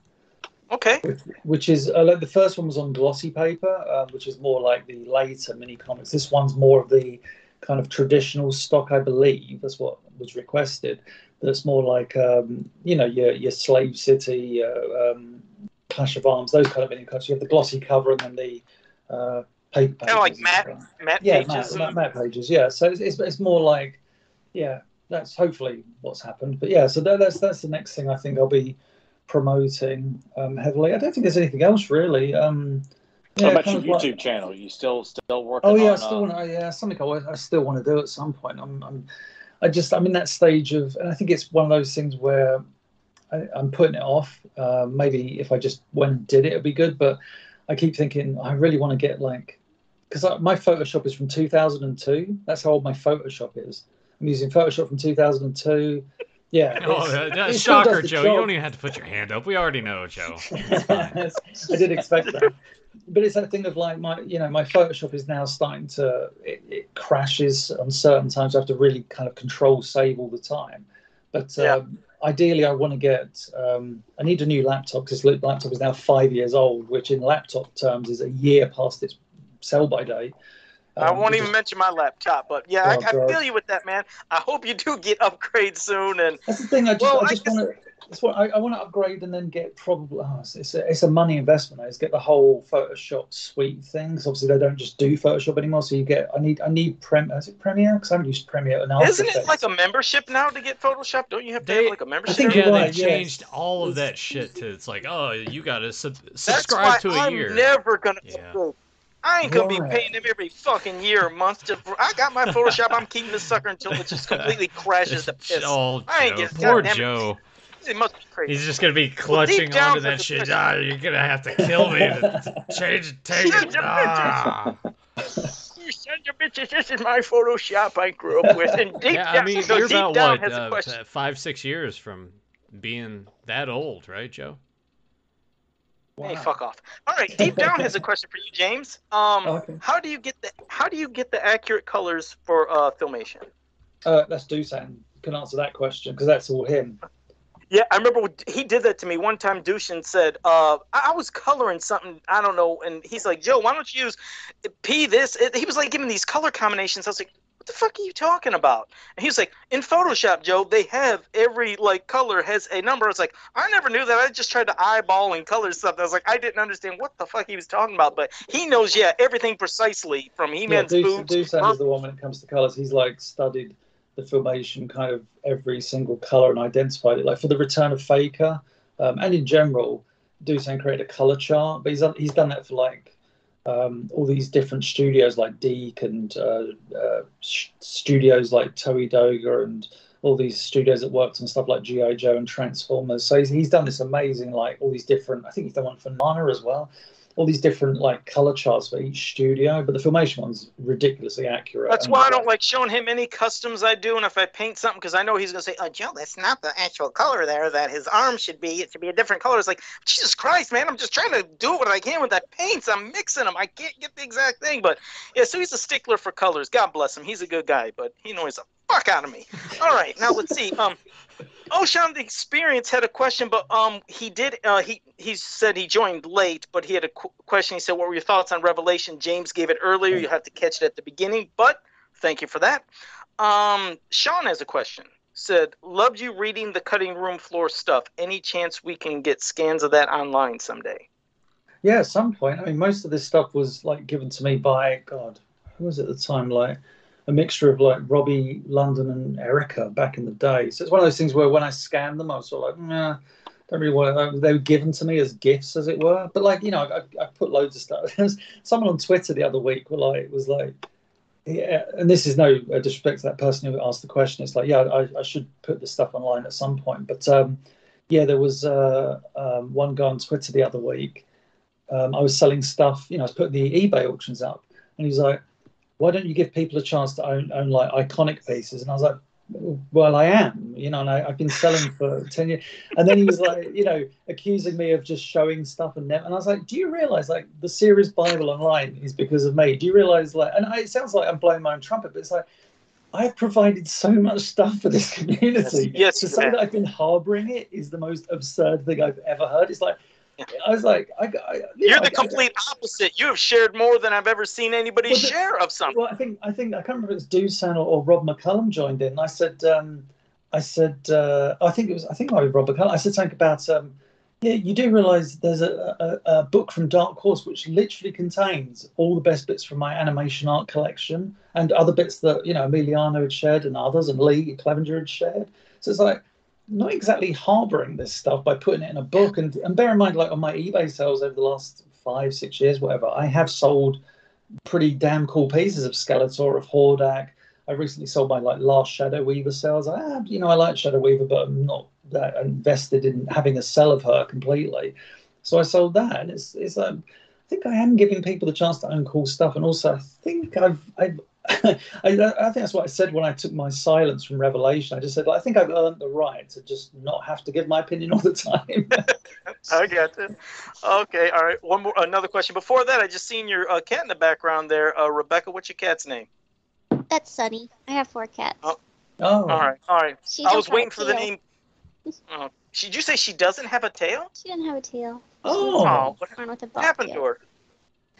Okay. which is uh, like the first one was on glossy paper, um, which is more like the later mini comics. This one's more of the kind of traditional stock, I believe. That's what was requested. That's more like um, you know your your Slave City, uh, um, Clash of Arms, those kind of mini comics. You have the glossy cover and then the uh, paper. Kind of like pages. matte, matte yeah, pages. Matt, Matt, Matt pages. Yeah, so it's, it's, it's more like, yeah, that's hopefully what's happened. But yeah, so that, that's that's the next thing I think I'll be promoting um, heavily. I don't think there's anything else really. Um, How about your of like- YouTube channel? You still still working? Oh yeah, I still uh, want to. Yeah, something I, I still want to do at some point. I'm, I'm, I just I'm in that stage of, and I think it's one of those things where I, I'm putting it off. Uh, maybe if I just went and did it, it'd be good. But I keep thinking I really want to get like, because my Photoshop is from 2002. That's how old my Photoshop is. I'm using Photoshop from 2002. Yeah. Oh, it's- uh, shocker, does the Joe. You don't even have to put your hand up. We already know, Joe. I did expect that. But it's that thing of like my, you know, my Photoshop is now starting to, it, it crashes on certain times. I have to really kind of control save all the time. But Yeah. um, ideally, I want to get, um, I need a new laptop because this laptop is now five years old, which in laptop terms is a year past its sell by date. I Um, won't even is- mention my laptop, but yeah, Oh, I, I feel you with that, man. I hope you do get upgrades soon. And That's the thing. I just, Well, I I just want to. I, I want to upgrade and then get probably. Oh, it's, it's, a, it's a money investment. Is get the whole Photoshop suite thing. 'cause obviously they don't just do Photoshop anymore. So you get. I need. I need Prem. Is it Premiere? Because I haven't used Premiere. And isn't it like a membership now to get Photoshop? Don't you have to They- have like a membership? I think yeah, you're they've right, yeah. changed all of that shit to it's like, oh, you gotta sub- That's subscribe why to a I'm year. never gonna Yeah. upgrade. I ain't gonna be paying them every fucking year or month. To, I got my Photoshop. I'm keeping this sucker until it just completely crashes to piss. Oh, I ain't Joe. get- poor goddamn it. Joe. It must be crazy. He's just gonna be clutching down onto that shit. person- Ah, you're gonna have to kill me to change, take it. Ah. You son of bitches, this is my Photoshop I grew up with. And deep Yeah, I mean, no, you're deep about down what has a uh, question. five, six years from being that old, right, Joe? Hey, fuck off. All right, deep down has a question for you, James. Um, Okay. how do you get the how do you get the accurate colors for uh, filmation? Uh, let's do something. Can answer that question because that's all him. Yeah, I remember he did that to me one time. Dusan said, uh, I, I was coloring something, I don't know, and he's like, Joe, why don't you use P this? It, he was like giving these color combinations. I was like, what the fuck are you talking about? And he was like, in Photoshop, Joe, they have every like color has a number. I was like, I never knew that. I just tried to eyeball and color stuff. I was like, I didn't understand what the fuck he was talking about, but he knows, yeah, everything precisely from Yeah, He-Man's Dusan boobs. Dusan is the one when it comes to colors. He's like studied the filmation kind of every single color and identified it. Like for the Return of Faker, um, and in general, Dusan created a color chart, but he's done, he's done that for like um, all these different studios like DIC and uh, uh, studios like Toei Doga and all these studios that worked on stuff like GI Joe and Transformers. So he's, he's done this amazing like all these different. I think he's done one for Nana as well. All these different like color charts for each studio, but the filmation one's ridiculously accurate. That's why I don't like showing him any customs I do, and if I paint something, because I know he's gonna say, "Oh, Joe, that's not the actual color there. That his arm should be. It should be a different color." It's like, Jesus Christ, man! I'm just trying to do what I can with that paints. I'm mixing them. I can't get the exact thing, but yeah. So he's a stickler for colors. God bless him. He's a good guy, but he annoys the fuck out of me. All right, now let's see. Um, The Experience had a question, but um, he did. Uh, he he said he joined late, but he had a qu- question. He said, "What were your thoughts on Revelation?" James gave it earlier. You have to catch it at the beginning, but thank you for that. Um, Sean has a question. Said, "Loved you reading the cutting room floor stuff. Any chance we can get scans of that online someday?" Yeah, at some point. I mean, most of this stuff was like given to me by God. Who was it at the time? Like a mixture of like Robby London and Erika back in the day. So it's one of those things where when I scanned them, I was sort of like, nah, don't really want. To, they were given to me as gifts, as it were. But like you know, I, I put loads of stuff. Someone on Twitter the other week were like was like. Yeah, and this is no uh, disrespect to that person who asked the question. It's like, yeah, I, I should put this stuff online at some point. But um, yeah, there was uh, um, one guy on Twitter the other week um, I was selling stuff, you know, I was putting the eBay auctions up, and he's like, "Why don't you give people a chance to own own like iconic pieces?" And I was like, "Well, I am, you know, and I, I've been selling for ten years." And then he was like, you know, accusing me of just showing stuff and never. And I was like, "Do you realize like the series Bible online is because of me? Do you realize like?" And I, it sounds like I'm blowing my own trumpet, but it's like. I have provided so much stuff for this community. Yes, to say have. that I've been harboring it is the most absurd thing I've ever heard. It's like I was like, I, I, you You're the I- I- complete opposite. You have shared more than I've ever seen anybody Well, share of something. Well, I think I think I can't remember if it's Dusan or, or Rob McCallum joined in. I said, um, I said, uh, I think it was, I think it might be Rob McCallum. I said something about, um, yeah, you do realise there's a, a, a book from Dark Horse which literally contains all the best bits from my animation art collection and other bits that you know Emiliano had shared and others and Lee Clevenger had shared. So it's like not exactly harbouring this stuff by putting it in a book. And and bear in mind, like on my eBay sales over the last five, six years, whatever, I have sold pretty damn cool pieces of Skeletor, of Hordak. I recently sold my like last Shadow Weaver sales. I you know, I like Shadow Weaver, but I'm not that invested in having a sell of her completely. So I sold that, and it's it's um, I think I am giving people the chance to own cool stuff, and also I think I've I've. I, I think that's what I said when I took my silence from Revelation. I just said, I think I've earned the right to just not have to give my opinion all the time. I get it. Okay, all right. One more, another question. Before that, I just seen your uh, cat in the background there, uh, Rebecca. What's your cat's name? That's Sunny. I have four cats. Oh. oh, All right, all right. She I was waiting for the name. Oh, did you say she doesn't have a tail? She didn't have a tail. Oh. Oh, what Born with a What happened tail. to her?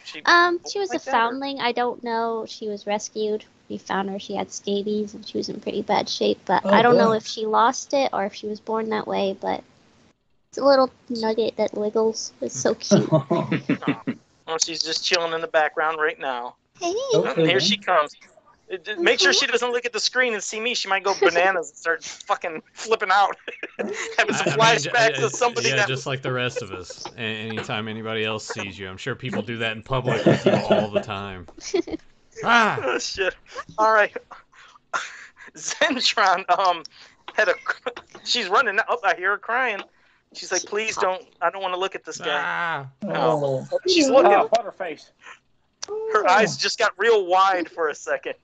She, Um, she was a like that, or- foundling. I don't know. She was rescued. We found her. She had scabies and she was in pretty bad shape. But Oh, I don't know if she lost it or if she was born that way. But it's a little nugget that wiggles. It's so cute. oh, she's just chilling in the background right now. hey. And here she comes. It- it- Make sure she doesn't look at the screen and see me. She might go bananas and start fucking flipping out, having some I- I mean, flashbacks of somebody yeah, that just like the rest of us. Anytime anybody else sees you, I'm sure people do that in public with you all the time. Ah, Oh shit! All right, Zentron um had a. She's running. Oh, I hear her crying. She's like, "Please don't. I don't want to look at this guy." ah. Oh. She's looking. Oh, Butterface. Her eyes just got real wide for a second.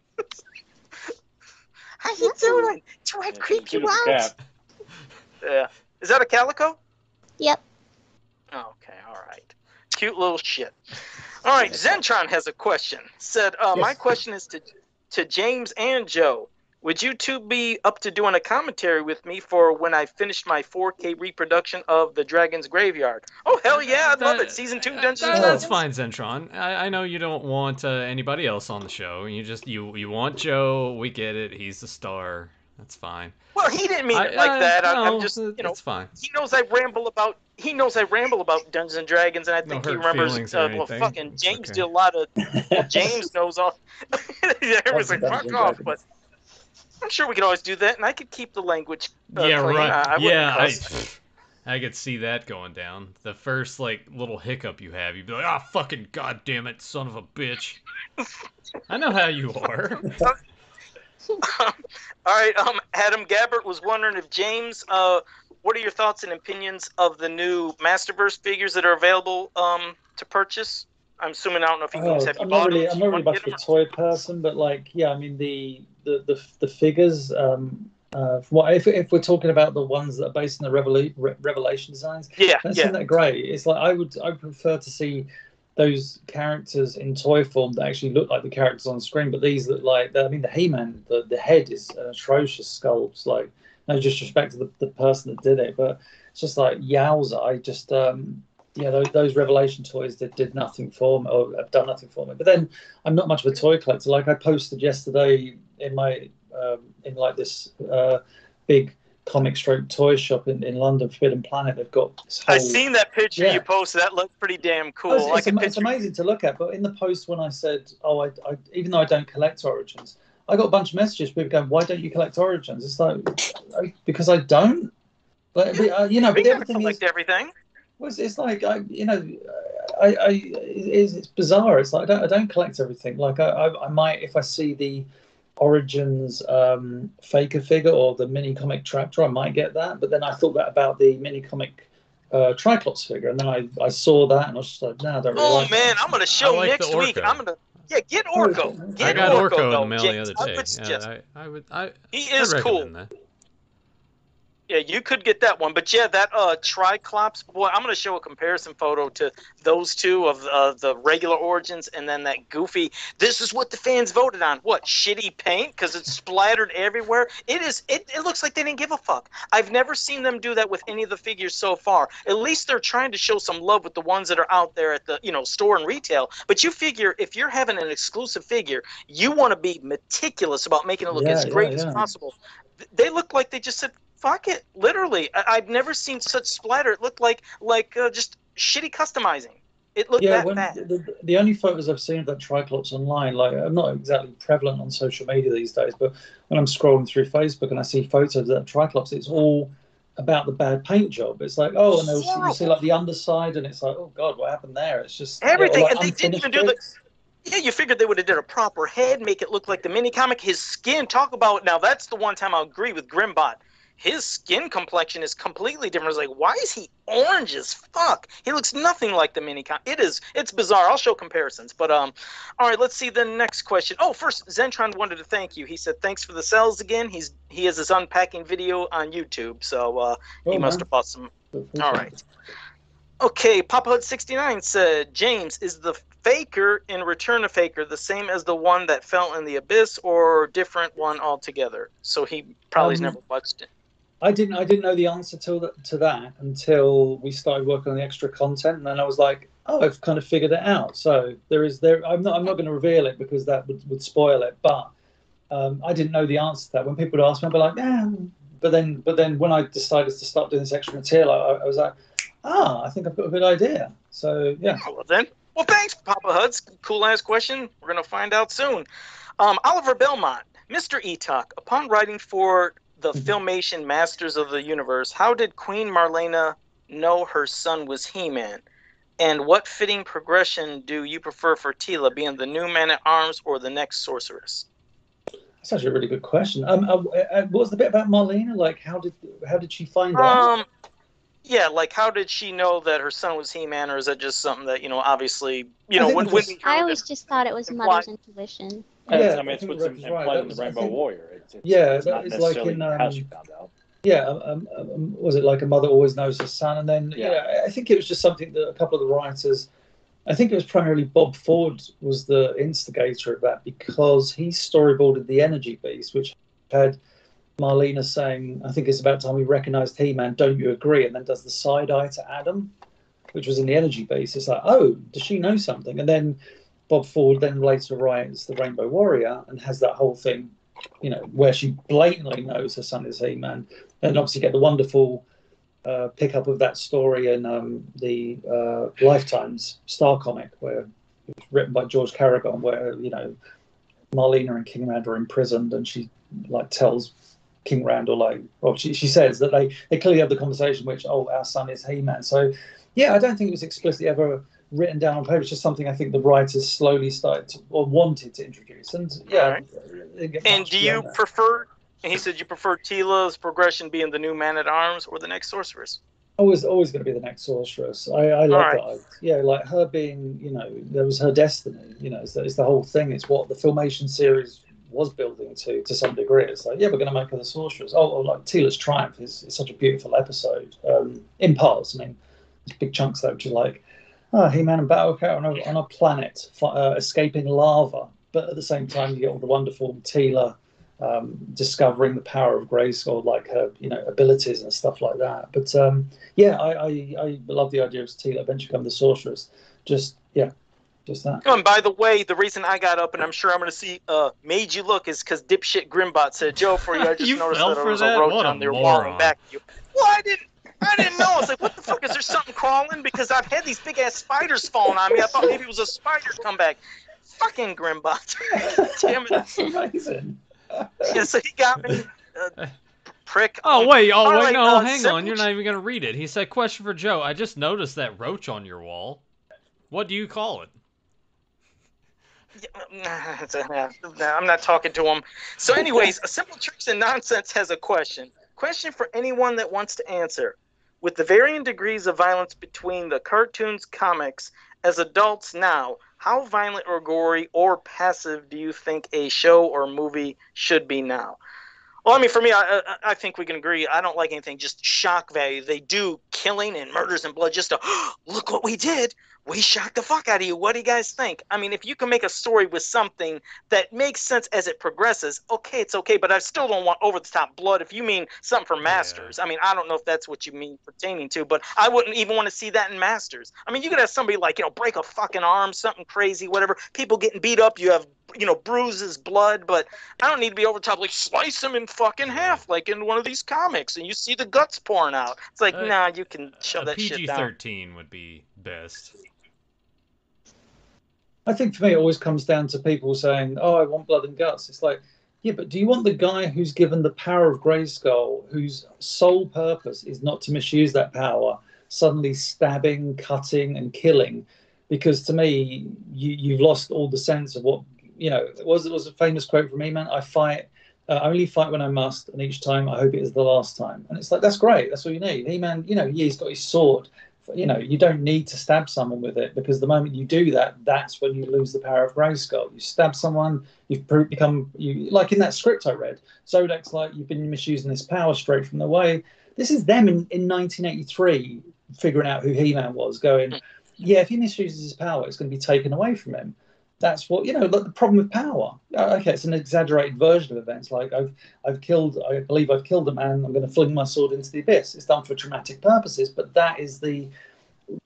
How you doing? Do I creep you out? Yeah. Is that a calico? Yep. Okay, all right. Cute little shit. All right, Zentron has a question. Said, uh, my question is to to James and Joe. Would you two be up to doing a commentary with me for when I finish my 4K reproduction of the Dragon's Graveyard? Oh hell yeah, I'd love it. Season two uh, Dungeons that- and That's fine, Zentron. I, I know you don't want uh, anybody else on the show. You just you you want Joe. We get it. He's the star. That's fine. Well, he didn't mean it like I- that. I, no, I'm just, you know, it's fine. he knows I ramble about he knows I ramble about Dungeons and Dragons, and I think he hurt remembers. feelings Uh, well, fucking James okay. did a lot of. Well, James knows all. yeah, everyone's like, fuck and off. Dragons. But I'm sure we can always do that, and I could keep the language. Uh, yeah, clean. right. I, I yeah, I. I could see that going down. The first like little hiccup you have, you'd be like, "Ah, fucking goddamn it, son of a bitch." I know how you are. All right, um, Adam Gabbert was wondering if James, uh, what are your thoughts and opinions of the new Masterverse figures that are available um to purchase? I'm assuming I don't know if you Oh, guys have you I'm not really. I'm not really much of a toy person, but like, yeah, I mean the the the, the figures. Um, uh, what if, if we're talking about the ones that are based on the Re- Revelation designs, Yeah, That's yeah. isn't that great? It's like I would I prefer to see those characters in toy form that actually look like the characters on screen, but these look like I mean the He-Man, the, the head is an atrocious sculpt. Like no disrespect to the, the person that did it, but it's just like yowza. I just um yeah those, those Revelation toys that did nothing for me or have done nothing for me. But then I'm not much of a toy collector. Like I posted yesterday in my um, in like this uh, big comic stroke toy shop in, in London, Forbidden Planet. They've got whole I seen that picture Yeah. you posted. That looked pretty damn cool. Oh, it's, I it's, it's amazing to look at. But in the post, when I said, "Oh, I, I," even though I don't collect Origins, I got a bunch of messages. People going, "Why don't you collect Origins?" It's like because I don't. But uh, you know, but the gotta other thing is, everything. Well, it's, it's like I, you know, I, I it's, it's bizarre. It's like I don't, I don't collect everything. Like I, I, I might if I see the Origins um, Faker figure or the mini comic Traptor, I might get that. But then I thought that about the mini comic uh, Triclops figure, and then I, I saw that and I was just like, no, I don't really Oh like man, that. I'm gonna show like next week. I'm gonna yeah get Orko. Get I got Orko, Orco in the mail the James. other I day. would Yeah, I, I would. I, he I'd is cool. Yeah, you could get that one, but yeah, that uh Triclops. Boy, I'm gonna show a comparison photo to those two of uh, the regular Origins, and then that goofy. This is what the fans voted on. What shitty paint because it's splattered everywhere. It is. It, it looks like they didn't give a fuck. I've never seen them do that with any of the figures so far. At least they're trying to show some love with the ones that are out there at the you know store and retail. But you figure if you're having an exclusive figure, you want to be meticulous about making it look Yeah, as great yeah. as possible. They look like they just said fuck it literally I- i've never seen such splatter. It looked like like uh, just shitty customizing. It looked yeah, that bad. the, the only photos I've seen of that Triclops online, like I'm not exactly prevalent on social media these days, but when I'm scrolling through Facebook and I see photos of that Triclops, it's all about the bad paint job. It's like, oh, and was, you see like the underside, and it's like, oh god, what happened there? It's just yeah, or, Everything, like, and they didn't even do the- yeah you figured they would have did a proper head make it look like the mini comic. His skin talk about now that's the one time i'll agree with grimbot his skin complexion is completely different. It's like, why is he orange as fuck? He looks nothing like the mini comic. It is, it's bizarre. I'll show comparisons. But um, all right, let's see the next question. Oh, first, Zentron wanted to thank you. He said thanks for the cells again. He's he has his unpacking video on YouTube, so uh, he Oh, must man. have bought some all right. Okay, Papa Hood 69 said, James, is the Faker in Return of Faker the same as the one that fell in the abyss or different one altogether? So he probably has Um, never watched it. I didn't I didn't know the answer to that to that until we started working on the extra content, and then I was like, oh, I've kind of figured it out. So there is there. I'm not I'm not going to reveal it because that would, would spoil it. But um, I didn't know the answer to that. When people would ask me, I'd be like, yeah. But then but then when I decided to start doing this extra material, I, I was like, ah, I think I've got a good idea. So yeah. Oh, well then. Well, thanks, Papa Huds. Cool ass question. We're gonna find out soon. Um, Oliver Belmont, Mr. Eatock, upon writing for the Mhm. Filmation Masters of the Universe, how did Queen Marlena know her son was He-Man? And what fitting progression do you prefer for Teela, being the new man at arms or the next sorceress? That's actually a really good question. Um, uh, uh, what was the bit about Marlena? Like, how did how did she find out? Um, yeah, like how did she know that her son was He-Man, or is that just something that you know, obviously, you I know, when, when was- we hear I always just thought it was Imply- mother's intuition. Yeah, I mean, it's what's right. implied That in the Rainbow think- Warrior. It's, it's, Yeah, it's not is like in, how um, she found out. yeah, um, um, was it like a mother always knows her son? And then, yeah. Yeah. I think it was just something that a couple of the writers, I think it was primarily Bob Forward was the instigator of that because he storyboarded the Energy Beast, which had Marlena saying, I think it's about time we recognized He Man, don't you agree? And then does the side eye to Adam, which was in the Energy Beast. It's like, oh, does she know something? And then Bob Forward then later writes The Rainbow Warrior and has that whole thing you know, where she blatantly knows her son is He Man. And obviously get the wonderful uh, pickup of that story in um, the uh, Lifetimes Star comic, where it was written by George Caragonne, where, you know, Marlena and King Randor are imprisoned and she like tells King Randor, like, well, she, she says that they, they clearly have the conversation, which, oh, our son is He Man. So, yeah, I don't think it was explicitly ever written down on paper. It's just something I think the writers slowly started to, or wanted to introduce. And yeah. Alright. it didn't get And do you that. prefer? And he said you prefer Teela's progression being the new man at arms or the next sorceress. always always going to be the next sorceress. I, I love Alright. that. Yeah, like her being, you know, there was her destiny. You know, it's the, it's the whole thing. It's what the filmation series was building to to some degree. It's like, yeah, we're going to make her the sorceress. Oh, oh like Teela's Triumph is, is such a beautiful episode. Um, in parts, I mean, big chunks though, which are like, oh, He-Man and Battlecat on a, on a planet fi- uh, escaping lava, but at the same time, you get all the wonderful Teela um, discovering the power of Grayskull, like her, you know, abilities and stuff like that. But um, yeah, I, I, I love the idea of Teela eventually become the sorceress. Just yeah, just that. Oh, and by the way, the reason I got up and I'm sure I'm going to see uh, made you look is because dipshit Grimbot said, "Joe, for you, I just You noticed that there was that? a roach What a on their wall moron. back you." Well, I didn't. I didn't know. I was like, "What the fuck? Is there something crawling?" Because I've had these big ass spiders falling on me. I thought maybe it was a spider come back. Fucking Grimbot. Damn it. That's amazing. Yeah, so he got me. Uh, prick. Oh wait, oh All wait, right, no, uh, hang on. You're not even gonna read it. He said, "Question for Joe. I just noticed that roach on your wall. What do you call it?" I'm not talking to him. So, anyways, a simple tricks and nonsense has a question. Question for anyone that wants to answer. With the varying degrees of violence between the cartoons, comics, as adults now, how violent or gory or passive do you think a show or movie should be now? Well, I mean, for me, I, I think we can agree. I don't like anything just shock value. They do killing and murders and blood just to look what we did. We shocked the fuck out of you. What do you guys think? I mean, if you can make a story with something that makes sense as it progresses, okay, it's okay. But I still don't want over the top blood. If you mean something for Masters, I mean, I don't know if that's what you mean pertaining to, but I wouldn't even want to see that in Masters. I mean, you could have somebody like you know break a fucking arm, something crazy, whatever. People getting beat up. You have you know bruises, blood, but I don't need to be over the top like slice them in fucking half like in one of these comics, and you see the guts pouring out. It's like, Uh, nah, you can shove A that shit PG thirteen would be best. I think for me, it always comes down to people saying, "Oh, I want blood and guts." It's like, yeah, but do you want the guy who's given the power of Grayskull, whose sole purpose is not to misuse that power, suddenly stabbing, cutting, and killing? Because to me, you you've lost all the sense of what you know. It was it was a famous quote from He-Man: "I fight." Uh, I only fight when I must, and each time I hope it is the last time. And it's like that's great. That's all you need. He-Man, you know, he's got his sword, you know, you don't need to stab someone with it because the moment you do that, that's when you lose the power of Grayskull. You stab someone, you've become you like in that script I read. Zodac's like you've been misusing this power straight from the way. This is them in, in 1983 figuring out who He-Man was, going, hmm. yeah, if he misuses his power, it's going to be taken away from him. That's what you know. Like the problem with power. Uh, Okay, it's an exaggerated version of events. Like I've, I've killed. I believe I've killed a man. I'm going to fling my sword into the abyss. It's done for dramatic purposes, but that is the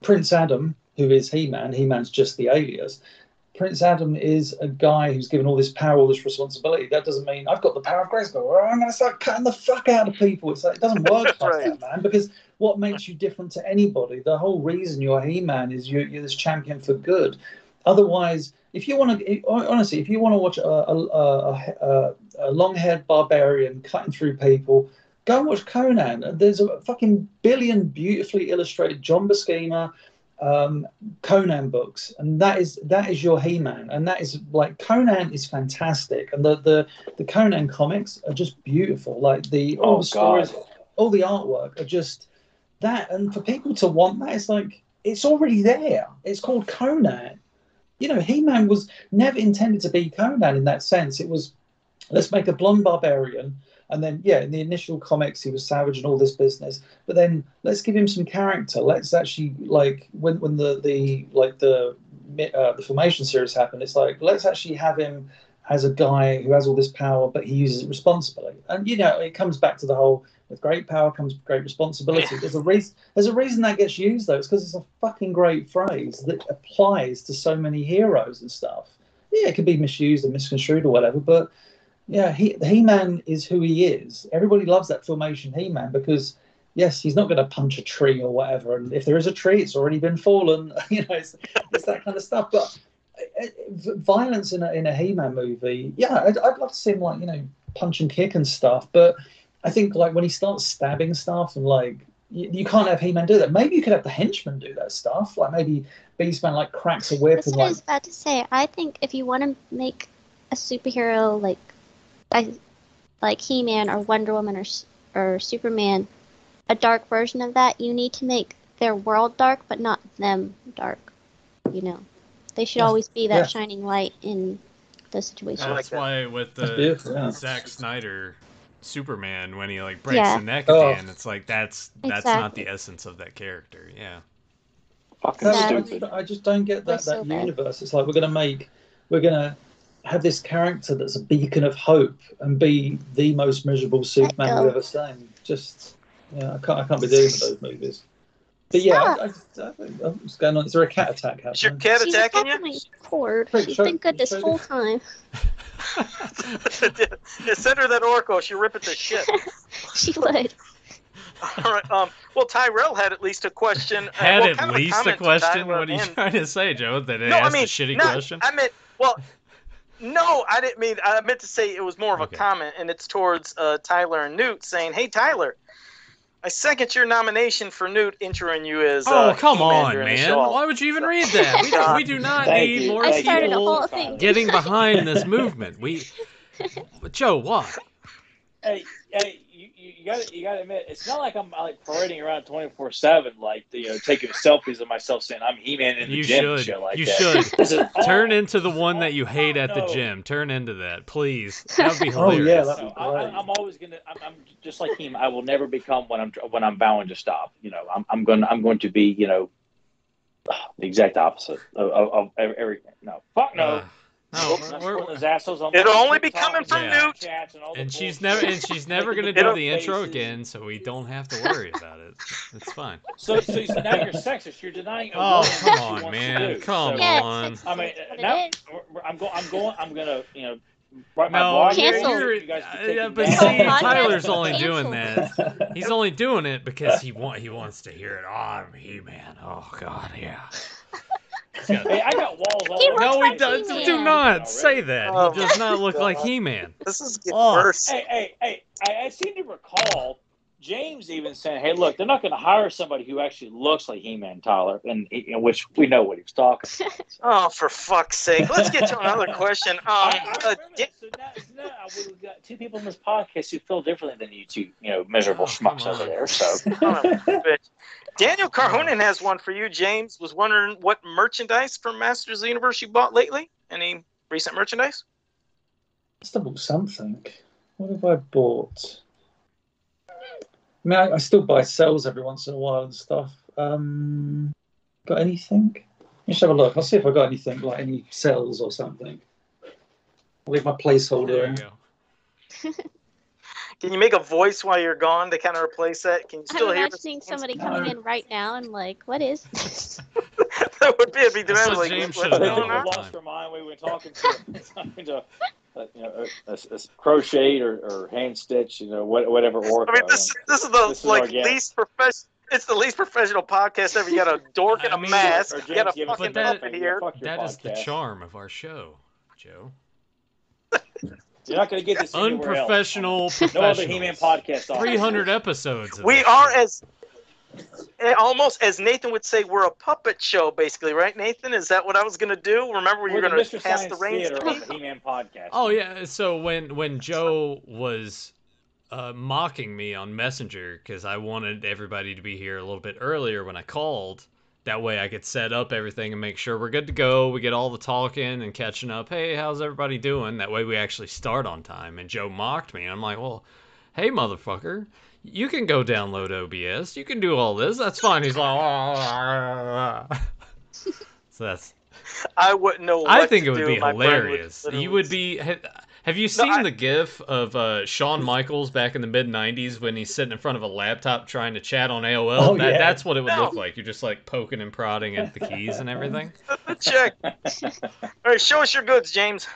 Prince Adam, who is He-Man. He-Man's just the alias. Prince Adam is a guy who's given all this power, all this responsibility. That doesn't mean I've got the power of Grayskull. Or I'm going to start cutting the fuck out of people. It's like it doesn't work like Right. that, man. Because what makes you different to anybody? The whole reason you're He-Man is you're, you're this champion for good. Otherwise, if you want to, honestly, if you want to watch a, a, a, a, a long-haired barbarian cutting through people, go and watch Conan. There's a fucking billion beautifully illustrated John Buscema um, Conan books, and that is that is your He-Man, and that is like Conan is fantastic, and the the, the Conan comics are just beautiful. Like the all Oh, the stories, God. all the artwork are just that, and for people to want that, it's like it's already there. It's called Conan. You know, He-Man was never intended to be Conan in that sense. It was let's make a blonde barbarian and then yeah in the initial comics he was savage and all this business. But then let's give him some character. Let's actually like when when the the like the uh, the Filmation series happened it's like let's actually have him as a guy who has all this power but he uses it responsibly. And you know it comes back to the whole with great power comes great responsibility there's a reason there's a reason that gets used though it's because it's a fucking great phrase that applies to so many heroes and stuff yeah it could be misused and misconstrued or whatever but yeah, he He-Man is who he is. Everybody loves that filmation He-Man because yes, he's not going to punch a tree or whatever. And if there is a tree, it's already been fallen. you know, it's, it's that kind of stuff. But uh, uh, violence in a in a He-Man movie, yeah, I'd, I'd love to see him like you know punch and kick and stuff. But I think like when he starts stabbing stuff and like you, you can't have He-Man do that. Maybe you could have the henchman do that stuff. Like maybe Beastman like cracks a whip That's and what I was about to say. I think if you want to make a superhero like, like, like He-Man or Wonder Woman or or Superman, a dark version of that, you need to make their world dark, but not them dark. You know, they should Yeah. always be that Yeah. shining light in those situations. like That's that. why with That's the yeah. Zack Snyder Superman when he like breaks Yeah. the neck at Oh. the end, it's like that's that's not the essence of that character. Yeah. Fucking That Yeah. stupid. I just don't get that That's so that bad. universe. It's like we're gonna make, we're gonna have this character that's a beacon of hope and be the most miserable Superman we've ever seen. Just yeah, I can't I can't be doing with those movies. But yeah, I, I, I, oh, what's going on? Is there a cat attack Is your happening? cat She's attacking attacking you? my cord. Quick, She's show- been good this show whole time. send her that Orko. She'll rip it to shit. she would. All right. Um. Well, Tyrell had at least a question. uh, Had well, at least a comment to question. What are you and- trying to say, Joe? That it No, I asked mean, a shitty not- question? I meant, well, no, I didn't mean. I meant to say it was more of a comment, and it's towards uh, Tyler and Newt, saying, "Hey, Tyler, I second your nomination for Newt, introing you as." Oh, uh, come on, man. Why would you even read that? We, do, we do not need you. more I Thank started a people whole thing. getting behind this movement. We, Joe, what? Hey, hey, you, you, you got to you got to admit, it's not like I'm like parading around twenty four seven, like you know, taking selfies of myself saying I'm He Man in the You gym and should. shit like you that. should. This is all- Turn into the one that you hate at the gym. Turn into that, please. That would be Oh, yeah, that'd No, be I, great. I, I'm always gonna. I'm, I'm just like him. I will never become when I'm when I'm vowing to stop. You know, I'm I'm going I'm going to be you know the exact opposite of, of, of everything. No, fuck no. Uh, no, we're- putting those It'll only be coming from Yeah. Newt. And and she's never and she's never gonna do dumb the intro again, so we don't have to worry about it. It's fine. So, so you- now you're sexist. You're denying. a Oh, woman come she on, wants to man. do. Come So- Yeah, on. I mean, sexist, what now it is. we're- we're- I'm going. I'm going. I'm gonna, you know, write No, you're, Cancel. you're, You guys can uh, yeah, but see, Podcast Tyler's is only doing canceled. that. He's only doing it because he want he wants to hear it. Oh, I'm He-Man. Oh God, yeah. He's got- Hey, I got walls all He over looks no, he like does. He-Man. Do not say that. Oh, He does not look God. like He-Man. This is getting Oh. worse. Hey, hey, hey! I, I seem to recall James even saying, "Hey, look, they're not going to hire somebody who actually looks like He-Man, Tyler," and in which we know what he's talking. about. Oh, for fuck's sake! Let's get to another question. Um, I- I- uh, wait a minute, so now, so now we've got two people in this podcast who feel differently than you two, you know, miserable Oh, schmucks over there. So son of a bitch. Daniel Carhonen has one for you, James. Was wondering what merchandise from Masters of the Universe you bought lately? Any recent merchandise? Must have bought something. What have I bought? I mean, I, I still buy cells every once in a while and stuff. Um, got anything? Let's have a look. I'll see if I got anything like any cells or something. I'll leave my placeholder. There in. you go. Can you make a voice while you're gone to kind of replace that? Can you still I'm hear imagining this? somebody coming in right now and like, what is this? that would be, it'd be That's like, James what's should've going on? we all the lost time. our mind. We were talking to, talking to Uh, you know, a, a, a crochet or, or hand stitch, you know, what, whatever work. I mean, this this is the This like guest. least professional. It's the least professional podcast ever. You got a dork in a mean, mask. You got a you fucking But that- puppet here. Fuck your That is the charm of our show, Joe. You're not going to get this anywhere else. Unprofessional, No other He-Man podcast. 300 episodes. We are as almost as Nathan would say, we're a puppet show, basically, right, Nathan? Is that what I was gonna do? Remember, We're you're gonna Mr. pass Science the reins Theater to the He-Man podcast. Oh yeah. So when when Joe was uh, mocking me on Messenger because I wanted everybody to be here a little bit earlier when I called, that way I could set up everything and make sure we're good to go. We get all the talking and catching up. Hey, how's everybody doing? That way we actually start on time. And Joe mocked me. And I'm like, well, hey motherfucker. You can go download OBS. You can do all this. That's fine. He's like, so that's I wouldn't know. What I think to it would do. be My hilarious. literally- You would be. ha- Have you seen I- the GIF of uh, Shawn Michaels back in the mid '90s when he's sitting in front of a laptop trying to chat on AOL? Oh, that, yeah. That's what it would No. look like. You're just like poking and prodding at the keys and everything. Check. All right, show us your goods, James.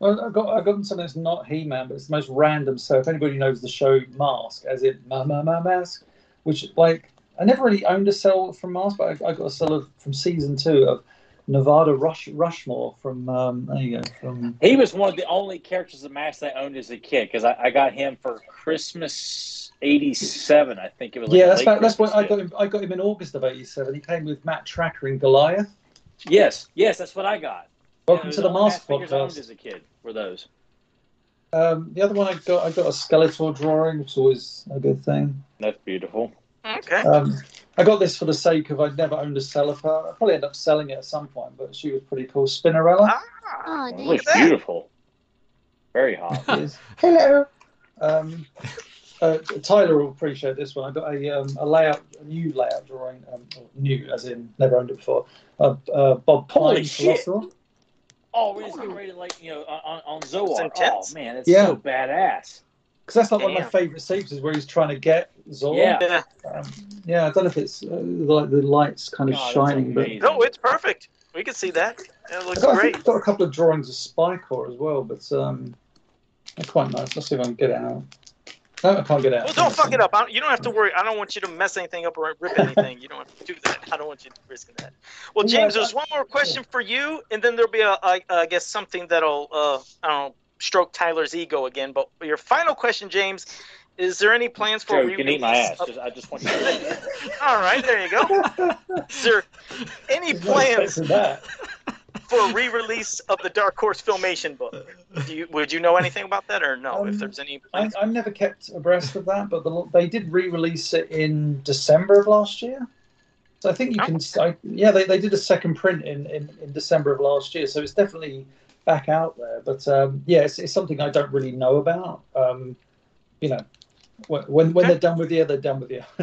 Well, I got I got something that's not He-Man, but it's the most random. So if anybody knows the show Mask, as in Ma Ma Ma Mask, which like I never really owned a cell from Mask, but I, I got a cell of, from season two of Nevada Rush Rushmore from um, there you go from He was one of the only characters of Mask I owned as a kid because I, I got him for Christmas '87. I think it was. Like yeah that's about, that's what I got him I got him in August of '87. He came with Matt Tracker and Goliath. Yes, yes, that's what I got. Welcome Yeah, to the the only Mask figures I owned podcast. as a kid were those. Um, the other one I got I got a Skeletor drawing, which is always a good thing. That's beautiful. Okay. Um, I got this for the sake of I'd never owned a cell of her. I probably end up selling it at some point, but she was pretty cool. Spinnerella. Ah, Oh, It nice. looks beautiful. Very hot. Hello. Um, uh, Tyler will appreciate this one. I got a, um, a layout, a new layout drawing, um, new as in never owned it before. Uh, uh, Bob Holy Pine shit. Velociraptor. Oh, we're just getting ready to like you know on on It's Zoar. Oh man, it's Yeah. so badass. Because that's like one of my favourite sequences where he's trying to get Zor. Yeah. Yeah. Um, yeah, I don't know if it's uh, like the lights kind of God, shining, but amazing. No, it's perfect. We can see that. It looks got, great. I've got a couple of drawings of Spikor as well, but um, they're quite nice. Let's see if I can get it out. No, I can't get it out. Well, don't fuck it up. I don't, you don't have to worry. I don't want you to mess anything up or rip anything. You don't have to do that. I don't want you risking that. Well, James, I- there's one more question for you, and then there'll be a, I, I guess, something that'll, uh, I don't know, stroke Tyler's ego again. But your final question, James, is there any plans for Joe, you can eat my ass. of- Just, I just want you to. All right, there you go. Is there any plans? For a re-release of the Dark Horse Filmation book. Do you, would you know anything about that or no? Um, if there's any, I, I've never kept abreast of that, but the, they did re-release it in December of last year. So I think you Oh. can. I, yeah, they, they did a second print in, in, in December of last year, so it's definitely back out there. But um, yeah, it's, it's something I don't really know about. Um, you know, when when, when Okay. they're done with you, they're done with you.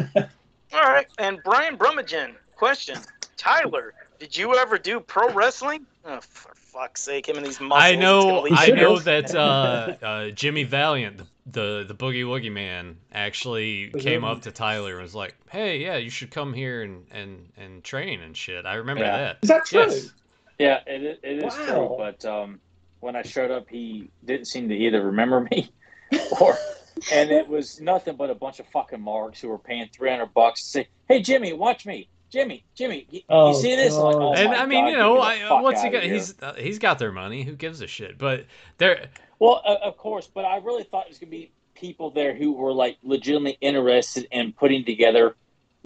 all right. And Brian Brummagem, question: Tyler, did you ever do pro wrestling? Oh, for fuck's sake, him and these muscles. I know, I know that uh, uh, Jimmy Valiant, the, the the Boogie Woogie Man, actually came up to Tyler and was like, "Hey, yeah, you should come here and and and train and shit." I remember Yeah. that. Is that true? Yes. Yeah, it, is- it is true. Wow. But um, when I showed up, he didn't seem to either remember me or, and it was nothing but a bunch of fucking marks who were paying three hundred bucks to say, "Hey, Jimmy, watch me, Jimmy, Jimmy, you, you Oh, see this?" Like, oh and I mean, God, you know, I, fuck what's he got? He's uh, he's got their money. Who gives a shit? But there, Well, uh, of course, but I really thought it was going to be people there who were like legitimately interested in putting together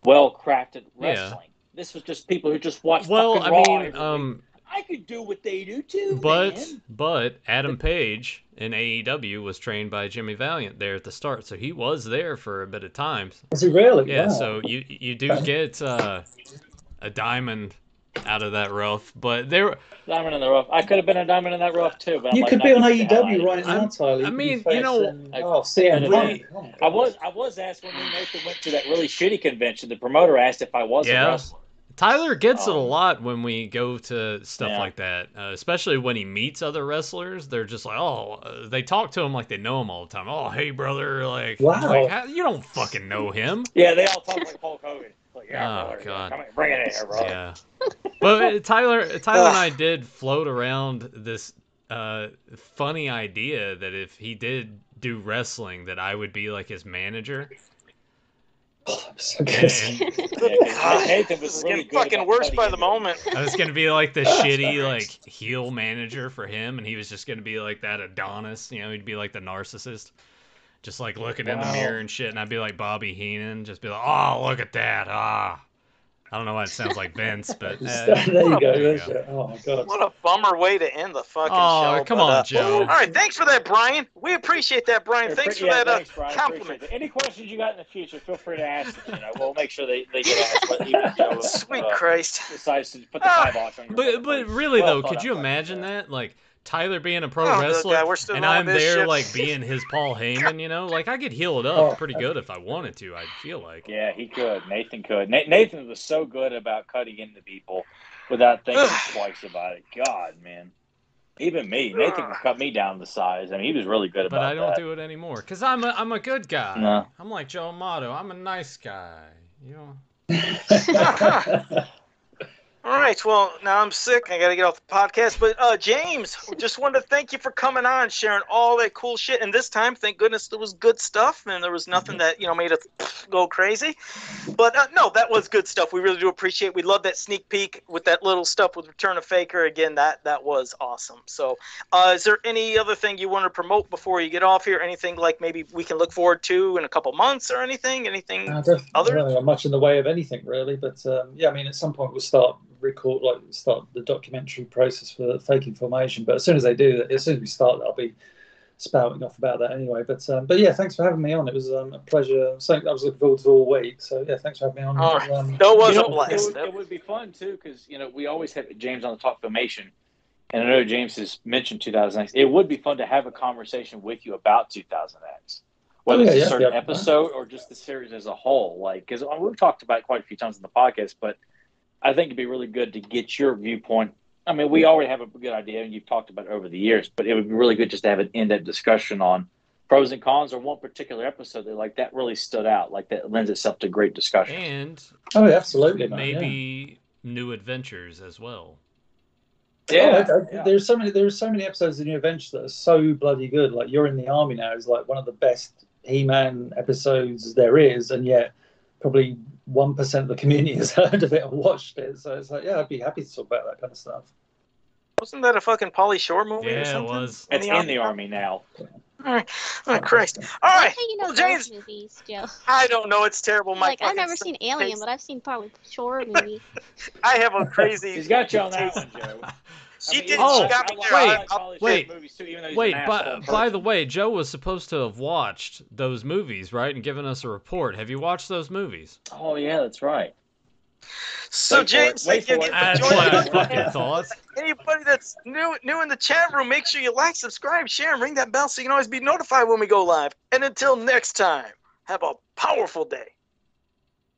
well-crafted Yeah. wrestling. This was just people who just watched. well, fucking I Raw mean, um, I could do what they do too, but man. but Adam Page in AEW was trained by Jimmy Valiant there at the start, so he was there for a bit of time. Is it really? Yeah, Wow. so you you do get uh, a diamond out of that rough, but there. Diamond in the rough. I could have been a diamond in that rough too, but I'm you like, could be on get the hell AEW right now, I'm- Tyler. I mean, you know, facing- I- oh, CM I- Punk. Oh, I was I was asked when we went to that really shitty convention. The promoter asked if I was Yeah. a wrestler. Tyler gets it a Um, lot when we go to stuff Yeah. like that, uh, especially when he meets other wrestlers. They're just like, oh, uh, they talk to him like they know him all the time. Oh, hey, brother, like, Wow. like, how, you don't fucking know him. Yeah, they all talk like Hulk Hogan. Like, yeah, Oh, brother, God. Come bring it in here, bro. Yeah, but uh, Tyler, Tyler and I did float around this uh, funny idea that if he did do wrestling, that I would be like his manager. Oh, so good. And Yeah, 'cause Nathan This was really getting good fucking worse by the into moment. I was gonna be like the shitty like heel manager for him, and he was just gonna be like that Adonis. You know, he'd be like the narcissist, just like looking in the mirror and shit. And I'd be like Bobby Heenan, just be like, "Oh, look at that! Ah." I don't know why it sounds like Vince, but uh, there you go. there you there's go. Oh my god. What a bummer way to end the fucking Oh, show. come but, on, uh, Joe. All right, thanks for that, Brian. We appreciate that, Brian. Yeah, Thanks for yeah, that uh, thanks, Brian. compliment. Any questions you got in the future, feel free to ask. them, You know, we'll make sure they, they get asked. But even Joe Sweet uh, Christ. decides to put the Ah. kibosh on your But but really Well though, could you imagine yeah. that? Like Tyler being a pro Oh, wrestler, God, we're still and I'm there shit. like being his Paul Heyman. You know, like I could heal it up Oh. pretty good if I wanted to. I feel like. Yeah, he could. Nathan could. Na- Nathan was so good about cutting into people without thinking twice about it. God, man. Even me, Nathan could cut me down to size. I mean, he was really good about that. But I don't that. do it anymore because I'm a I'm a good guy. No. I'm like Joe Amato. I'm a nice guy. You know. All right, well, now I'm sick. I got to get off the podcast. But uh, James, just wanted to thank you for coming on, sharing all that cool shit. And this time, thank goodness there was good stuff, and there was nothing that you know made us go crazy. But uh, no, that was good stuff. We really do appreciate. We love that sneak peek with that little stuff with Return of Faker. Again, that that was awesome. So, uh, is there any other thing you want to promote before you get off here? Anything like maybe we can look forward to in a couple months or anything? Anything? I don't, Other- I don't think I'm much in the way of anything really, but um, yeah, I mean, at some point we'll start record like start the documentary process for fake information. But as soon as they do that, as soon as we start, I'll be spouting off about that anyway. But um, but yeah, thanks for having me on. It was um, a pleasure. Something I was looking forward to all week. So yeah, thanks for having me on. All right. Um, No, it was You a know, it, would, it would be fun too because you know we always have James on the Talk Filmation, and I know James has mentioned 2000X. It would be fun to have a conversation with you about 2000X, whether Oh, yeah, it's a yeah, certain yeah. episode or just the series as a whole. Like because we've talked about it quite a few times in the podcast, but I think it'd be really good to get your viewpoint. I mean, we already have a good idea, and you've talked about it over the years, but it would be really good just to have an in-depth discussion on pros and cons or one particular episode that like that really stood out, like that lends itself to great discussion. And oh, absolutely. man, yeah. maybe new adventures as well. Oh, yeah, Oh, I- I- yeah. There's so many. There's so many episodes of New Adventures that are so bloody good. Like you're in the army now is like one of the best He-Man episodes there is, and yet probably one percent of the community has heard of it or watched it. So it's like, yeah, I'd be happy to talk about that kind of stuff. Wasn't that a fucking Pauly Shore movie or Yeah, it something? was. It's in the army now. Oh, Christ. All How right. do you know Well, James, movies, Joe? I don't know. It's terrible. My like I've never seen Alien, taste- but I've seen probably shore movie. I have a crazy. He's got you on that taste- one, Joe. She I mean, did. Oh, she got me there. wait, I- I- wait, movies too, even though Wait, an by, by the way, Joe was supposed to have watched those movies, right, and given us a report. Have you watched those movies? Oh yeah, that's right. So Wait James, wait you for again it. for That's what I fucking thought. Anybody that's new new in the chat room, make sure you like, subscribe, share, and ring that bell so you can always be notified when we go live. And until next time, have a powerful day.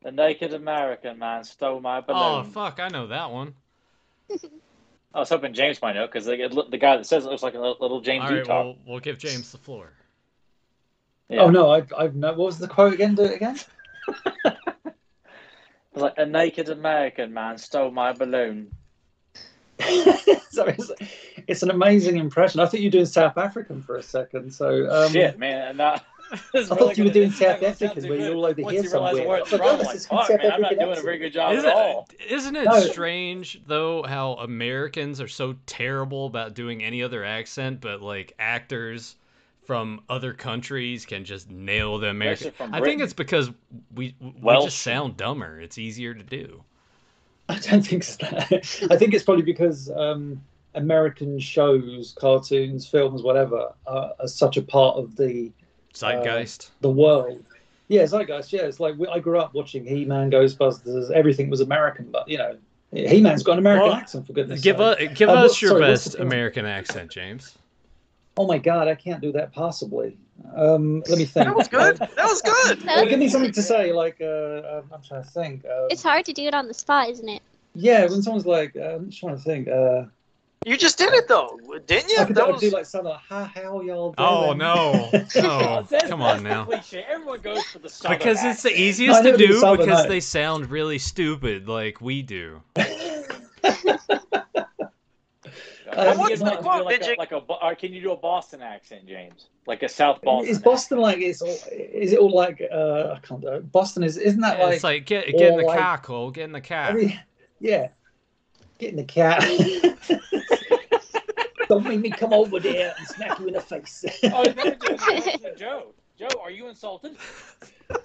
The naked American man stole my oh, balloon. Oh fuck, I know that one. I was hoping James might know because the, the guy that says it looks like a little, little James All right, Utah. well, we'll give James the floor. Yeah. Oh no, I've, I've no. What was the quote again? Do it again. It was like a naked American man stole my balloon. Sorry, it's, it's an amazing impression. I think you're doing South African for a second. So um, Shit, man. And that, I thought you were doing South African, where you're all over Once here somewhere. where I like, oh, this is fuck, South man, I'm not African doing a very good job Isn't at all. it, isn't it No. strange though how Americans are so terrible about doing any other accent, but like actors from other countries can just nail the American. Especially from I think it's because we we Welsh. just sound dumber. It's easier to do. I don't think so. I think it's probably because um, American shows, cartoons, films, whatever, are, are such a part of the Zeitgeist. the world. Yeah, Zeitgeist. Yeah, it's like we, I grew up watching He-Man, Ghostbusters. Everything was American, but you know, He-Man's got an American Well, accent for goodness' give sake. us give Uh, what- us your sorry, best? American accent, James. Oh my God, I can't do that possibly. Um, let me think. That was good. That was good. Uh, give me something to say. Like uh, uh, I'm trying to think. Uh, It's hard to do it on the spot, isn't it? yeah, when someone's like, uh, I'm just trying to think. Uh, You just did it though, didn't you? I could, That I could was do like something like, "Hi, how y'all doing?" Oh no, no! That's- Oh, Come on now. Cliche. Everyone goes for the southern Because it's the easiest I to do do Southern because Night. they sound really stupid, like we do. Um, what's Can the you do quote? like a, like a, or can you do a Boston accent, James? Like a South Boston. Is Boston like it's all, is it all like uh, I can't do it. Boston is isn't that like, it's like get get in the like- car, Cole. Get in the car. every, yeah, getting the cat. Don't make me come over there and smack you in the face. Oh, you never did a Joe. Joe, are you insulted?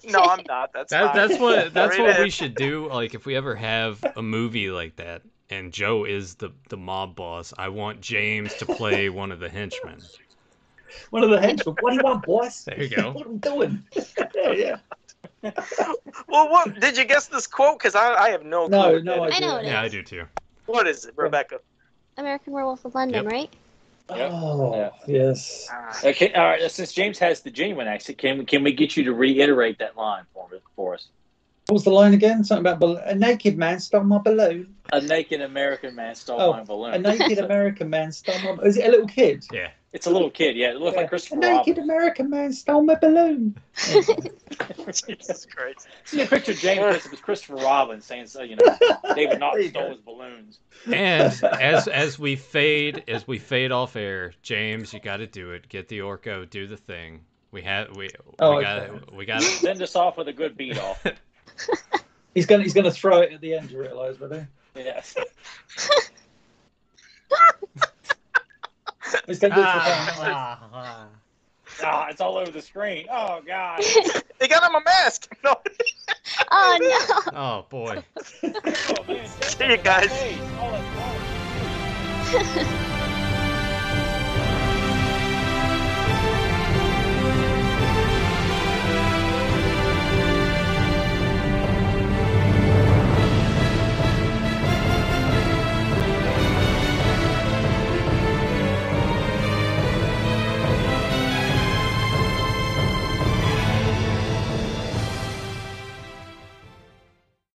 no, I'm not. That's That, fine. that's what that's what we should do. Like if we ever have a movie like that, and Joe is the the mob boss, I want James to play one of the henchmen. One of the henchmen. What do you want, boss? There you go. what am I doing? yeah, yeah. Well, what did you guess this quote? Because I, I have no clue. No, what no that I know it Yeah, I do too. What is it, Rebecca? American Werewolf of London, Yep. right? Yep. Oh, Yeah. yes. Ah, Okay, all right. Since James has the genuine accent, can we can we get you to reiterate that line for me for us? What was the line again? Something about bal- a naked man stole my balloon. A naked American man stole Oh, my balloon. A naked American man stole my. Is it a little kid? Yeah. It's a little kid. Yeah, it looks Yeah. like Christopher a naked Robin. American man stole my balloon. Jesus Christ. See a picture of James it was Christopher Robin saying, so, you know, David There Naughton stole go. his balloons. And as as we fade as we fade off air, James, you got to do it. Get the Orko, do the thing. We had we Oh, we got okay. we got Send us off with a good beat off. He's gonna he's gonna throw it at the end. You realise, but Yes. he's gonna do it for Ah. Ah, it's all over the screen. Oh God. They got him a mask. No. oh no! oh boy. Oh, man. See you guys.